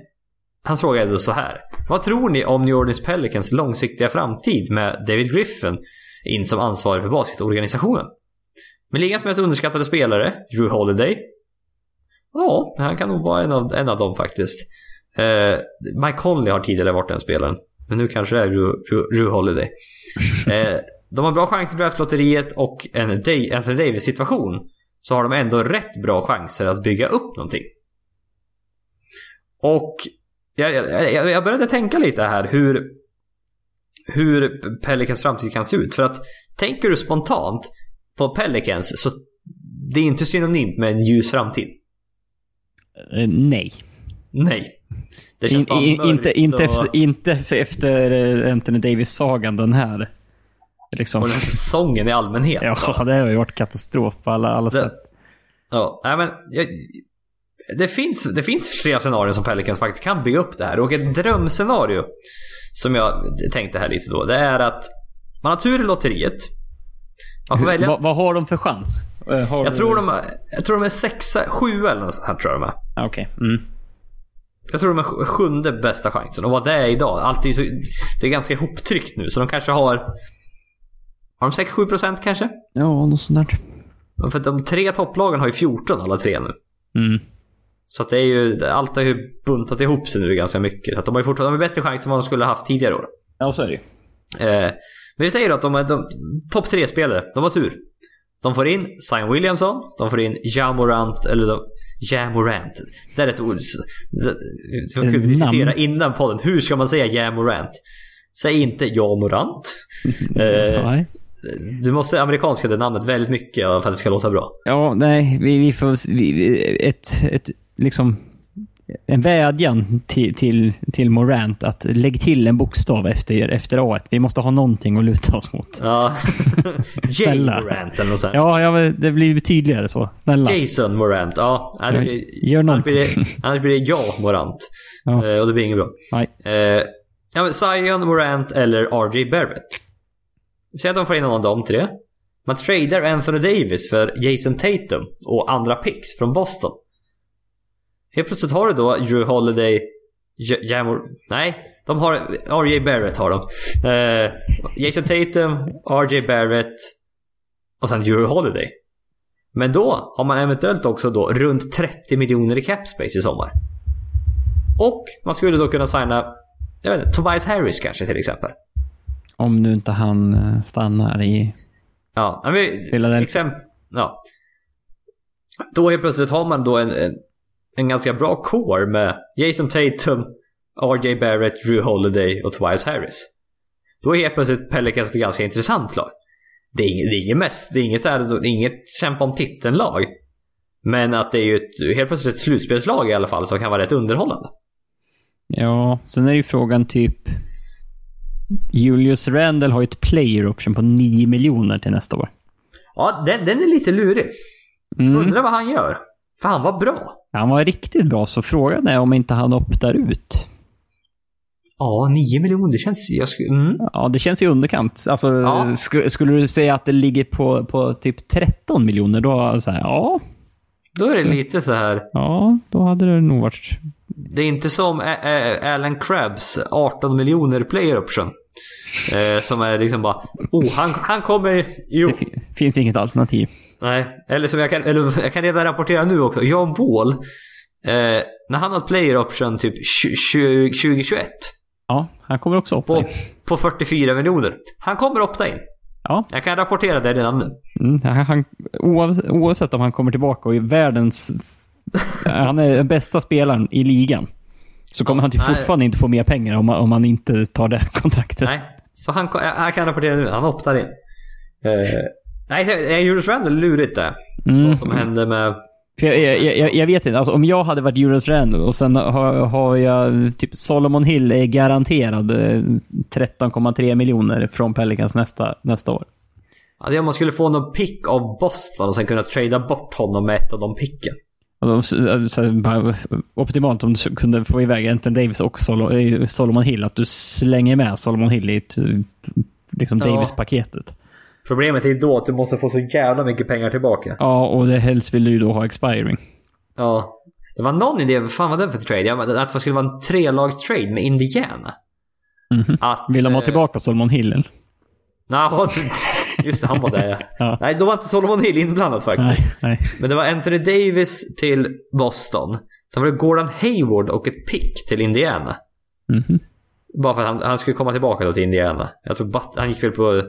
hans fråga är då så här. Vad tror ni om New Orleans Pelicans långsiktiga framtid med David Griffin in som ansvarig för basketorganisationen? Med ligans mest underskattade spelare, Drew Holiday. Ja, han kan nog vara en av, en av dem faktiskt. Eh, Mike Conley har tidigare varit den spelaren. Men nu kanske det är Ru Holiday. eh, de har bra chanser i draftlotteriet och en Anthony Davis situation. Så har de ändå rätt bra chanser att bygga upp någonting. Och jag, jag, jag började tänka lite här hur, hur Pelicans framtid kan se ut. För att tänker du spontant på Pelicans så det är inte synonymt med en ljus framtid. Uh, nej. Nej. In, in, inte, inte, och... efter, inte efter eh, Anthony Davis-sagan den här. Liksom. Och den här säsongen i allmänhet. ja, det har ju varit katastrof på alla, alla det, sätt. Ja, nej men. Jag, det, finns, det finns flera scenarier som Pelicans faktiskt kan bygga upp det här. Och ett drömscenario som jag tänkte här lite då. Det är att man har tur i lotteriet. Man får välja. Vad, vad har de för chans? Eh, har jag, du... tror de, jag tror de är sexa, sju eller något här tror jag de är. Okej. Okay. Mm. Jag tror de är sjunde bästa chansen. Och vad det är idag. Allt är så, det är ganska ihoptryckt nu. Så de kanske har... Har de 6-7 procent kanske? Ja, något sånt där. För de tre topplagen har ju 14 alla tre nu. Mm. Så att det är ju, allt har ju buntat ihop sig nu ganska mycket. Så att de har ju fortfarande bättre chans än vad de skulle ha haft tidigare år. Ja, så är det ju. Eh, men vi säger då att de är de, topp tre spelare. De har tur. De får in Zion Williamson, de får in Jamorant, eller de, Jamorant. Det är ett ord. Kul att diskutera innan podden. Hur ska man säga Jamorant? Säg inte Jamorant. eh, du måste amerikanska det namnet väldigt mycket för att det ska låta bra. Ja, nej, vi, vi får... Vi, ett, ett, liksom en vädjan till, till, till Morant att lägg till en bokstav efter, efter A. Vi måste ha någonting att luta oss mot. Ja. J Morant eller något sånt. Ja, ja, det blir tydligare så. Snälla. Jason Morant. Ja, ja gör någonting. Annars blir det, annars blir det ja Morant. Ja. Eh, och det blir inget bra. Nej. Eh, ja, men Zion, Morant eller RJ Barrett. Säg att de får in någon av de tre. Man tradar Anthony Davis för Jason Tatum och andra picks från Boston. Helt plötsligt har du då Drew Holiday, Jamor... Nej, de har... RJ Barrett har de. Uh, Jason Tatum, RJ Barrett och sen Drew Holiday. Men då har man eventuellt också då runt 30 miljoner i cap space i sommar. Och man skulle då kunna signa jag vet inte, Tobias Harris kanske till exempel. Om nu inte han eh, stannar i ja, men, exempel, ja. Då helt plötsligt har man då en, en en ganska bra core med Jason Tatum, RJ Barrett, Drew Holiday och Tobias Harris. Då är helt plötsligt Pelicans ett ganska intressant lag. Det är det är inget, mest, det är inget, det är inget kämpa om titeln-lag. Men att det är ju ett, helt plötsligt ett slutspelslag i alla fall som kan vara rätt underhållande. Ja, sen är ju frågan typ... Julius Randall har ju ett player option på 9 miljoner till nästa år. Ja, den, den är lite lurig. Mm. Undrar vad han gör. För han var bra. Han var riktigt bra, så frågan är om inte han optar ut. Ja, 9 miljoner, känns... Sk- mm. Ja, det känns i underkant. Alltså, ja. sk- skulle du säga att det ligger på, på typ 13 miljoner, då så här, ja. Då är det lite så här... Ja, då hade det nog varit... Det är inte som Ä- Ä- Alan Krabs 18 miljoner player option. Eh, som är liksom bara... Oh, han, han kommer... Jo. Det finns inget alternativ. Nej, eller som jag kan, eller jag kan redan rapportera nu också. Jan Wall, eh, när han har player option typ 2021. Ja, han kommer också opta på, in. På 44 miljoner. Han kommer opta in. Ja. Jag kan rapportera det redan nu. Mm, han, oavsett, oavsett om han kommer tillbaka och är världens... han är den bästa spelaren i ligan. Så kommer han typ fortfarande inte få mer pengar om, om han inte tar det kontraktet. Nej, så han, jag kan rapportera nu. Han optar in. Eh, Nej, Julius Randle är lurigt det. Mm. Vad som hände med... Jag, jag, jag, jag, vet inte. Alltså, om jag hade varit Julius Randle och sen har, har jag typ Solomon Hill är garanterad 13,3 eh, miljoner från Pelicans nästa, nästa år. Ja, om man skulle få någon pick av Boston och sen kunna trada bort honom med ett av de picken. optimalt om du kunde få iväg Anthony Davis och eh, Solomon Hill. Att du slänger med Solomon Hill i ett, liksom Davis-paketet. Problemet är då att du måste få så jävla mycket pengar tillbaka. Ja, och det helst vill du ju då ha expiring. Ja. Det var någon idé, vad fan var det för trade? Att det skulle vara en trelagstrade med Indiana. Mm -hmm. att, vill de ha eh, tillbaka Solomon Hill? Nej, just det, han var där ja. Nej, då var inte Solomon Hill inblandad faktiskt. Nej, nej. Men det var Anthony Davis till Boston. Sen var det Gordon Hayward och ett pick till Indiana. Mm -hmm. Bara för att han, han skulle komma tillbaka då till Indiana. Jag tror Butt, han gick väl på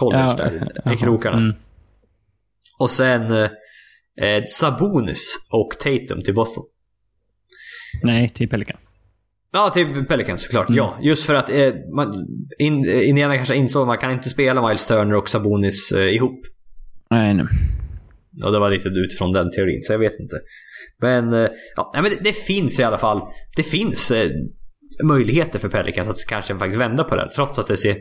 college Ja, där jaha, i krokarna. mm. Och sen eh, Sabonis och Tatum till Boston. Nej, till Pelicans. Ja, till Pelicans såklart. Mm. Ja, just för att eh, man, in, Indiana kanske insåg att man kan inte spela Miles Turner och Sabonis eh, ihop. Nej, nej. Och det var lite utifrån den teorin, så jag vet inte. Men, eh, ja, men det, det finns i alla fall. Det finns eh, möjligheter för Pelicans att kanske faktiskt vända på det här, trots att det ser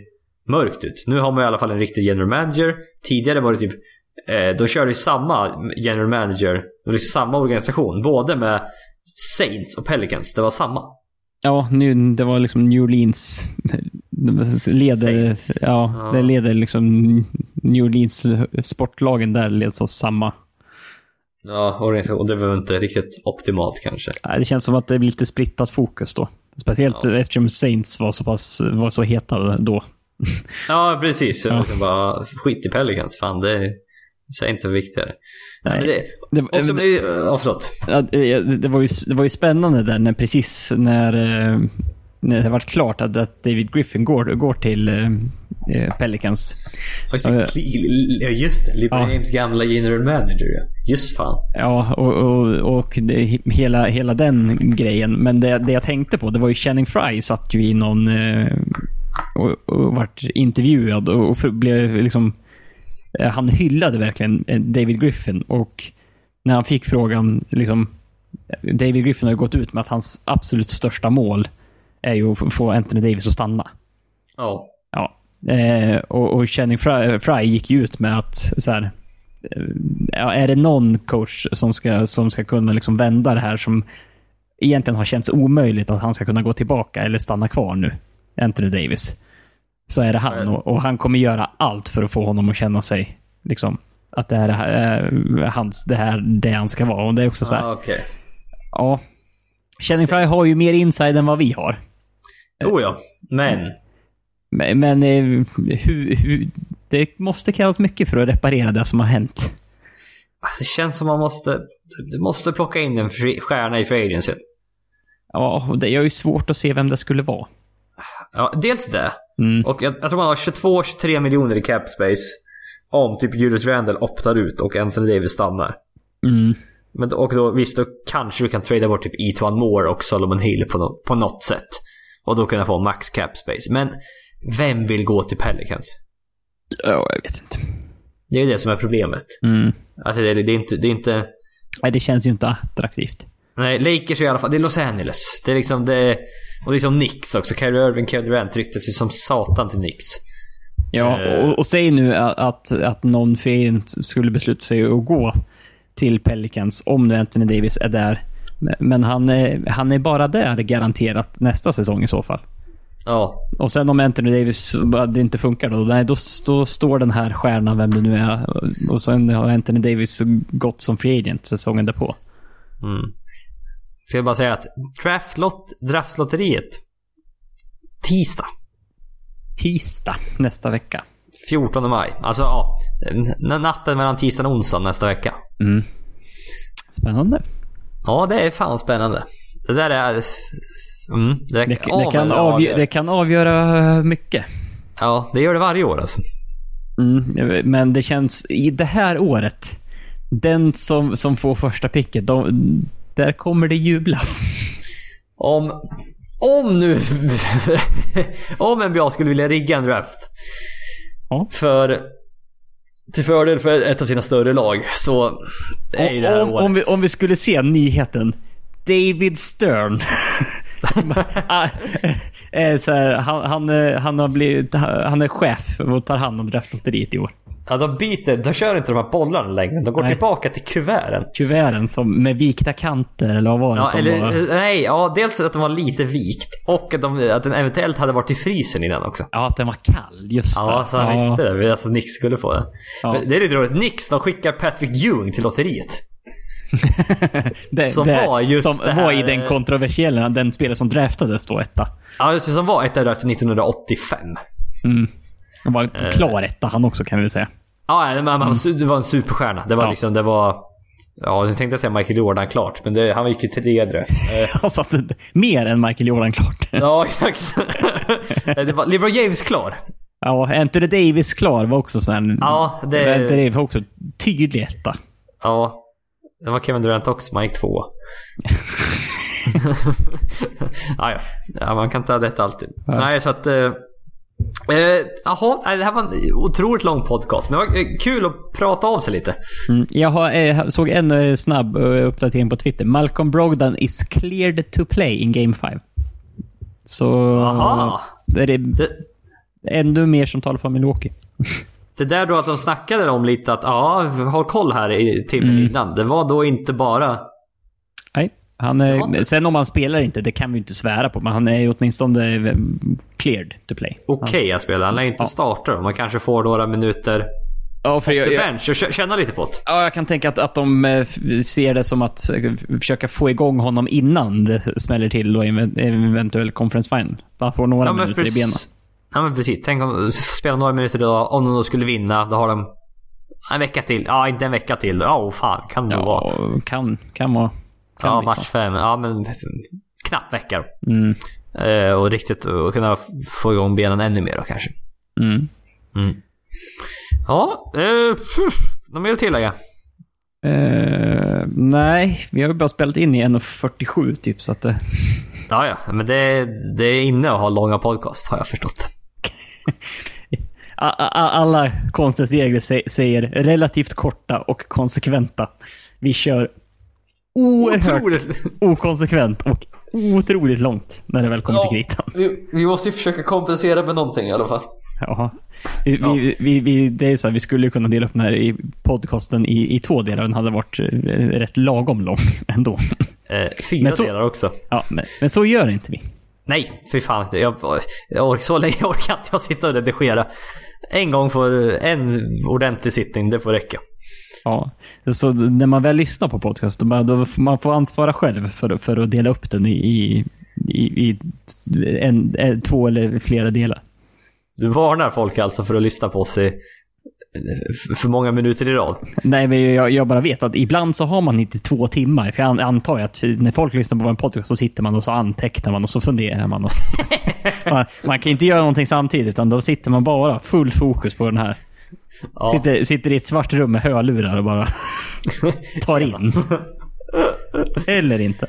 mörkt ut. Nu har man i alla fall en riktig general manager. Tidigare var det typ, eh, de körde ju samma general manager, och är samma organisation, både med Saints och Pelicans. Det var samma. Ja, nu, det var liksom New Orleans leder, Saints. ja, Ja. det leder liksom New Orleans sportlagen där leds av samma. Ja, organisation. Det var väl inte riktigt optimalt kanske. Det känns som att det blir lite splittat fokus då. Speciellt Ja. eftersom Saints var så pass var så heta då. Ja, precis. Ja. bara, skit i Pelicans. Fan, det är är viktigare. Nej. Men det, Det, också, det, ja, förlåt. ja, det, var ju, det var ju spännande där när precis när, eh, när det var klart att, att David Griffin går, går till eh, eh, Pelicans. Just det, just det. LeBron Ja. James gamla general manager. Just fan. Ja, och, och, och hela, hela den grejen. Men det, det jag tänkte på, det var ju Channing Fry satt ju i någon... Och, och vart intervjuad och, och blev liksom... eh, Han hyllade verkligen eh, David Griffin och när han fick frågan, liksom... David Griffin har ju gått ut med att hans absolut största mål är ju att få Anthony Davis att stanna. Ja. Ja. Eh, och, och Channing Fry, Fry gick ju ut med att så här, eh, är det någon coach som ska, som ska kunna liksom vända det här som egentligen har känts omöjligt att han ska kunna gå tillbaka eller stanna kvar nu, Anthony Davis, så är det han. Och, och han kommer göra allt för att få honom att känna sig liksom att det här är hans, det här det han ska vara. Och det är också så här, Ah, Okej. ja. Channing Fry har ju mer inside än vad vi har. Oh ja. Men. Men, men eh, hur, hur, det måste krävas mycket för att reparera det som har hänt. alltså, Det känns som man måste... Du måste plocka in en fri- stjärna i free agency. Ja, och det är ju svårt att se vem det skulle vara. Ja, dels det. Mm. Och jag, jag tror man har 22-23 miljoner i cap space. Om typ Julius Randle optar ut och Anthony Davis stannar. Mm. Men, och då visst, då kanske du kan trada bort typ Etwan Moore och Solomon Hill på, no, på något sätt. Och då kunna få max cap space. Men vem vill gå till Pelicans? Ja, jag vet inte. Det är det som är problemet. Mm. Alltså det, är- det är inte... Det är inte Nej, det känns ju inte attraktivt. nej, Lakers är i alla fall... Det är Los Angeles. Det är liksom det... Och det är som Knicks också. Kyrie Irving, Kevin Durant ryktas ju som satan till Knicks. Ja, Eh. och, och säg nu att, att någon fint skulle besluta sig att gå till Pelicans, om nu Anthony Davis är där. Men han är, han är bara där garanterat nästa säsong i så fall. Ja. Och sen om Anthony Davis det inte funkar då, nej, då, då står den här stjärnan, vem det nu är, och sen har Anthony Davis gått som free agent säsongen därpå. Mm. Ska jag bara säga att draftlott, draftlotteriet. Tisdag. Tisdag nästa vecka. 14 maj. Alltså ja. Natten mellan tisdagen och onsdagen nästa vecka. Mm. Spännande. Ja, det är fan spännande. Det där är... Mm, det, Det, det, ja, kan men- avgö- det kan avgöra mycket. Ja, det gör det varje år alltså. Mm, men det känns, i det här året, den som, som får första picket, de, där kommer det jublas. Om... Om nu... om NBA skulle vilja rigga en draft. Ja. För... Till fördel för ett av sina större lag så... Är ju det här om, året. om, vi, om vi skulle se nyheten. David Stern. Ah, eh, här, han, han, eh, han, har blivit, han är chef och tar hand om draftlotteriet i år. Ja, de byter. De kör inte de här bollarna längre. De går Nej. tillbaka till kuverten. Kuverten som, med vikta kanter, eller vad var det Ja, som eller, var? nej, ja, dels att den var lite vikt och att, de, att den eventuellt hade varit i frysen innan också. Ja, att den var kall. Just Ja, det. så han visste det. Alltså Nix skulle få det. Ja. Det är lite roligt. Nix, de skickar Patrick Ewing till lotteriet. det, som det, var just som det här- var i den kontroversiella, den spelare som draftades då, etta. Ja, just det, som var ett där 1985. Mm. Han var klar etta han också kan vi säga. Ja, men han- han- det var en superstjärna. Det var Ja. liksom, det var... Ja, nu tänkte jag säga Michael Jordan klart, men det, han gick ju till tredje. Eh, att det, mer än Michael Jordan klart. ja, exakt. Eh, det var LeBron James klar. Ja, Anthony Davis klar var också sån Ja, Anthony det... Davis var också tydlig etta. Ja. Det var Kevin Durant också, man gick tvåa. ja, ja. ja, man kan inte ha rätt alltid. Ja. Nej, så att... eh, eh, Jaha, nej, det här var en otroligt lång podcast. Men det var eh, kul att prata av sig lite. Mm. Jag har, eh, såg en eh, snabb eh, uppdatering på Twitter. Malcolm Brogdon is cleared to play in Game 5. Så... Aha. Det är det Det, ännu mer som talar för Milwaukee. det där då att de snackade om lite att ja, håll koll här i timmen innan. Det var då inte bara... Han är, sen om han spelar inte, det kan vi inte svära på, men han är ju åtminstone eh, cleared to play. Okej att spela. Han lär inte Ja. starta då. Man kanske får några minuter Ja, för off jag, the jag, bench och k- känna lite på det. ja, jag kan tänka att, att de eh, ser det som att eh, försöka få igång honom innan det smäller till då i en eventuell conference final. Bara få några minuter i benen. Ja men precis. Tänk om de spelar några minuter idag. Om de då skulle vinna, då har de en vecka till. Ja, inte en vecka till. Ja, oh, fan. Kan det nog vara. Ja, kan, kan vara. Ja, bli match fem. Ja, men knappt vecka då. Mm, Eh, och riktigt och kunna få igång benen ännu mer då kanske. mm. Mm. Ja, eh, pff, något mer att tillägga? Eh, nej, vi har ju bara spelat in i 1.47 typ, så att det... Ja, ja. Men det, det är inne att ha långa podcast har jag förstått. Alla konstens regler sä- säger relativt korta och konsekventa. Vi kör oerhört Otroligt. okonsekvent och otroligt långt när det väl kommer till kritan. vi, vi måste ju försöka kompensera med någonting i alla fall. Jaha. Vi, vi, vi, vi, det är ju så här, vi skulle ju kunna dela upp den här i podcasten i, i två delar. Den hade varit eh, rätt lagom lång ändå. Eh, fyra Men så- delar också. Ja, men, men så gör inte vi. Nej, fy fan. Jag, jag så länge orkar inte jag sitta och redigera. En gång för en ordentlig sittning, det får räcka. Ja. Så, när man väl lyssnar på podcast, då, får man får ansvara själv för, för att dela upp den i, i, i, en, en, två eller flera delar. Du varnar folk alltså för att lyssna på oss i för många minuter i rad. Nej, men jag, jag bara vet att ibland så har man inte två timmar. För jag an- antar att när folk lyssnar på en podcast så sitter man och så antecknar man och så funderar man. Och så. man, man kan inte göra någonting samtidigt, utan då sitter man bara full fokus på den här. Ja. Sitter, sitter i ett svart rum med hörlurar och bara tar in. Eller inte.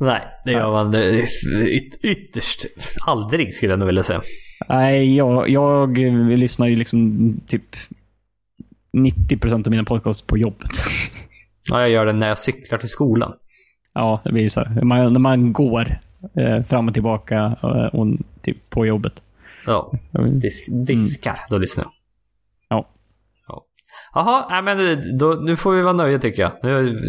Nej, det gör man yt, ytterst aldrig skulle jag nog vilja säga. Nej, jag, jag lyssnar ju liksom typ 90% av mina podcasts på jobbet. Ja, jag gör det när jag cyklar till skolan. Ja, det blir ju så. Man, när man går eh, fram och tillbaka eh, och typ på jobbet. Ja, disk, diskar. Då lyssnar jag. Ja. Ja. Jaha, nej, men då, nu får vi vara nöjda tycker jag. Nu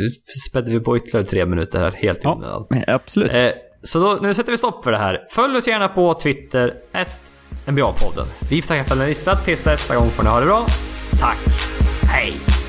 spädde vi på ytterligare tre minuter här, helt i Ja, absolut. Eh, så då, nu sätter vi stopp för det här. Följ oss gärna på Twitter, NBA-podden. Vi får tacka för att ni har lyssnat. Tills nästa gång får ni ha det bra. Tack. Hej!